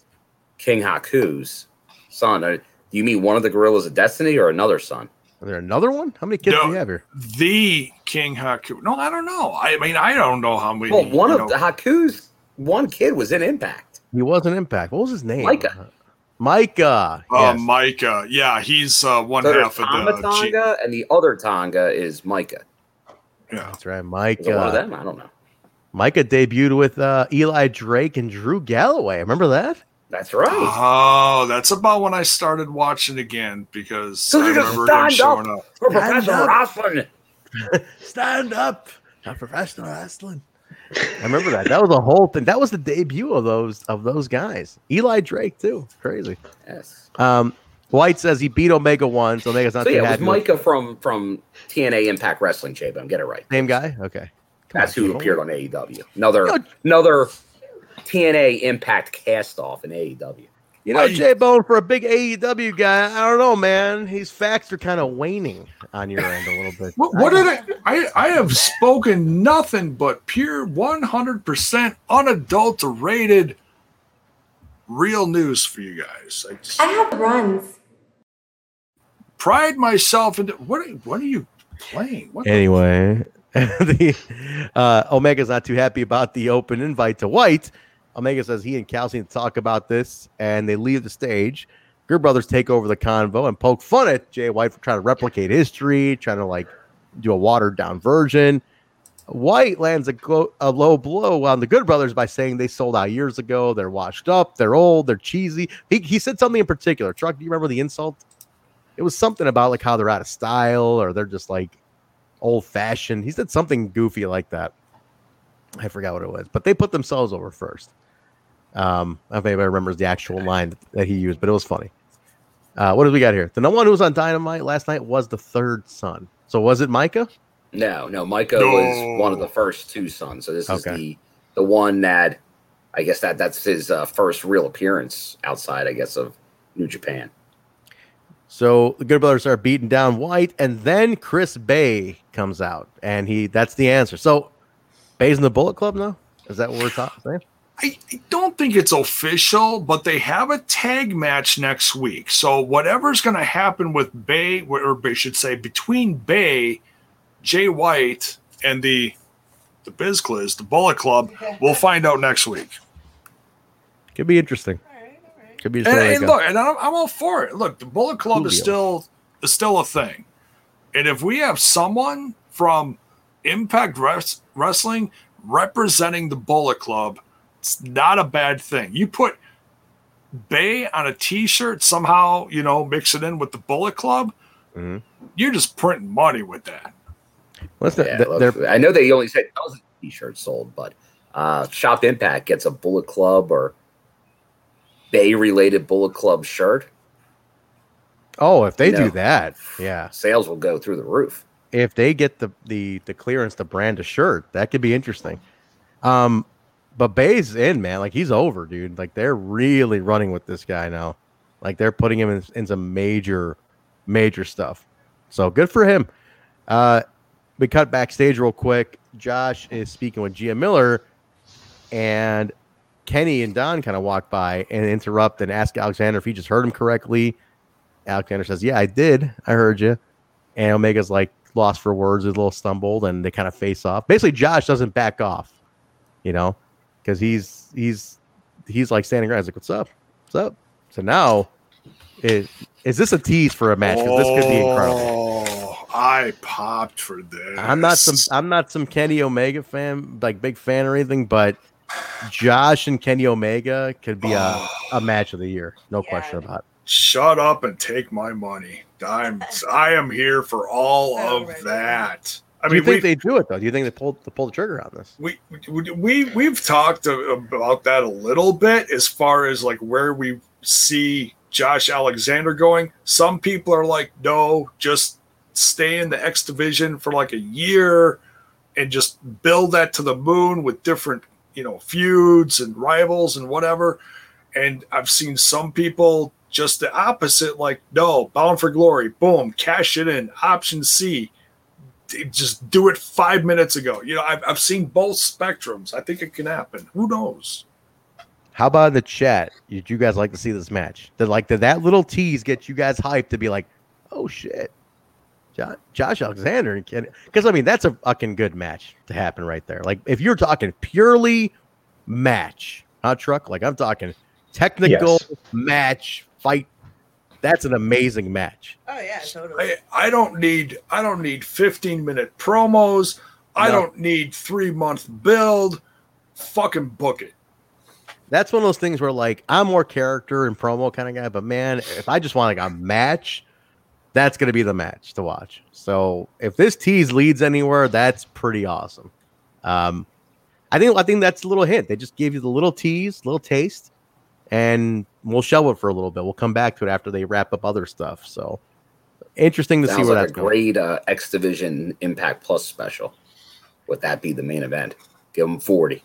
King Haku's son. Uh, Do you mean one of the gorillas of destiny or another son? Are there another one? How many kids do you have here? the King Haku. No, I don't know. I mean, I don't know how many. Well, one of know- the Haku's one kid was in Impact. He was an impact. What was his name? Micah. Micah. Uh. Micah. Yeah, he's uh, one So half of Tama the. G- and the other Tonga is Micah. yeah. That's right. Micah. it one of Micah. them? I don't know. Micah debuted with uh, Eli Drake and Drew Galloway. Remember that? That's right. Oh, that's about when I started watching again because So I you just remember him stand showing up up. for Stand professional up. wrestling. Stand up. Not professional wrestling. I remember that. That was a whole thing. That was the debut of those of those guys. Eli Drake too. Crazy. Yes. Um, White says he beat Omega once. Omega's not So yeah, it was happy. Micah from from TNA Impact Wrestling. J Bone, get it right. Same guy. Okay. Come That's on, who people. appeared on AEW. Another Yo. another TNA Impact cast off in AEW. You know, J Bone for a big AEW guy. I don't know, man. His facts are kind of waning on your end a little bit. What, what did I, I? I have spoken nothing but pure, one hundred percent unadulterated, real news for you guys. I just I have runs. pride myself into what? Are, what are you playing? What Anyway, the uh, Omega's not too happy about the open invite to White. Omega says he and Callis need to talk about this, and they leave the stage. Good Brothers take over the convo and poke fun at Jay White for trying to replicate history, trying to like do a watered down version. White lands a, a low blow on the Good Brothers by saying they sold out years ago. They're washed up. They're old. They're cheesy. He, he said something in particular. Truck, do you remember the insult? It was something about like how they're out of style or they're just like old fashioned. He said something goofy like that. I forgot what it was, but they put themselves over first. Um, I don't know if anybody remembers the actual line that he used, but it was funny. Uh, what did we got here? The number one who was on Dynamite last night was the third son. So was it Micah? No, no, Micah No. was one of the first two sons. So this is the the one that I guess that that's his uh, first real appearance outside, I guess, of New Japan. So the Good Brothers are beating down White, and then Chris Bey comes out, and he that's the answer. So Bey's in the Bullet Club now. Is that what we're talking? Saying? I, I don't think it's official, but they have a tag match next week. So whatever's going to happen with Bey, or I should say, between Bey, Jay White, and the the Biz the Bullet Club, we'll find out next week. Could be interesting. Could be And, interesting. and look, and I'm, I'm all for it. Look, the Bullet Club is still is still a thing, and if we have someone from Impact Res- Wrestling representing the Bullet Club, it's not a bad thing. You put Bey on a T-shirt somehow, you know, mix it in with the Bullet Club. Mhm. You're just printing money with that. Listen, Yeah, th- look, I know they only said thousand t-shirts sold, but uh, Shop Impact gets a Bullet Club or Bey related Bullet Club shirt. oh, if they do that, yeah. Sales will go through the roof. if they get the the the clearance to brand a shirt, that could be interesting. Um, but Bey's in, man. Like he's over, dude. Like they're really running with this guy now. Like they're putting him in, in some major, major stuff. So good for him. Uh, we cut backstage real quick. Josh is speaking with Gia Miller, and Kenny and Don kind of walk by and interrupt and ask Alexander if he just heard him correctly. Alexander says, "Yeah, I did. I heard you." And Omega's like lost for words, is a little stumbled, and they kind of face off. Basically, Josh doesn't back off, you know, because he's he's he's like standing around. He's like, "What's up? What's up?" So now, is is this a tease for a match? Because this could be incredible. Oh, I popped for this. I'm not some I'm not some Kenny Omega fan, like big fan or anything, but Josh and Kenny Omega could be a, a match of the year, no question about it. Shut up and take my money. I'm I am here for all of that. I do you think we, they do it though? Do you think they pulled they pull the trigger on this? we we we we've talked about that a little bit as far as like where we see Josh Alexander going. Some people are like, no, just stay in the X division for like a year and just build that to the moon with different you know feuds and rivals and whatever. And I've seen some people just the opposite, like, no, bound for glory, boom, cash it in, option C, just do it five minutes ago. You know, I've, I've seen both spectrums. I think it can happen. Who knows? How about the chat? Did you guys like to see this match? Did like did that little tease get you guys hyped to be like, oh shit, Josh, Josh Alexander and Kenny? Because I mean, that's a fucking good match to happen right there. Like if you're talking purely match, huh, truck? Like I'm talking technical Yes. match fight. That's an amazing match. Oh yeah, totally. I, I don't need I don't need 15 minute promos. I don't need three month build. Fucking book it. That's one of those things where like I'm more character and promo kind of guy, but man, if I just want like a match, that's gonna be the match to watch. So if this tease leads anywhere, that's pretty awesome. Um, I think I think that's a little hint. They just gave you the little tease, little taste, and we'll show it for a little bit. We'll come back to it after they wrap up other stuff. So interesting to see Sounds where like that's a going. great uh, X Division Impact Plus special. Would that be the main event? Give them 40.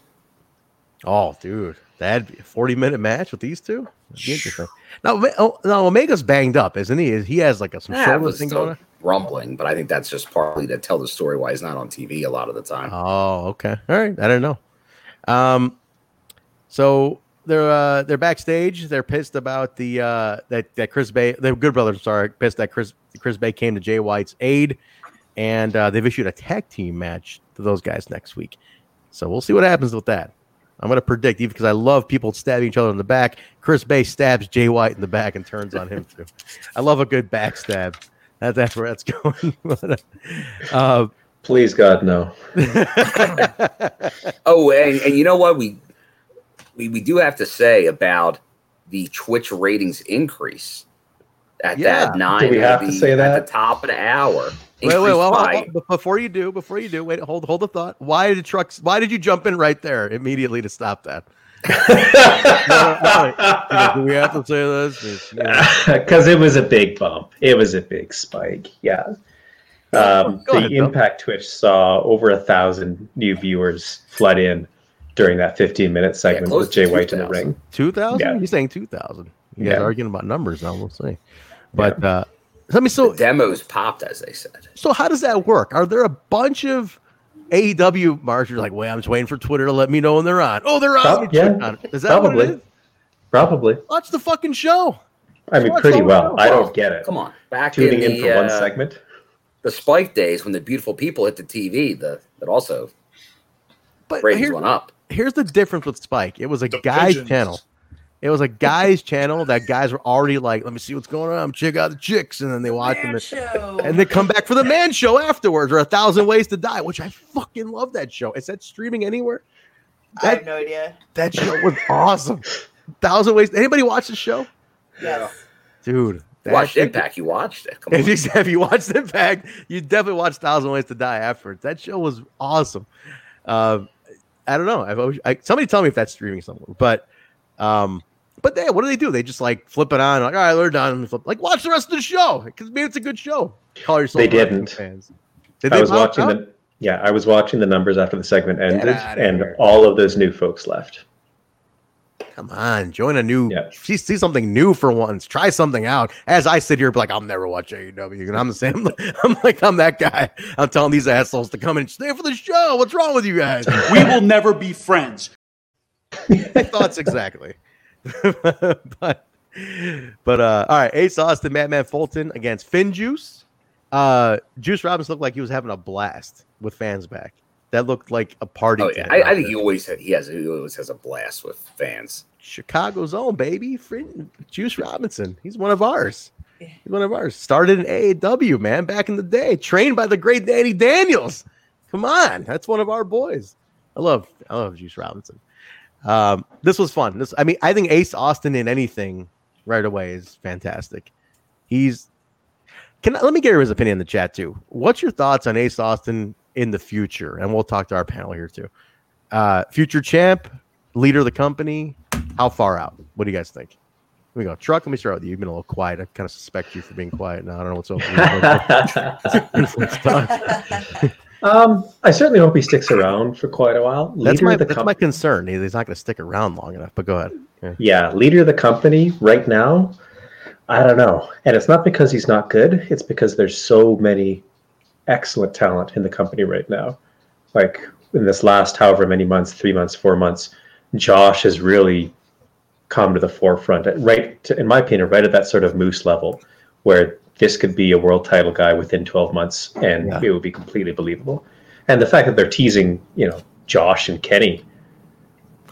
Oh, dude, that'd be a 40 minute match with these two. Interesting. Now, oh, now Omega's banged up, isn't he? He has like a some Yeah, shoulder thing going on. rumbling, but I think that's just partly to tell the story why he's not on TV a lot of the time. Oh, okay. All right. I don't know. Um, so they're uh they're backstage. They're pissed about the uh that that Chris Bey, the Good Brothers, sorry, pissed that Chris Chris Bey came to Jay White's aid, and uh, they've issued a tag team match to those guys next week. So we'll see what happens with that. I'm gonna predict even because I love people stabbing each other in the back. Chris Bey stabs Jay White in the back and turns on him too. I love a good backstab. That, that's where that's going. But, uh, Please, God, no. Oh, and, and you know what we, we we do have to say about the Twitch ratings increase at Yeah. that nine. Do we have to the- say at that? the top of the hour? Wait, wait, Increased well, by- hold- hold- before you do, before you do, wait, hold, hold the thought. Why did trucks? Why did you jump in right there immediately to stop that? No, no, no. Do we have to say this? It's, you know. Because it was a big bump. It was a big spike. Yeah. Um, Go the ahead, Bill. Impact Twitch saw over a thousand new viewers flood in during that 15 minute segment close with Jay to White in the ring. Two thousand? Yeah. He's saying two thousand. You guys Yeah. arguing about numbers now. We'll see. But uh, let me so the demos popped, as they said. so how does that work? Are there a bunch of AEW marchers like, wait, I'm just waiting for Twitter to let me know when they're on. Oh, they're on. Prob- Let me click yeah, on it. Is that what it probably. is? Probably. Watch the fucking show. I mean, What's pretty well. I don't get it. Come on, back Tuning in, in the, for one uh, segment. the Spike days when the beautiful people hit the TV, the that also But ratings here- went up. here's the difference with Spike. It was a The guy's pigeons. channel. It was a guy's channel that guys were already like, let me see what's going on. Check out the chicks, and then they watch them, Man show. and they come back for the man show afterwards, or a thousand ways to die, which I fucking love that show. Is that streaming anywhere? I have That no idea. that show was awesome. Thousand ways. Anybody watch the show, Yes. dude? that Watched shit- Impact, you watched it. Come If on. you, if you watched Impact, you definitely watched Thousand Ways to Die afterwards. That show was awesome. Um, I don't know. I've always, I, somebody tell me if that's streaming somewhere. But, um, but they, what do they do? They just like flip it on, like, all right, they're done. Flip, like, watch the rest of the show because maybe it's a good show. Call yourself They didn't. fans. Did I they was watching out? the yeah, I was watching the numbers after the segment ended, and here. all of those new folks left. Come on, join a new. Yeah. See, see something new for once. Try something out. As I sit here, be like, I'll never watch AEW, and I'm the same. I'm like, I'm that guy. I'm telling these assholes to come and stay for the show. What's wrong with you guys? We will never be friends. My thoughts exactly. but but uh all right, Ace Austin, Madman Fulton against Finn Juice. Uh Juice Robinson looked like he was having a blast with fans back. That looked like a party. Oh, yeah. I, I think he always he has he always has a blast with fans. Chicago's own baby, Finn, Juice Robinson. He's one of ours. He's one of ours. Started in AAW, man, back in the day. Trained by the great Danny Daniels. Come on, that's one of our boys. I love, I love Juice Robinson. Um, this was fun. This, I mean, I think Ace Austin in anything right away is fantastic. He's. Can let me get his opinion in the chat too. What's your thoughts on Ace Austin in the future? And we'll talk to our panel here too. Uh, future champ, leader of the company. How far out? What do you guys think? Here we go. Truck, let me start with you. You've been a little quiet. I kind of suspect you for being quiet now. I don't know what's up. Um, I certainly hope he sticks around for quite a while. that's my that's com- my concern. He's not going to stick around long enough. But go ahead. Yeah. yeah, leader of the company right now. I don't know, and it's not because he's not good. It's because there's so many excellent talent in the company right now. Like in this last however many months, three months, four months, Josh has really come to the forefront. at- Right, to, in my opinion, right at that sort of moose level, where this could be a world title guy within 12 months, and Yeah. it would be completely believable. And the fact that they're teasing, you know, Josh and Kenny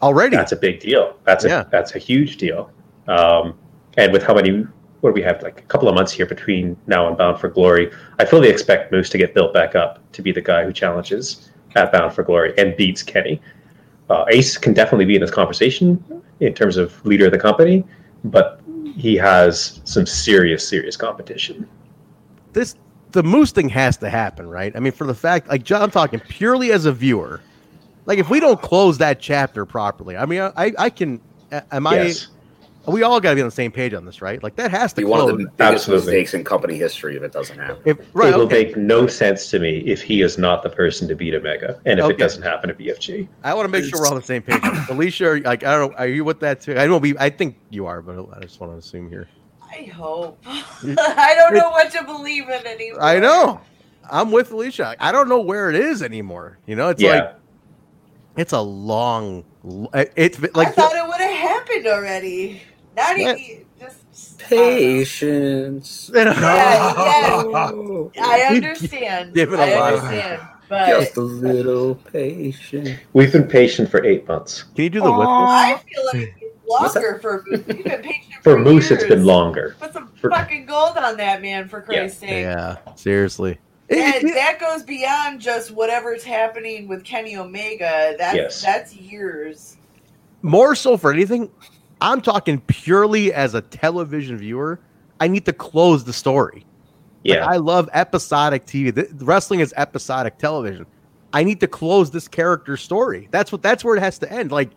already. That's a big deal. That's a Yeah. that's a huge deal. Um, and with how many what do we have like a couple of months here between now and Bound for Glory, I fully expect Moose to get built back up to be the guy who challenges at Bound for Glory and beats Kenny. Uh, Ace can definitely be in this conversation in terms of leader of the company, but he has some serious, serious competition. this the moose thing has to happen, right? I mean, for the fact, like John, I'm talking purely as a viewer. Like, if we don't close that chapter properly, I mean, I I can. Am Yes. I? We all got to be on the same page on this, right? Like that has to Be one close. of the biggest Absolutely. mistakes in company history if it doesn't happen. If, right, it will make no sense to me if he is not the person to beat Omega, and if Okay. it doesn't happen at BFG. I want to make sure we're all on the same page. Alicia, like I don't know, are you with that too? I don't be. I think you are, but I just want to assume here. I hope. I don't know what to believe in anymore. I know. I'm with Alicia. I don't know where it is anymore. You know, it's Yeah. like it's a long. It's like I thought it would have happened already. Not Yeah. even just. Patience. Yeah, yeah. I understand. Give it a I lot. understand. But Just a little patient. We've been patient for eight months. Can you do the whip? I feel like it's longer for Moose. You've been patient For for Moose, it's been longer. Put some For- fucking gold on that man, for Christ's sake. Yeah, seriously. And that goes beyond just whatever's happening with Kenny Omega. That's Yes. that's years. More so for anything, I'm talking purely as a television viewer. I need to close the story. Like, Yeah. I love episodic TV. Th- wrestling is episodic television. I need to close this character's story. That's what. That's where it has to end. Like,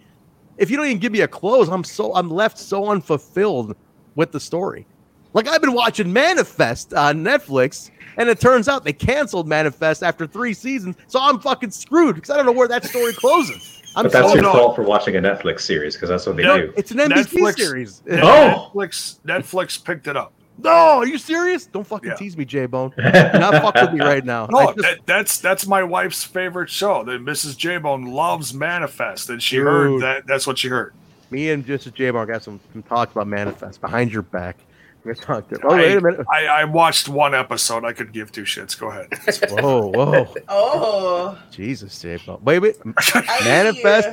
if you don't even give me a close, I'm so I'm left so unfulfilled with the story. Like I've been watching Manifest on Netflix, and it turns out they canceled Manifest after three seasons, so I'm fucking screwed because I don't know where that story closes. I'm but that's so- your fault for watching a Netflix series because that's what they No, do. It's an NBC series. Oh! Netflix Netflix picked it up. No, are you serious? Don't fucking tease me, J Bone. Not fuck with me right now. No, just- that, that's that's my wife's favorite show. That Mrs. J Bone loves Manifest, and she Dude. heard that. That's what she heard. me and just J Bone got some, some talk about Manifest behind your back. We talked. Oh wait a minute. I, I, I watched one episode. I could give two shits. Go ahead. Whoa, whoa, Oh, Jesus, J Bone. Wait, wait. Manifest.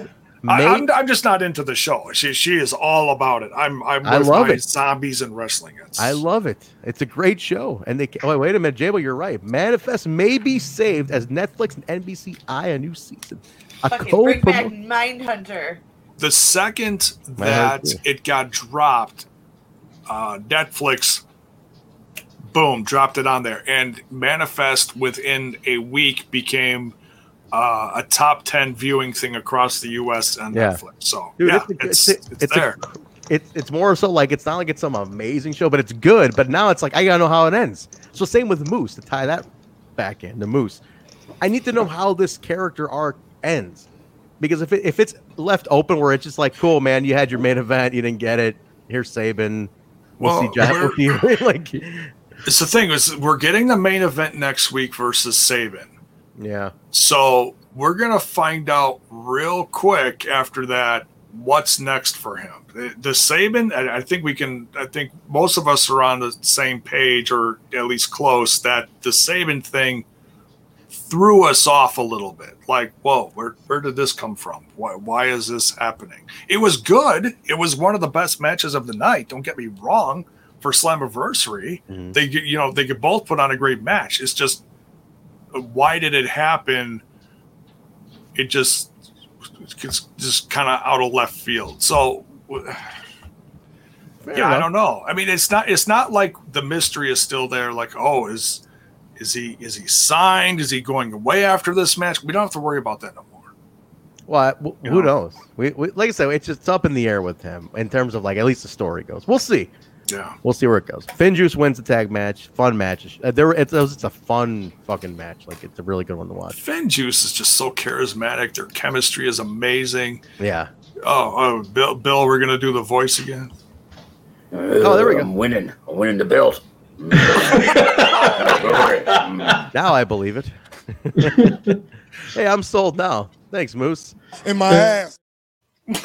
I, May- I'm, I'm just not into the show. She she is all about it. I'm I'm I love my it. zombies and wrestling. It's, I love it. It's a great show. And they oh, wait a minute, J Bone, you're right. Manifest may be saved as Netflix and NBC eye a new season. A fucking bring back co-promo- Mindhunter. the second that heart it got dropped, uh, Netflix, boom, dropped it on there, and Manifest within a week became uh, a top ten viewing thing across the U.S. on Yeah. Netflix. So Dude, yeah, it's, it's a- it's, it's, a- there. it's it's more so like it's not like it's some amazing show, but it's good. But now it's like I gotta know how it ends. So same with Moose to tie that back in the Moose. I need to know how this character arc ends because if it, if it's left open where it's just like cool, man, you had your main event, you didn't get it. Here's Sabin. We'll, Well, see. We'll see, like It's the thing is we're getting the main event next week versus Sabin. yeah, So we're gonna find out real quick after that what's next for him. The, Sabin, I, I think we can. I think most of us are on the same page, or at least close. That the Sabin thing threw us off a little bit. Like, whoa, where where did this come from? Why why is this happening? It was good. It was one of the best matches of the night. Don't get me wrong. For Slammiversary, mm-hmm. they you know they could both put on a great match. It's just uh, why did it happen? It just it's just kind of out of left field. So Fair yeah, I don't know. I mean, it's not it's not like the mystery is still there. Like, oh, is is he is he signed? Is he going away after this match? We don't have to worry about that no more. Well, I- w- who know? knows? We, we like I said, it's just up in the air with him in terms of like at least the story goes. We'll see. Yeah. We'll see where it goes. Finjuice wins the tag match. Fun match. Uh, there, it's, it's a fun fucking match. Like it's a really good one to watch. Finn Juice is just so charismatic. Their chemistry is amazing. Yeah. Oh, oh Bill, Bill, we're gonna do the voice again. Oh, there we go. I'm winning. I'm winning the belt. Now I believe it. hey, I'm sold now. Thanks, Moose. In my ass.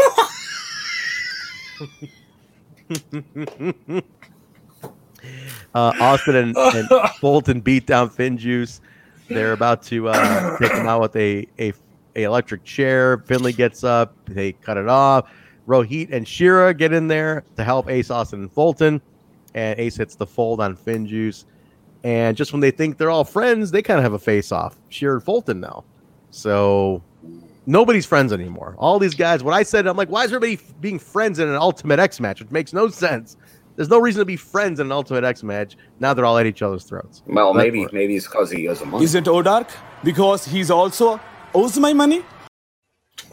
uh, Austin and, and Fulton beat down Finn Juice. They're about to uh, take him out with a, a a electric chair. Finlay gets up. They cut it off. Rohit and Shera get in there to help Ace Austin and Fulton. And Ace hits the fold on Finn Juice. And just when they think they're all friends, they kind of have a face off. Shera and Fulton now. So nobody's friends anymore. All these guys, what I said, I'm like, why is everybody f- being friends in an Ultimate X match? Which makes no sense. There's no reason to be friends in an Ultimate X match. Now they're all at each other's throats. Well, That's maybe maybe it's because he owes him money. Isn't Odark? Because he's also owes my money?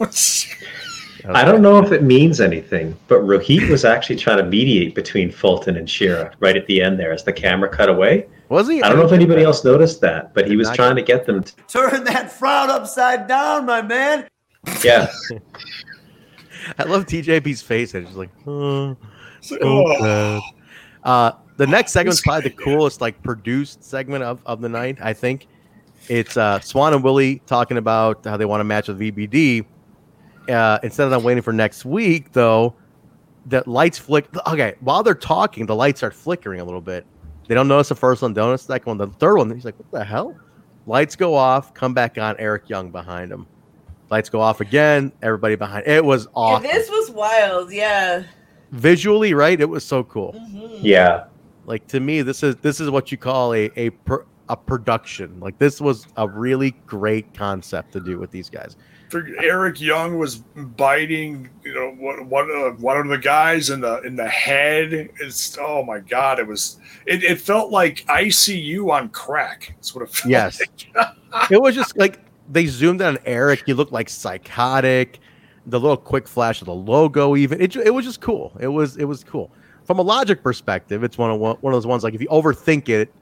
I don't know if it means anything, but Rohit was actually trying to mediate between Fulton and Shera right at the end there as the camera cut away. Was he? I don't know if anybody else noticed that, but he was trying to get them to. Turn that frown upside down, my man. Yeah. I love TJP's face. It's just like, oh, so Oh. Uh, the next segment's probably the coolest, like produced segment of, of the night. I think it's uh, Swann and Willie talking about how they want to match with VBD. Uh, instead of them waiting for next week, though, the lights flick. Okay, while they're talking, the lights start flickering a little bit. They don't notice the first one, don't notice the second one, the third one. He's like, "What the hell?" Lights go off, come back on. Eric Young behind him. Lights go off again. Everybody behind. It was Yeah, awesome this was wild. Yeah. visually right it was so cool Yeah. like to me this is this is what you call a a per, a production like this was a really great concept to do with these guys For Eric Young was biting, you know, one one of one of the guys in the in the head. It's oh my god, it was it, it felt like ICU on crack. That's what it felt yes. like. it was just like they zoomed in on eric. He looked like psychotic. The little quick flash of the logo even. It, it was just cool. It was it was cool. From a logic perspective it's one of one, one of those ones like if you overthink it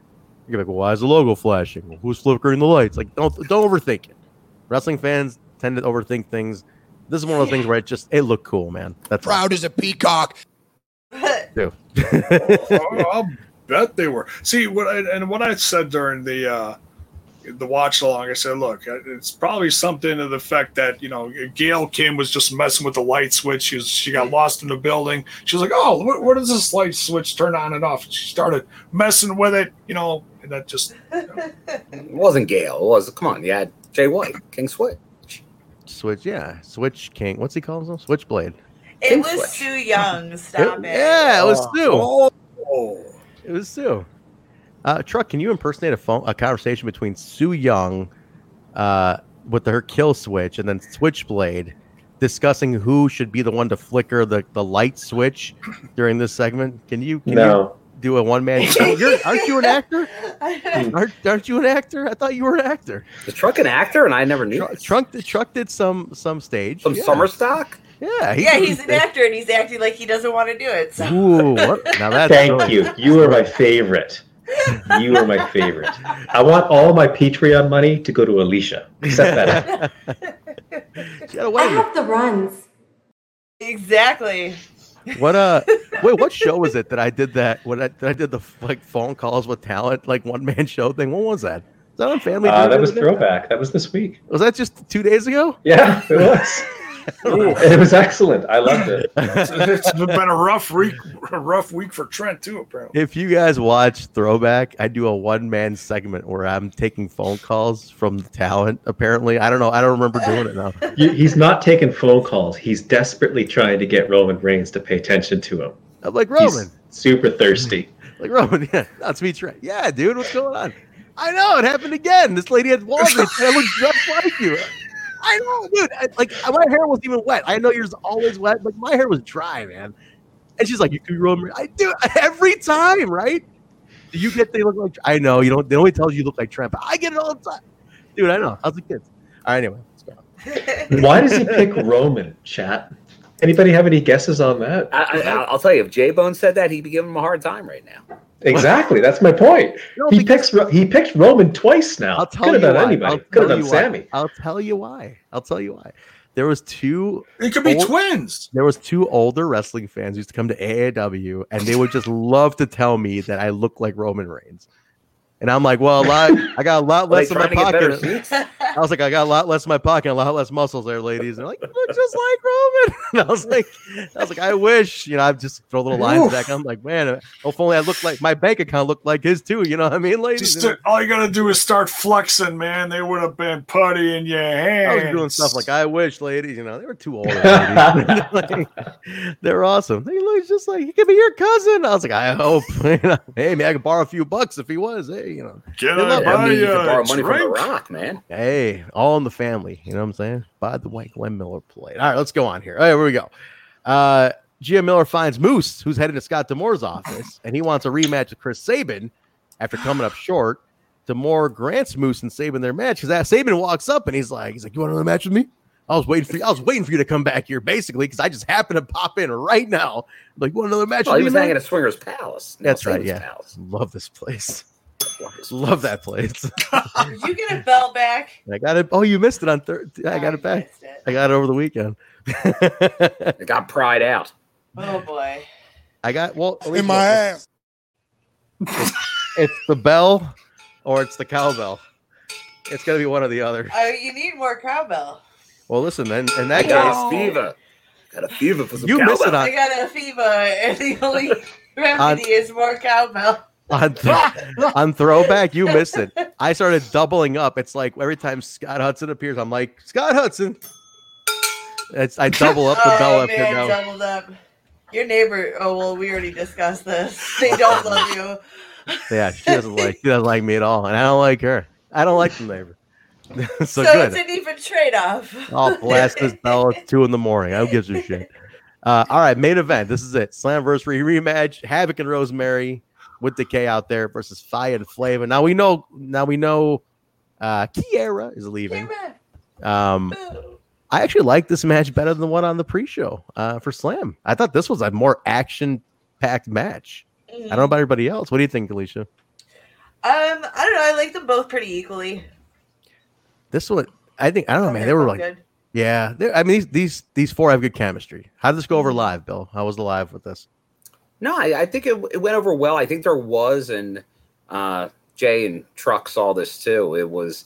you're like well, why is the logo flashing? Well, who's flickering the lights? Like don't don't overthink it. Wrestling fans tend to overthink things this is one of those things where it just it looked cool man that's all. Proud as a peacock. Dude. oh, I'll bet they were. See what I, and what I said during the uh, the watch along, I said, look, uh, it's probably something to the effect that you know Gail Kim was just messing with the light switch. She was, she got lost in the building. She was like, oh, where, where does this light switch turn on and off? And she started messing with it, you know, and that just It wasn't Gail. It was come on. You had Jay White, King Switch. Switch yeah switch king what's he calling himself switchblade It King was Switch. Sue Young. Stop it. yeah it was sue oh, It was Sue. Uh, Truck, can you impersonate a phone a conversation between Sue Young, uh, with her kill switch, and then Switchblade, discussing who should be the one to flicker the, the light switch during this segment? Can you can No. you do a one man? You're, aren't you an actor? Aren't, aren't you an actor? I thought you were an actor. The truck an actor, and I never knew. Truck, Truck, did- Truck did some some stage. Some yeah. summer stock. Yeah, he yeah, he's an actor and he's acting like he doesn't want to do it. So Ooh, what? now that's Thank you. You are my favorite. You are my favorite. I want all my Patreon money to go to Alicia. Except that. She had a wedding. the runs. exactly. What uh wait, what show was it that I did that when I, that I did the like phone calls with talent, like one man show thing? What was that? Is that on Family? Uh, that was throwback. That was this week. Was that just two days ago? Yeah, it was. it was excellent. I loved it. it's, it's been a rough week, a rough week for Trent too. Apparently, If you guys watch Throwback, I do a one man segment where I'm taking phone calls from the talent. Apparently, I don't know. I don't remember doing it now. He's not taking phone calls. He's desperately trying to get Roman Reigns to pay attention to him. I'm like He's Roman, super thirsty. like Roman. Yeah, that's me. Trent. Yeah, dude, what's going on? I know it happened again. This lady at Walgreens. I look just like you. I know, dude. I, like my hair wasn't even wet. I know yours always wet. Like my hair was dry, man. And she's like, "You can Roman." I do every time, right? Do you get they look like? I know you don't. They only tell you you look like Trent, but I get it all the time, dude. I know. How's the kids? All right, anyway, let's go. Why does he pick Roman, chat? Anybody have any guesses on that? I, I, I'll tell you, if J Bone said that, he'd be giving him a hard time right now. Exactly. That's my point. No, He picks he picked Roman twice now. I'll tell Could have you done why. anybody. I'll Could have tell done you why. I'll tell you why. I'll tell you why. there was two. It could be old- twins. There was two older wrestling fans who used to come to AAW, and they would just love to tell me that I look like Roman Reigns. And I'm like, well, a lot, I got a lot less in my trying to get better pocket. I was like, I got a lot less in my pocket, and a lot less muscles there, ladies. And they're like, you look just like Roman. And I was like, I was like, I wish, you know, I just throw little lines Oof. back. I'm like, man, if only I looked like my bank account looked like his too. You know what I mean, ladies? Just You know? to- all you gotta do is start flexing, man. They would have been putty in your hands. I was doing stuff like I wish, ladies. You know, they were too old. already. Like, they're awesome. They look just like he could be your cousin. I was like, I hope. You know, hey, man, I could borrow a few bucks if he was. Hey, you know, Can They I love- buy I mean, you you can borrow money from The? Rock, man. Hey, all in the family. You know what I'm saying? By the way, Glenn Miller played. All right, let's go on here. All right, here we go. Uh, Gia Miller finds Moose, who's headed to Scott D'Amore's office, and he wants a rematch with Chris Sabin after coming up short. D'Amore grants Moose and Sabin their match because that Sabin walks up and he's like, he's like, you want another match with me? I was waiting for you. I was waiting for you to come back here, basically, because I just happened to pop in right now. Like, you want another match? Well, he was hanging at Swingers Palace. Now That's right. Satan's Yeah, Palace. love this place. Love that place. Did you get a bell back? I got it. Oh, you missed it on third. I oh, got it back. I got it over the weekend. It got pried out. Oh boy. I got well In my ass. It's the bell or it's the cowbell. It's gonna be one or the other. Oh, you need more cowbell. Well, listen, then in I that got a case, fever. Got a fever for some You missed it cowbell. on- I got a fever, and the only remedy is more cowbell. On, on throwback, you missed it. I started doubling up. It's like every time Scott Hudson appears, I'm like Scott Hudson. It's I double up the bell oh after man, now. doubled up. Your neighbor. Oh well, we already discussed this. They don't love you. Yeah, she doesn't like she doesn't like me at all, and I don't like her. I don't like the neighbor. so, So, good. it's an even trade-off. I'll blast this bell at two in the morning. Who gives a shit? Uh, all right, main event. This is it. Slammiversary rematch. Havoc and Rosemary with Decay out there versus Fire and Flavor. Now we know. Now we know. Uh, Kiera is leaving. Um, I actually like this match better than the one on the pre-show uh, for Slam. I thought this was a more action-packed match. I don't know about everybody else. What do you think, Alicia? Um, I don't know. I like them both pretty equally. This one, I think. I don't know, man. They were like, good. yeah. I mean, these these these four have good chemistry. How did this go over live, Bill? How was the live with this? No, I, I think it, it went over well. I think there was, and uh, Jay and Truck saw this too. It was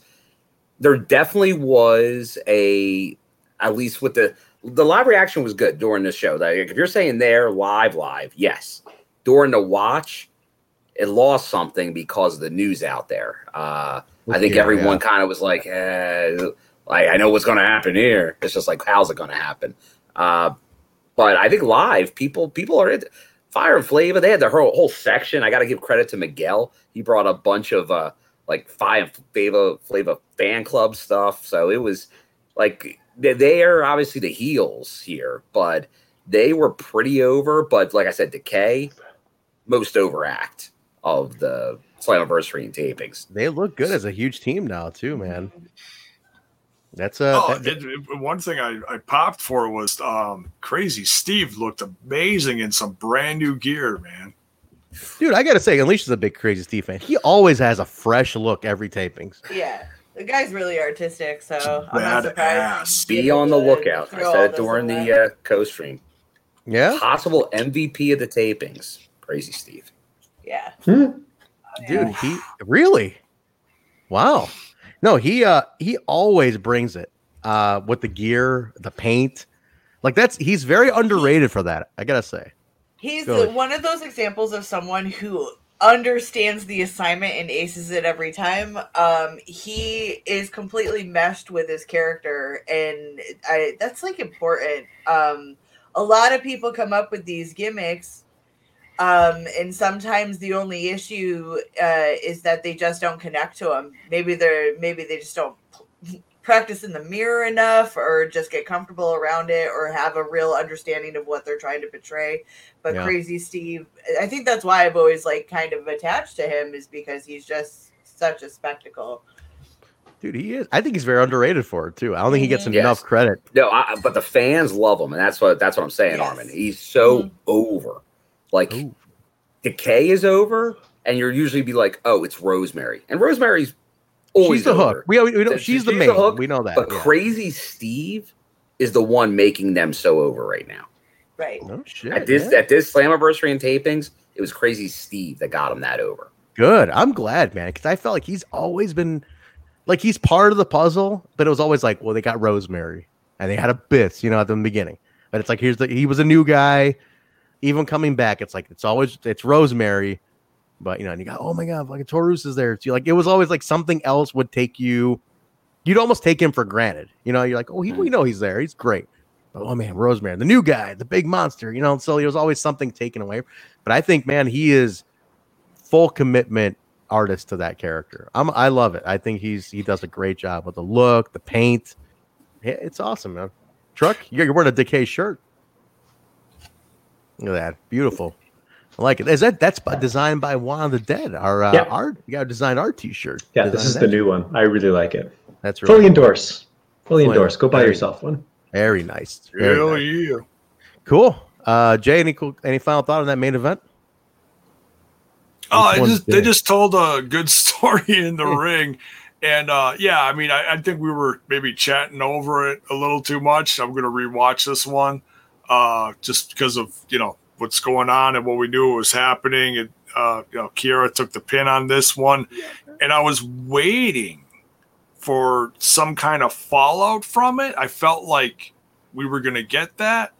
there definitely was a at least with the the live reaction was good during the show. Like, if you're saying there live, live, yes. During the watch, it lost something because of the news out there. Uh, I think Yeah, everyone yeah. kind of was like, eh, like, I know what's going to happen here. It's just like, how's it going to happen? Uh, but I think live, people people are Fire and Flavor. They had their whole whole section. I got to give credit to Miguel. He brought a bunch of uh like Fire and Flavor Flavor fan club stuff. So it was like they, they are obviously the heels here, but they were pretty over. But like I said, Decay most overact of the Slammiversary and tapings. They look good as a huge team now, too, man. That's a Oh, that- it, it- one thing I, I popped for was um, Crazy Steve looked amazing in some brand new gear, man. dude. I gotta say, Alicia's a big Crazy Steve fan. He always has a fresh look every tapings. Yeah, the guy's really artistic, so I'm not surprised. Badass. Be on the lookout. I throw said it during the uh, co-stream. Yeah, Possible MVP of the tapings. Crazy Steve. Yeah. dude. He really, wow. No, he uh he always brings it uh with the gear, the paint. Like that's he's very underrated for that. I gotta say. He's Go one of those examples of someone who understands the assignment and aces it every time. Um, he is completely meshed with his character, and I that's like important. Um, a lot of people come up with these gimmicks, um, and sometimes the only issue uh, is that they just don't connect to them. Maybe they're maybe they just don't practice in the mirror enough or just get comfortable around it or have a real understanding of what they're trying to portray but Yeah. crazy steve i think that's why i've always like kind of attached to him is because he's just such a spectacle Dude, he is. I think he's very underrated for it too. I don't think he gets Yes. enough credit. No, I, but the fans love him, and that's what that's what I'm saying, Armin. He's so over. Like Decay is over, and you're usually be like, oh, it's Rosemary, and Rosemary's always She's the over. hook. We, we know Th- she's the main. We know that. But yeah. Crazy Steve is the one making them so over right now. Right. No shit. At this yeah. at this Slammiversary and tapings, it was Crazy Steve that got him that over. Good. I'm glad, man, because I felt like he's always been like he's part of the puzzle, but it was always like, well, they got Rosemary and they had a bits, you know, at the beginning. But it's like here's the he was a new guy. Even coming back, it's like it's always it's Rosemary, but you know, and you got oh my god, like a Taurus is there too. Like it was always like something else would take you. You'd almost take him for granted. You know, you're like, oh, he, we hmm. know he's there. He's great. But, oh man, Rosemary, the new guy, the big monster. You know, so there was always something taken away. But I think, man, he is full commitment artist to that character. I'm I love it. I think he's he does a great job with the look, the paint. It's awesome, man. Truck, you're wearing a decay shirt. Look at that, beautiful. I like it. Is that that's by, designed by Juan of the Dead? Our uh, Yeah. art, you got a design our T-shirt. Yeah, this is Designed the new one. I really like it. That's really Fully cool. endorse. Fully Fully- endorse. Go buy very- yourself one. Very nice. Very Hell nice. yeah. Cool. Uh, Jay, any cool, any final thought on that main event? Oh, I just they just told a good story in the ring. And uh, yeah, I mean, I, I think we were maybe chatting over it a little too much. I'm going to rewatch this one uh, just because of you know what's going on and what we knew was happening. And uh, you know, Kiera took the pin on this one, and I was waiting for some kind of fallout from it. I felt like we were going to get that,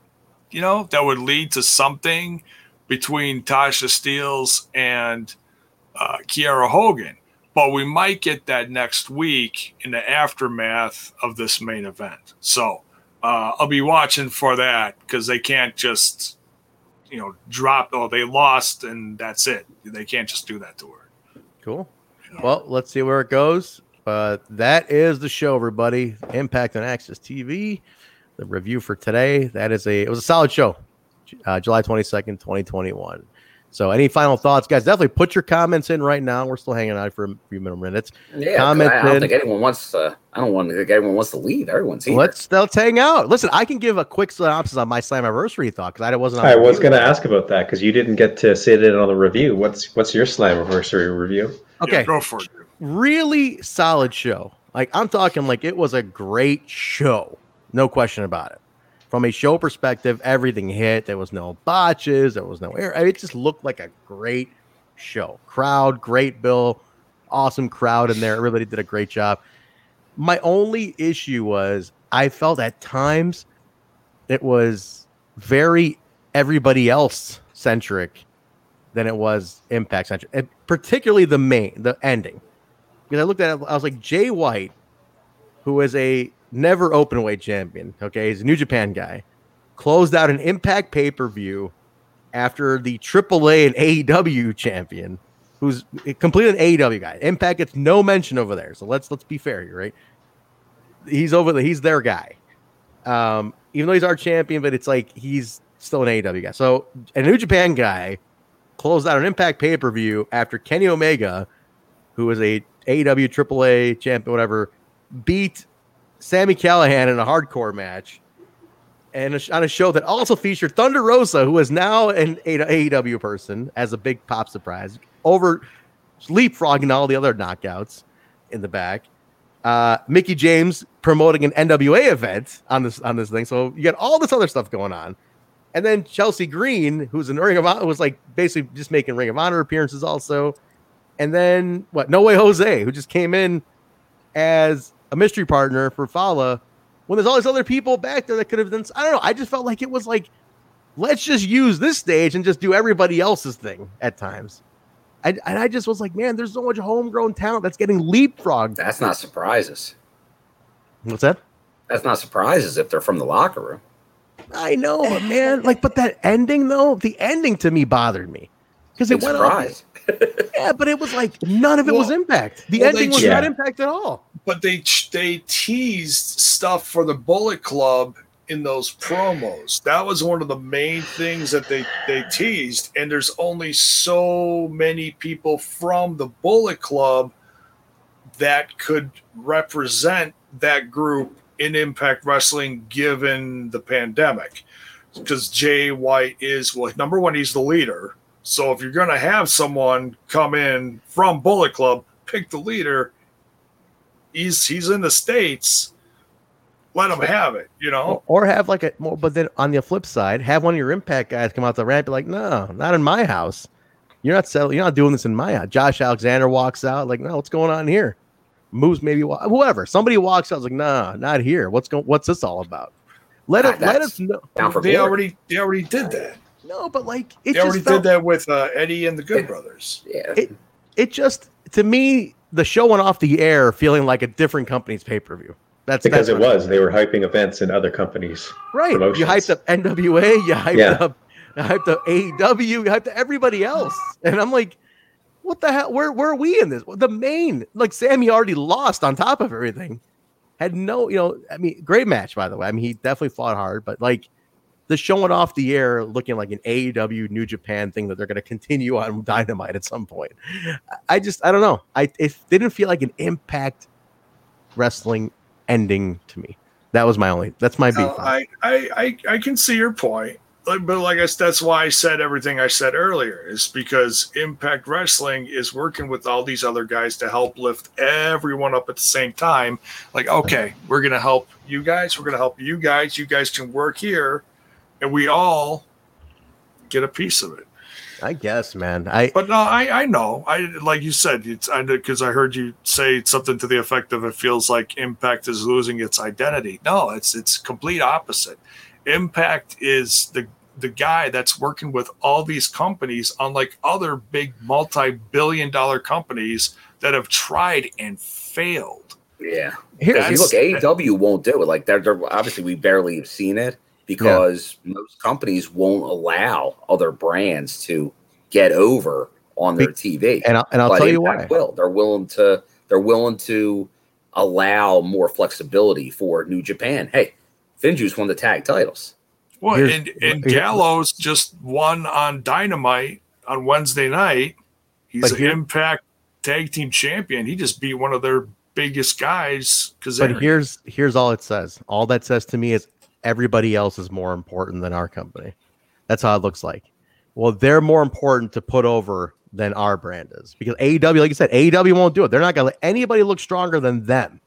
you know, that would lead to something between Tasha Steelz and uh, Kiera Hogan. But we might get that next week in the aftermath of this main event. So uh, I'll be watching for that because they can't just, you know, drop, oh, they lost and that's it. They can't just do that to her. Cool. Well, let's see where it goes. But that is the show, everybody. Impact on Access TV. The review for today. That is a it was a solid show. Uh, July twenty second, twenty twenty one. So, any final thoughts, guys? Definitely put your comments in right now. We're still hanging out for a few minutes. Yeah, 'cause comment I, I don't in. think anyone wants to. I don't want to think anyone wants to leave. Everyone's here. Let's let's hang out. Listen, I can give a quick synopsis on my Slammiversary thought because I wasn't. On I was going to ask about that because you didn't get to sit in on the review. What's what's your Slammiversary review? Okay. go for it. really solid show. Like I'm talking like it was a great show. No question about it. From a show perspective, everything hit. There was no botches, there was no air. It just looked like a great show. Crowd, great bill, awesome crowd in there. Everybody did a great job. My only issue was I felt at times it was very everybody else centric than it was impact centric, and particularly the main, the ending. Because I looked at it, I was like, Jay White, who is a never open weight champion, okay, he's a New Japan guy, closed out an Impact pay per view after the AAA and AEW champion, who's completely an AEW guy. Impact gets no mention over there, so let's let's be fair here, right? He's over the he's their guy. Um, even though he's our champion, but it's like he's still an AEW guy. So a New Japan guy closed out an Impact pay per view after Kenny Omega, who is a AEW AAA champion, whatever, beat Sami Callihan in a hardcore match, and on a show that also featured Thunder Rosa, who is now an AEW person, as a big pop surprise, over leapfrogging all the other knockouts in the back. Uh, Mickie James promoting an NWA event on this on this thing, so you got all this other stuff going on. And then Chelsea Green, who's in Ring of Honor, was like basically just making Ring of Honor appearances also. And then what? No Way Jose, who just came in as a mystery partner for Fallah when there's all these other people back there that could have done. I don't know. I just felt like it was like, let's just use this stage and just do everybody else's thing at times. I, and I just was like, man, there's so much homegrown talent that's getting leapfrogged. That's not surprises. What's that? That's not surprises if they're from the locker room. I know, but man, like, but that ending though, the ending to me bothered me because it Big went surprise. Off. yeah, but it was like none of it was impact. The well, ending was ch- not impact at all. but they they teased stuff for the Bullet Club in those promos. That was one of the main things that they they teased. And there's only so many people from the Bullet Club that could represent that group in Impact Wrestling given the pandemic. Because Jay White is well, number one, he's the leader. So if you're going to have someone come in from Bullet Club, pick the leader he's he's in the states let him have it. You know, or have like a more. But then on the flip side, have one of your Impact guys come out the ramp, be like, "No, not in my house. You're not selling. You're not doing this in my house." Josh Alexander walks out, like, "No, what's going on here?" Moves maybe whoever. Somebody walks out, like, "Nah, not here. What's going? What's this all about?" Let it. Let us know. they already they already did that. No, but like it They already felt, did that with uh, Eddie and the Good Brothers. Yeah. It it just to me the show went off the air feeling like a different company's pay per view. That's because that's it was. They were hyping events in other companies. right. You hyped up NWA. You hyped Yeah. up. You hyped up AEW. You hyped up everybody else, and I'm like, what the hell? Where where are we in this? The main like Sami already lost on top of everything. Had no, you know, I mean, great match by the way. I mean, he definitely fought hard, but like the showing off the air looking like an AEW New Japan thing that they're going to continue on Dynamite at some point. I- just I don't know. I it didn't feel like an Impact Wrestling ending to me. That was my only. That's my beef. No. I, I, I, I can see your point. But like I said, that's why I said everything I said earlier is because Impact Wrestling is working with all these other guys to help lift everyone up at the same time. Like, okay, we're gonna help you guys. We're gonna help you guys. You guys can work here, and we all get a piece of it. I guess, man. I But no, I I know. I like you said. It's I because I heard you say something to the effect of it feels like Impact is losing its identity. No, it's it's complete opposite. Impact is the the guy that's working with all these companies, unlike other big multi-billion dollar companies that have tried and failed. Yeah. Here- See, look, AEW won't do it. Like they're, they're obviously we barely have seen it because most companies won't allow other brands to get over on their TV. and I'll- and I'll But tell you why. Will they're willing to they're willing to allow more flexibility for New Japan. Hey, Finjuice won the tag titles. Well, Here's- and, and here- Gallows just won on Dynamite on Wednesday night. He's an here- Impact Tag Team Champion. He just beat one of their biggest guys. Because But here's here's all it says. All that says to me is everybody else is more important than our company. That's how it looks like. Well, they're more important to put over than our brand is because AEW, like you said, AEW won't do it. They're not gonna let anybody look stronger than them.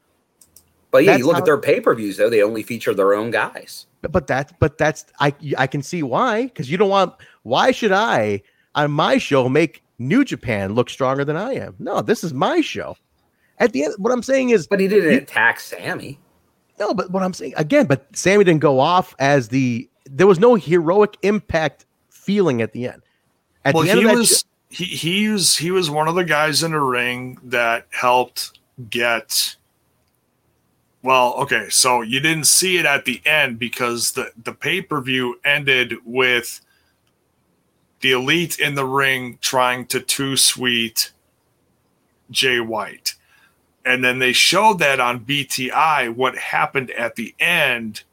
But yeah, That's you look how- at their pay per views though; they only feature their own guys. But, but that but that's I I can see why because you don't want why should I on my show make New Japan look stronger than I am? No, this is my show. At the end, what I'm saying is, but he didn't attack Sammy. No, but what I'm saying again, but Sami didn't go off as the there was no heroic impact feeling at the end. At well, the end he of that was sh- he he was he was one of the guys in the ring that helped get. Well, okay, so you didn't see it at the end because the the pay per view ended with the elite in the ring trying to two sweet Jay White. And then they showed that on BTI what happened at the end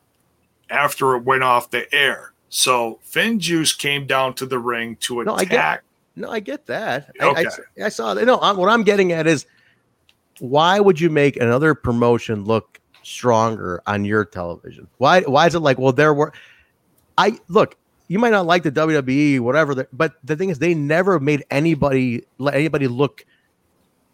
after it went off the air. So Finjuice came down to the ring to no, I attack. get no, I get that. I- I, Okay. I, saw that. No, I'm, what I'm getting at is why would you make another promotion look stronger on your television? Why why is it like, well, there were I look, you might not like the WWE, whatever, but the thing is, they never made anybody let anybody look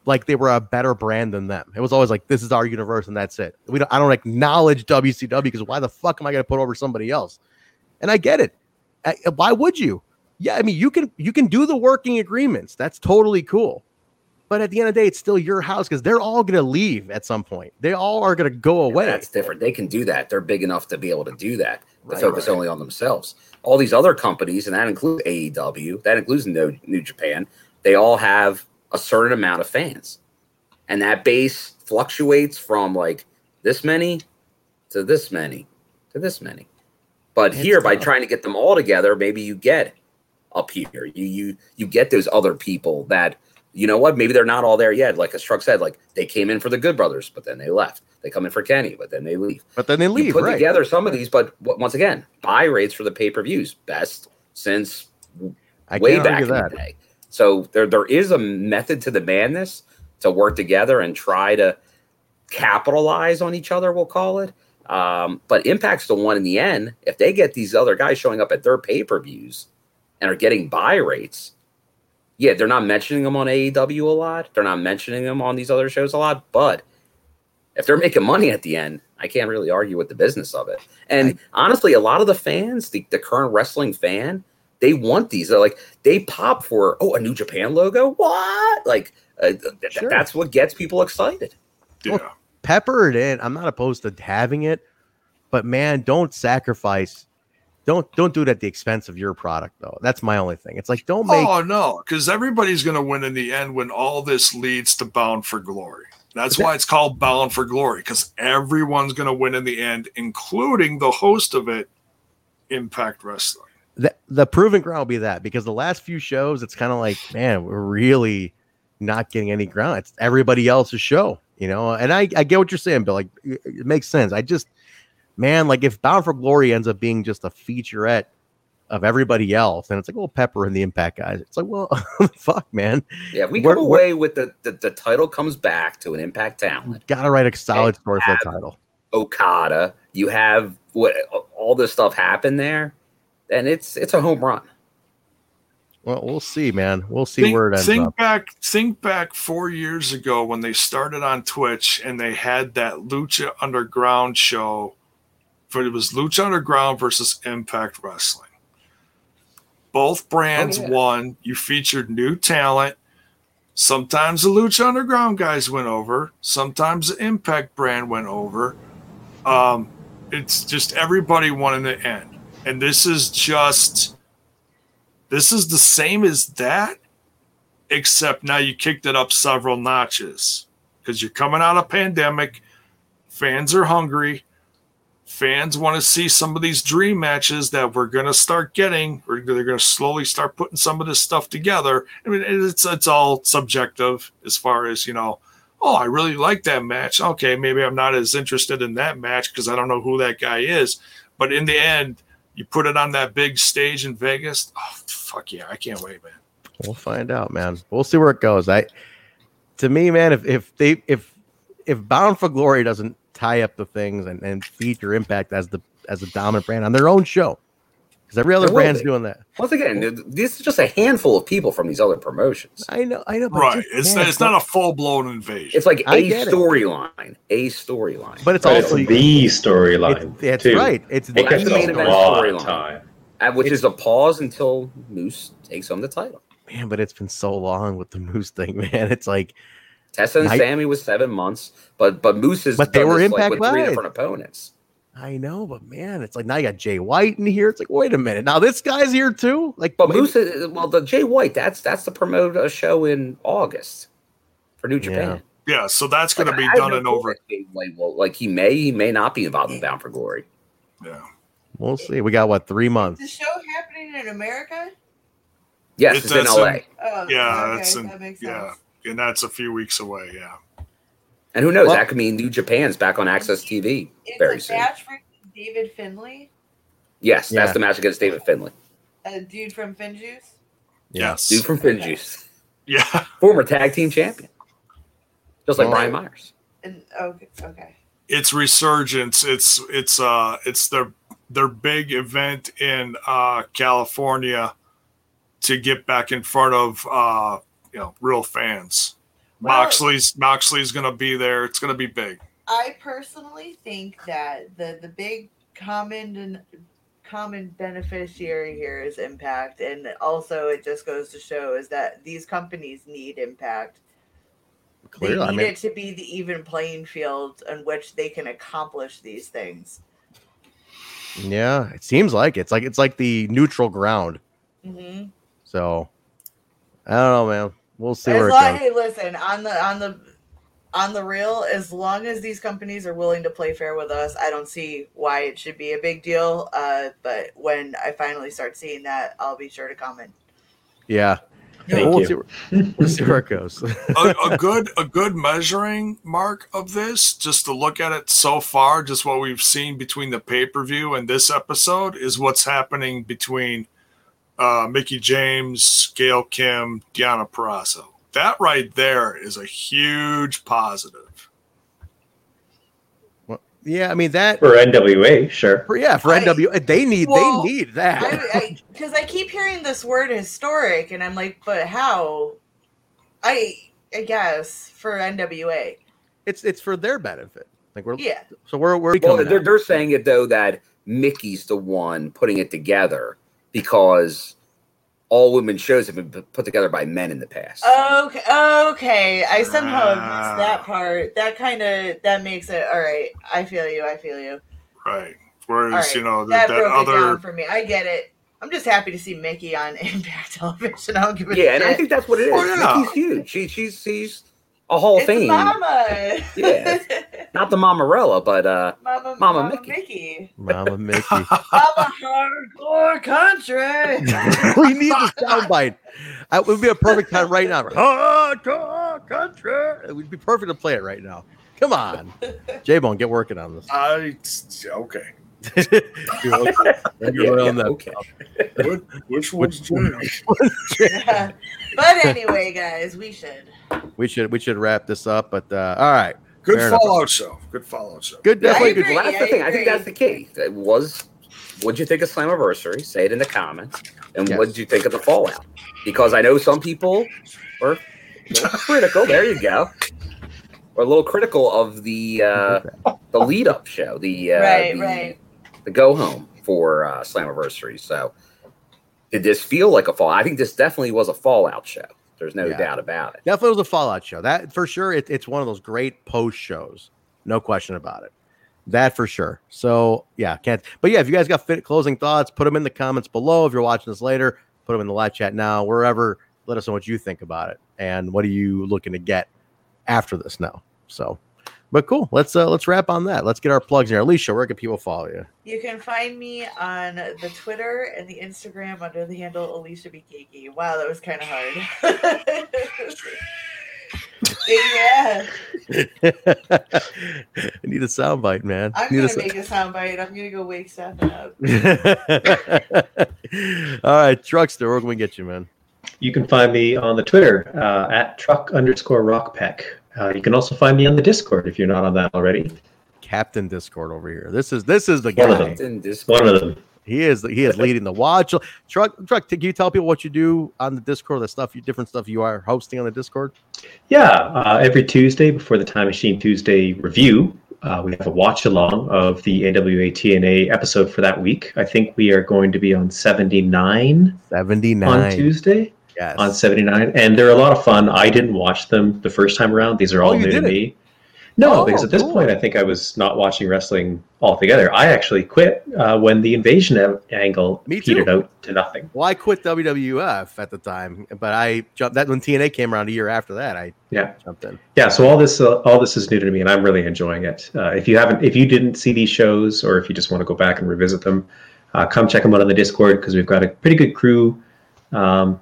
like they were a better brand than them. It was always like, this is our universe and that's it. We don't, I don't acknowledge WCW because why the fuck am I going to put over somebody else? And I get it. I- uh, why would you? Yeah, I mean, you can you can do the working agreements. That's totally cool. But at the end of the day, it's still your house because they're all going to leave at some point. They all are going to go away. That's different. They can do that. They're big enough to be able to do that. To Right, focus right. only on themselves. All these other companies, and that includes AEW, that includes New Japan. They all have a certain amount of fans, and that base fluctuates from like this many to this many to this many. But It's here, by trying to get them all together, maybe you get up here. You you you get those other people that you know what? Maybe they're not all there yet. Like as Truck said, like they came in for the Good Brothers, but then they left. They come in for Kenny, but then they leave. but then they You leave, put right? together some of these, but once again, buy rates for the pay per views best since I way back in that. the day. So there there is a method to the madness to work together and try to capitalize on each other. We'll call it. Um, but Impact's the one in the end. If they get these other guys showing up at their pay per views and are getting buy rates, yeah, they're not mentioning them on AEW a lot. They're not mentioning them on these other shows a lot. But if they're making money at the end, I can't really argue with the business of it. And honestly, a lot of the fans, the, the current wrestling fan, they want these. They're like, they pop for, oh, a New Japan logo? What? Like, uh, th- th- Sure. that's what gets people excited. Yeah. pepper it in. I'm not opposed to having it, but man, don't sacrifice. Don't don't do it at the expense of your product though. That's my only thing. It's like don't make Oh no, because everybody's going to win in the end when all this leads to Bound for Glory. That's why it's called Bound for Glory because everyone's going to win in the end, including the host of it, Impact Wrestling. The, the proving ground will be that because the last few shows, it's kind of like, man, we're really not getting any ground. It's everybody else's show, you know. And I, I get what you're saying, Bill. Like, it, it makes sense. I just, man, like if Bound for Glory ends up being just a featurette of everybody else, and it's like, well, Pepper and the Impact guys. It's like, well, fuck, man. Yeah, if we Where- come away with the, the, the title comes back to an Impact talent. Gotta write a solid story for the title. Okada, you have what all this stuff happened there, and it's it's a home run. Well, we'll see, man. We'll see think, where it ends think up. back think back four years ago when they started on twitch and they had that lucha underground show for it was lucha underground versus impact wrestling both brands Oh, yeah. won you featured new talent sometimes the lucha underground guys went over sometimes the impact brand went over um, it's just everybody won in the end and this is just this is the same as that except now you kicked it up several notches. Because you're coming out of pandemic fans are hungry fans want to see some of these dream matches that we're going to start getting or they're going to slowly start putting some of this stuff together. I mean it's it's all subjective as far as you know oh i really like that match. Okay maybe i'm not as interested in that match because i don't know who that guy is. But in the end you put it on that big stage in vegas oh fuck yeah i can't wait man We'll find out, man. We'll see where it goes. I, to me, man, if if they if if Bound for Glory doesn't tie up the things and, and feature Impact as the as a dominant brand on their own show, because every other brand's be. doing that. Once again, this is just a handful of people from these other promotions. I know, I know, but right just- it's, man, it's not a full-blown invasion It's like I a storyline, a storyline. But it's But also it's the storyline. That's too. right. It's It gets the main a event lot of storyline. time. Which is a pause until Moose takes home the title. man, but it's been so long with the Moose thing, man. It's like Tessa and Night- Sami was seven months, but but Moose has But they were this, like, Impact with three different opponents. I know, but man, it's like now you got Jay White in here. It's like, wait a minute, now this guy's here too. Like, But maybe- Moose, is, well, the Jay White, that's that's to promote a show in August for New Japan. yeah so that's going to Like, be I done no in over if Jay like he may, he may not be involved in Bound for Glory. yeah we'll see. We got what three months? The show happening in America? Yes, It's- it's, in LA. in- Oh, yeah okay, that's in, that makes sense. yeah and that's a few weeks away yeah And who knows? Well- that could mean New Japan's back on Access TV It's very a soon. match for David Finlay, Yes, Yeah. that's the match against David Finlay, a dude from Finjuice. yes dude from Finjuice, yeah former tag team champion, just like Well- Brian Myers. And okay, okay. it's resurgence it's it's uh it's their their big event in uh california to get back in front of uh you know real fans Well- moxley's moxley's gonna be there it's gonna be big I personally think that the the big common and common beneficiary here is impact, and also it just goes to show is that these companies need impact. Clearly, they I need mean- it to be the even playing field on which they can accomplish these things. Yeah, it seems like it. it's like it's like the neutral ground. hmm So I don't know, man. We'll see As where it long, goes. hey, listen on the on the on the real, as long as these companies are willing to play fair with us, I don't see why it should be a big deal. Uh, but when I finally start seeing that, I'll be sure to comment. Yeah. Thank we'll, you. See where, we'll see where it goes. a, a good a good measuring mark of this just to look at it so far just what we've seen between the pay-per-view and this episode is what's happening between uh, Mickie James, Gail Kim, Deonna Purrazzo. That right there is a huge positive. Well, yeah, I mean that. For NWA, sure. For, yeah, for I- NW, they need Well, they need that. I because I, keep hearing this word historic, and I'm like, but how? I I guess for NWA. it's it's for their benefit. Like we're Yeah. So we're we're Well, they're, out. they're saying it though that Mickie's the one putting it together because all women shows have been put together by men in the past. Okay, okay. I somehow have missed ah. that part. That kind of that makes it all right. I feel you. I feel you. Right. Whereas right. you know that that, that broke it other down for me. I get it. I'm just happy to see Mickie on Impact Television. I don't give a yeah, shit. and I think that's what it is. Oh, yeah. Mickie's huge. She, she's she's a Hall of it's Fame. Mama. Yeah. Not the Mamarella, but uh, Mama, Mama Mama Mickie. Mickie. Mama Mickie. Mama hardcore country. we need the soundbite. It would be a perfect time right now. Hardcore country. It would be perfect to play it right now. Come on, J Bone, get working on this. I okay. You're on that. okay. What, which one's Jim? but anyway, guys, we should. We should we should wrap this up. But uh, all right, Good Fair enough. Fallout show. Good Fallout show. good, I definitely good. Well, that's the I thing. I think that's the key. That was, what'd you think of Slammiversary? Say it in the comments. And Yes. what did you think of the Fallout? Because I know some people were a little critical. There you go. Or a little critical of the uh, the lead up show, the uh, Right, the, right. The go home for uh, Slammiversary. So, did this feel like a fall? I think this definitely was a Fallout show. There's no Yeah. doubt about it. Definitely was a Fallout show. That for sure. It, it's one of those great post shows. No question about it. That for sure. So yeah, can't. But yeah, if you guys got fit closing thoughts, put them in the comments below. If you're watching this later, put them in the live chat now. Wherever, let us know what you think about it and what are you looking to get after this now. So, but cool. Let's uh let's wrap on that. Let's get our plugs in here. Alicia, where can people follow you? You can find me on the Twitter and the Instagram under the handle Alicia Bikiki. Wow, that was kind of hard. yeah, I need a soundbite, man. I'm Need gonna sou- make a soundbite. I'm gonna go wake Stefan up. All right, Truckster, where can we get you, man? You can find me on the Twitter uh, at truck underscore rockpeck. Uh, you can also find me on the Discord if you're not on that already. Captain Discord over here. This is this is the One of guy. them. In this One of them. He is he is leading the watch. Truck truck. Can you tell people what you do on the Discord? The stuff you different stuff you are hosting on the Discord. Yeah, uh, every Tuesday before the Time Machine Tuesday review, uh, we have a watch along of the NWA TNA episode for that week. I think we are going to be on 79 Seventy on. Tuesday. Yes. On 79, and they're a lot of fun. I didn't watch them the first time around. These are Oh, all you new to me. No, Oh, because at this cool. point, I think I was not watching wrestling altogether. I actually quit uh, when the invasion angle Me petered out to nothing. Well, I quit WWF at the time, but I jumped that when TNA came around a year after that. I Yeah. jumped in. Yeah, so all this uh, all this is new to me, and I'm really enjoying it. Uh, if you haven't, if you didn't see these shows, or if you just want to go back and revisit them, uh, come check them out on the Discord because we've got a pretty good crew. Um,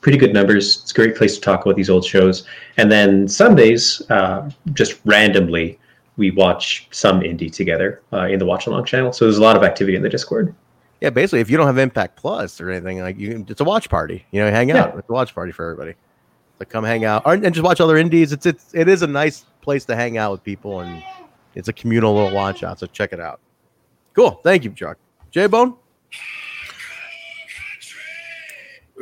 pretty good numbers. It's a great place to talk about these old shows. And then Sundays, uh, just randomly, we watch some indie together uh, in the watch along channel. So there's a lot of activity in the Discord. Yeah, basically, if you don't have Impact Plus or anything, like you, can, it's a watch party. You know, hang out. Yeah. It's a watch party for everybody. So come hang out or, and just watch other indies. It's it's it is a nice place to hang out with people, and it's a communal little launch out. So check it out. Cool. Thank you, Chuck. J Bone.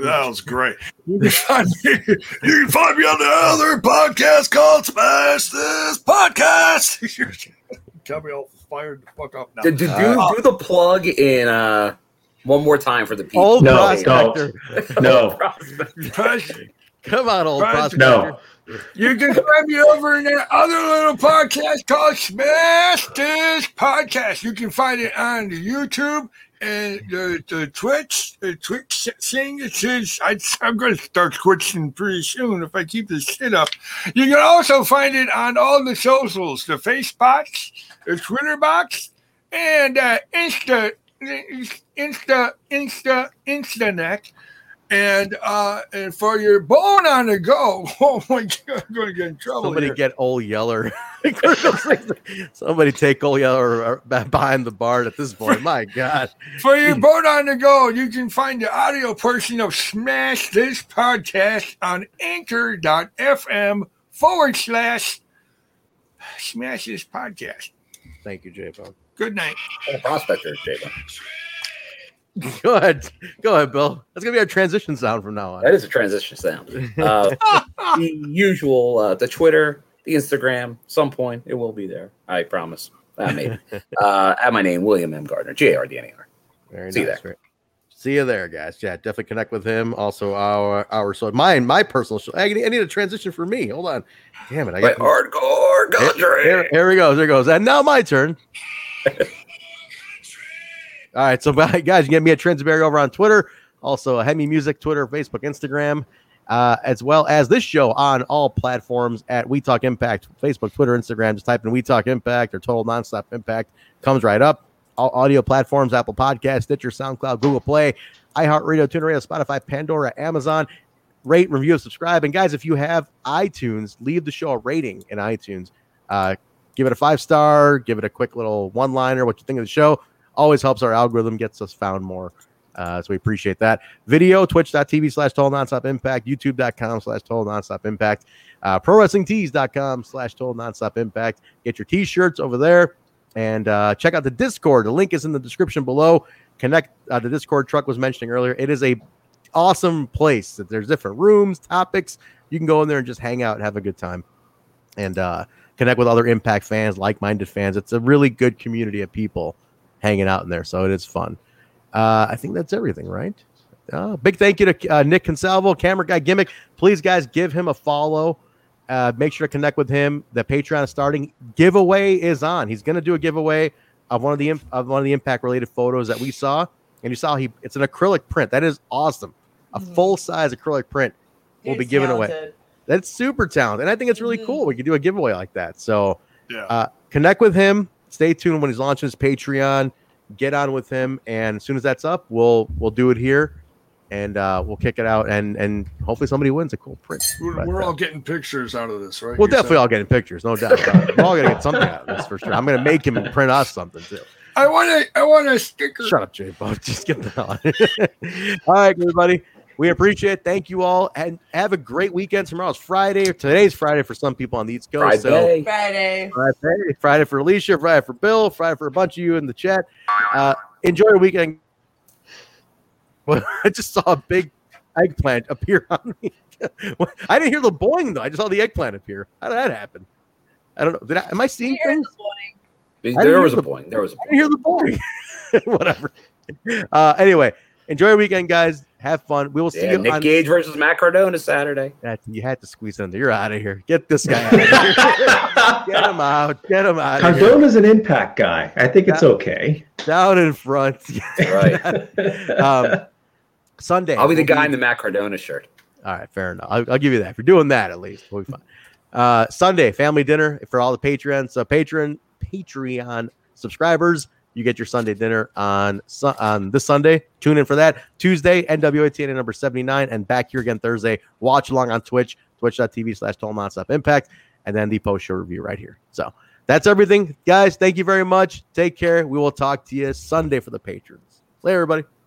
That was great. You can find me, you can find me on the other podcast called Smash This Podcast. Tell me all fired the fuck up now. Do, do, do, Uh, do the plug in uh, one more time for the people. Old No, prospector. No, Come on, old Right. prospector. no. You can find me over in that other little podcast called Smash This Podcast. You can find it on the YouTube and the, the Twitch, the Twitch thing. It says I, I'm going to start twitching pretty soon if I keep this shit up. You can also find it on all the socials, the Facebox, the Twitter box, and uh, Insta, Insta, Insta, Instanet. And uh, and for your bone on the go, oh my god, I'm going to get in trouble. Somebody here. get Old Yeller. Somebody take Old Yeller uh, behind the bar at this point. My God. For your boat on the go, you can find the audio portion of Smash This Podcast on anchor.fm forward slash Smash This Podcast. Thank you, J Good night. Prospector, Jalen. Go ahead. Go ahead, Bill. That's gonna be our transition sound from now on. That is a transition sound. Uh, the usual, uh, the Twitter, the Instagram. Some point it will be there. I promise. Uh, maybe. uh, at my name, William M. Gardner, G A R D N A R. Very See you there. See you there, guys. Yeah, definitely connect with him. Also, our our so mine, my personal. show- I need, I need a transition for me. Hold on. Damn it! I Wait, hardcore country. Here, here we go. There goes. And now my turn. All right, so guys, you get me at Transberry over on Twitter, also Hemi Music, Twitter, Facebook, Instagram, uh, as well as this show on all platforms at We Talk Impact, Facebook, Twitter, Instagram. Just type in We Talk Impact or Total Nonstop Impact, comes right up. All audio platforms: Apple Podcast, Stitcher, SoundCloud, Google Play, iHeartRadio, TuneIn Radio, Spotify, Pandora, Amazon. Rate, review, subscribe, and guys, if you have iTunes, leave the show a rating in iTunes. Uh, give it a five star, give it a quick little one liner, what you think of the show. Always helps our algorithm, gets us found more. Uh, so we appreciate that. Video, twitch.tv slash total nonstop impact, youtube.com slash total nonstop impact, uh, pro wrestling tees.com slash total nonstop impact. Get your t shirts over there and uh, check out the Discord. The link is in the description below. Connect. Uh, the Discord truck was mentioning earlier. It is a awesome place. That There's different rooms, topics. You can go in there and just hang out have a good time and uh, connect with other Impact fans, like minded fans. It's a really good community of people hanging out in there. So it is fun. Uh, I think that's everything, right? Uh, big thank you to uh, Nick Consalvo, camera guy gimmick. Please, guys, give him a follow. Uh, make sure to connect with him. The Patreon is starting. Giveaway is on. He's going to do a giveaway of one of the of one of the impact related photos that we saw, and you saw he it's an acrylic print. That is awesome. A full size acrylic print will be He's given away. That's super talented. And I think it's really cool. We could do a giveaway like that. So Yeah. uh, connect with him. Stay tuned when he's launching his Patreon. Get on with him, and as soon as that's up, we'll we'll do it here, and uh, we'll kick it out, and and hopefully somebody wins a cool print. We're, But, we're uh, all getting pictures out of this, right? said? definitely all getting pictures, no doubt. About it. We're all gonna get something out of this for sure. I'm gonna make him print us something too. I want a, I want a sticker. Shut up, J Bob. Just get the hell on. all right, everybody. We appreciate it. Thank you all. And have a great weekend. Tomorrow's Friday. Today's Friday for some people on the East Coast. So Friday. Friday. Friday. Friday for Alicia, Friday for Bill, Friday for a bunch of you in the chat. Uh, enjoy your weekend. Well, I just saw a big eggplant appear on me. I didn't hear the boing though. I just saw the eggplant appear. How did that happen? I don't know. Did I, am I seeing things? I didn't There was hear a the- point. There was a I didn't hear the boing. Whatever. Uh, anyway, enjoy your weekend, guys. Have fun. We will see Yeah, you Nick on Gage versus Matt Cardona Saturday. that, you had to squeeze it in there. You're out of here. Get this guy out of here. Get him out. Get him out of here. Cardona's an impact guy. I think it's Yeah. okay. Down in front. Right. um, Sunday. I'll be the we'll guy in the Matt Cardona shirt. All right, fair enough. I'll, I'll give you that. If you're doing that, at least we'll be fine. Uh, Sunday, family dinner for all the patrons, So Patreon, Patreon subscribers, you get your Sunday dinner on on this Sunday. Tune in for that. Tuesday, NWA number 79, and back here again Thursday. Watch along on Twitch, twitch.tv slash total impact, and then the post show review right here. So that's everything, guys. Thank you very much. Take care. We will talk to you Sunday for the patrons. Later, everybody.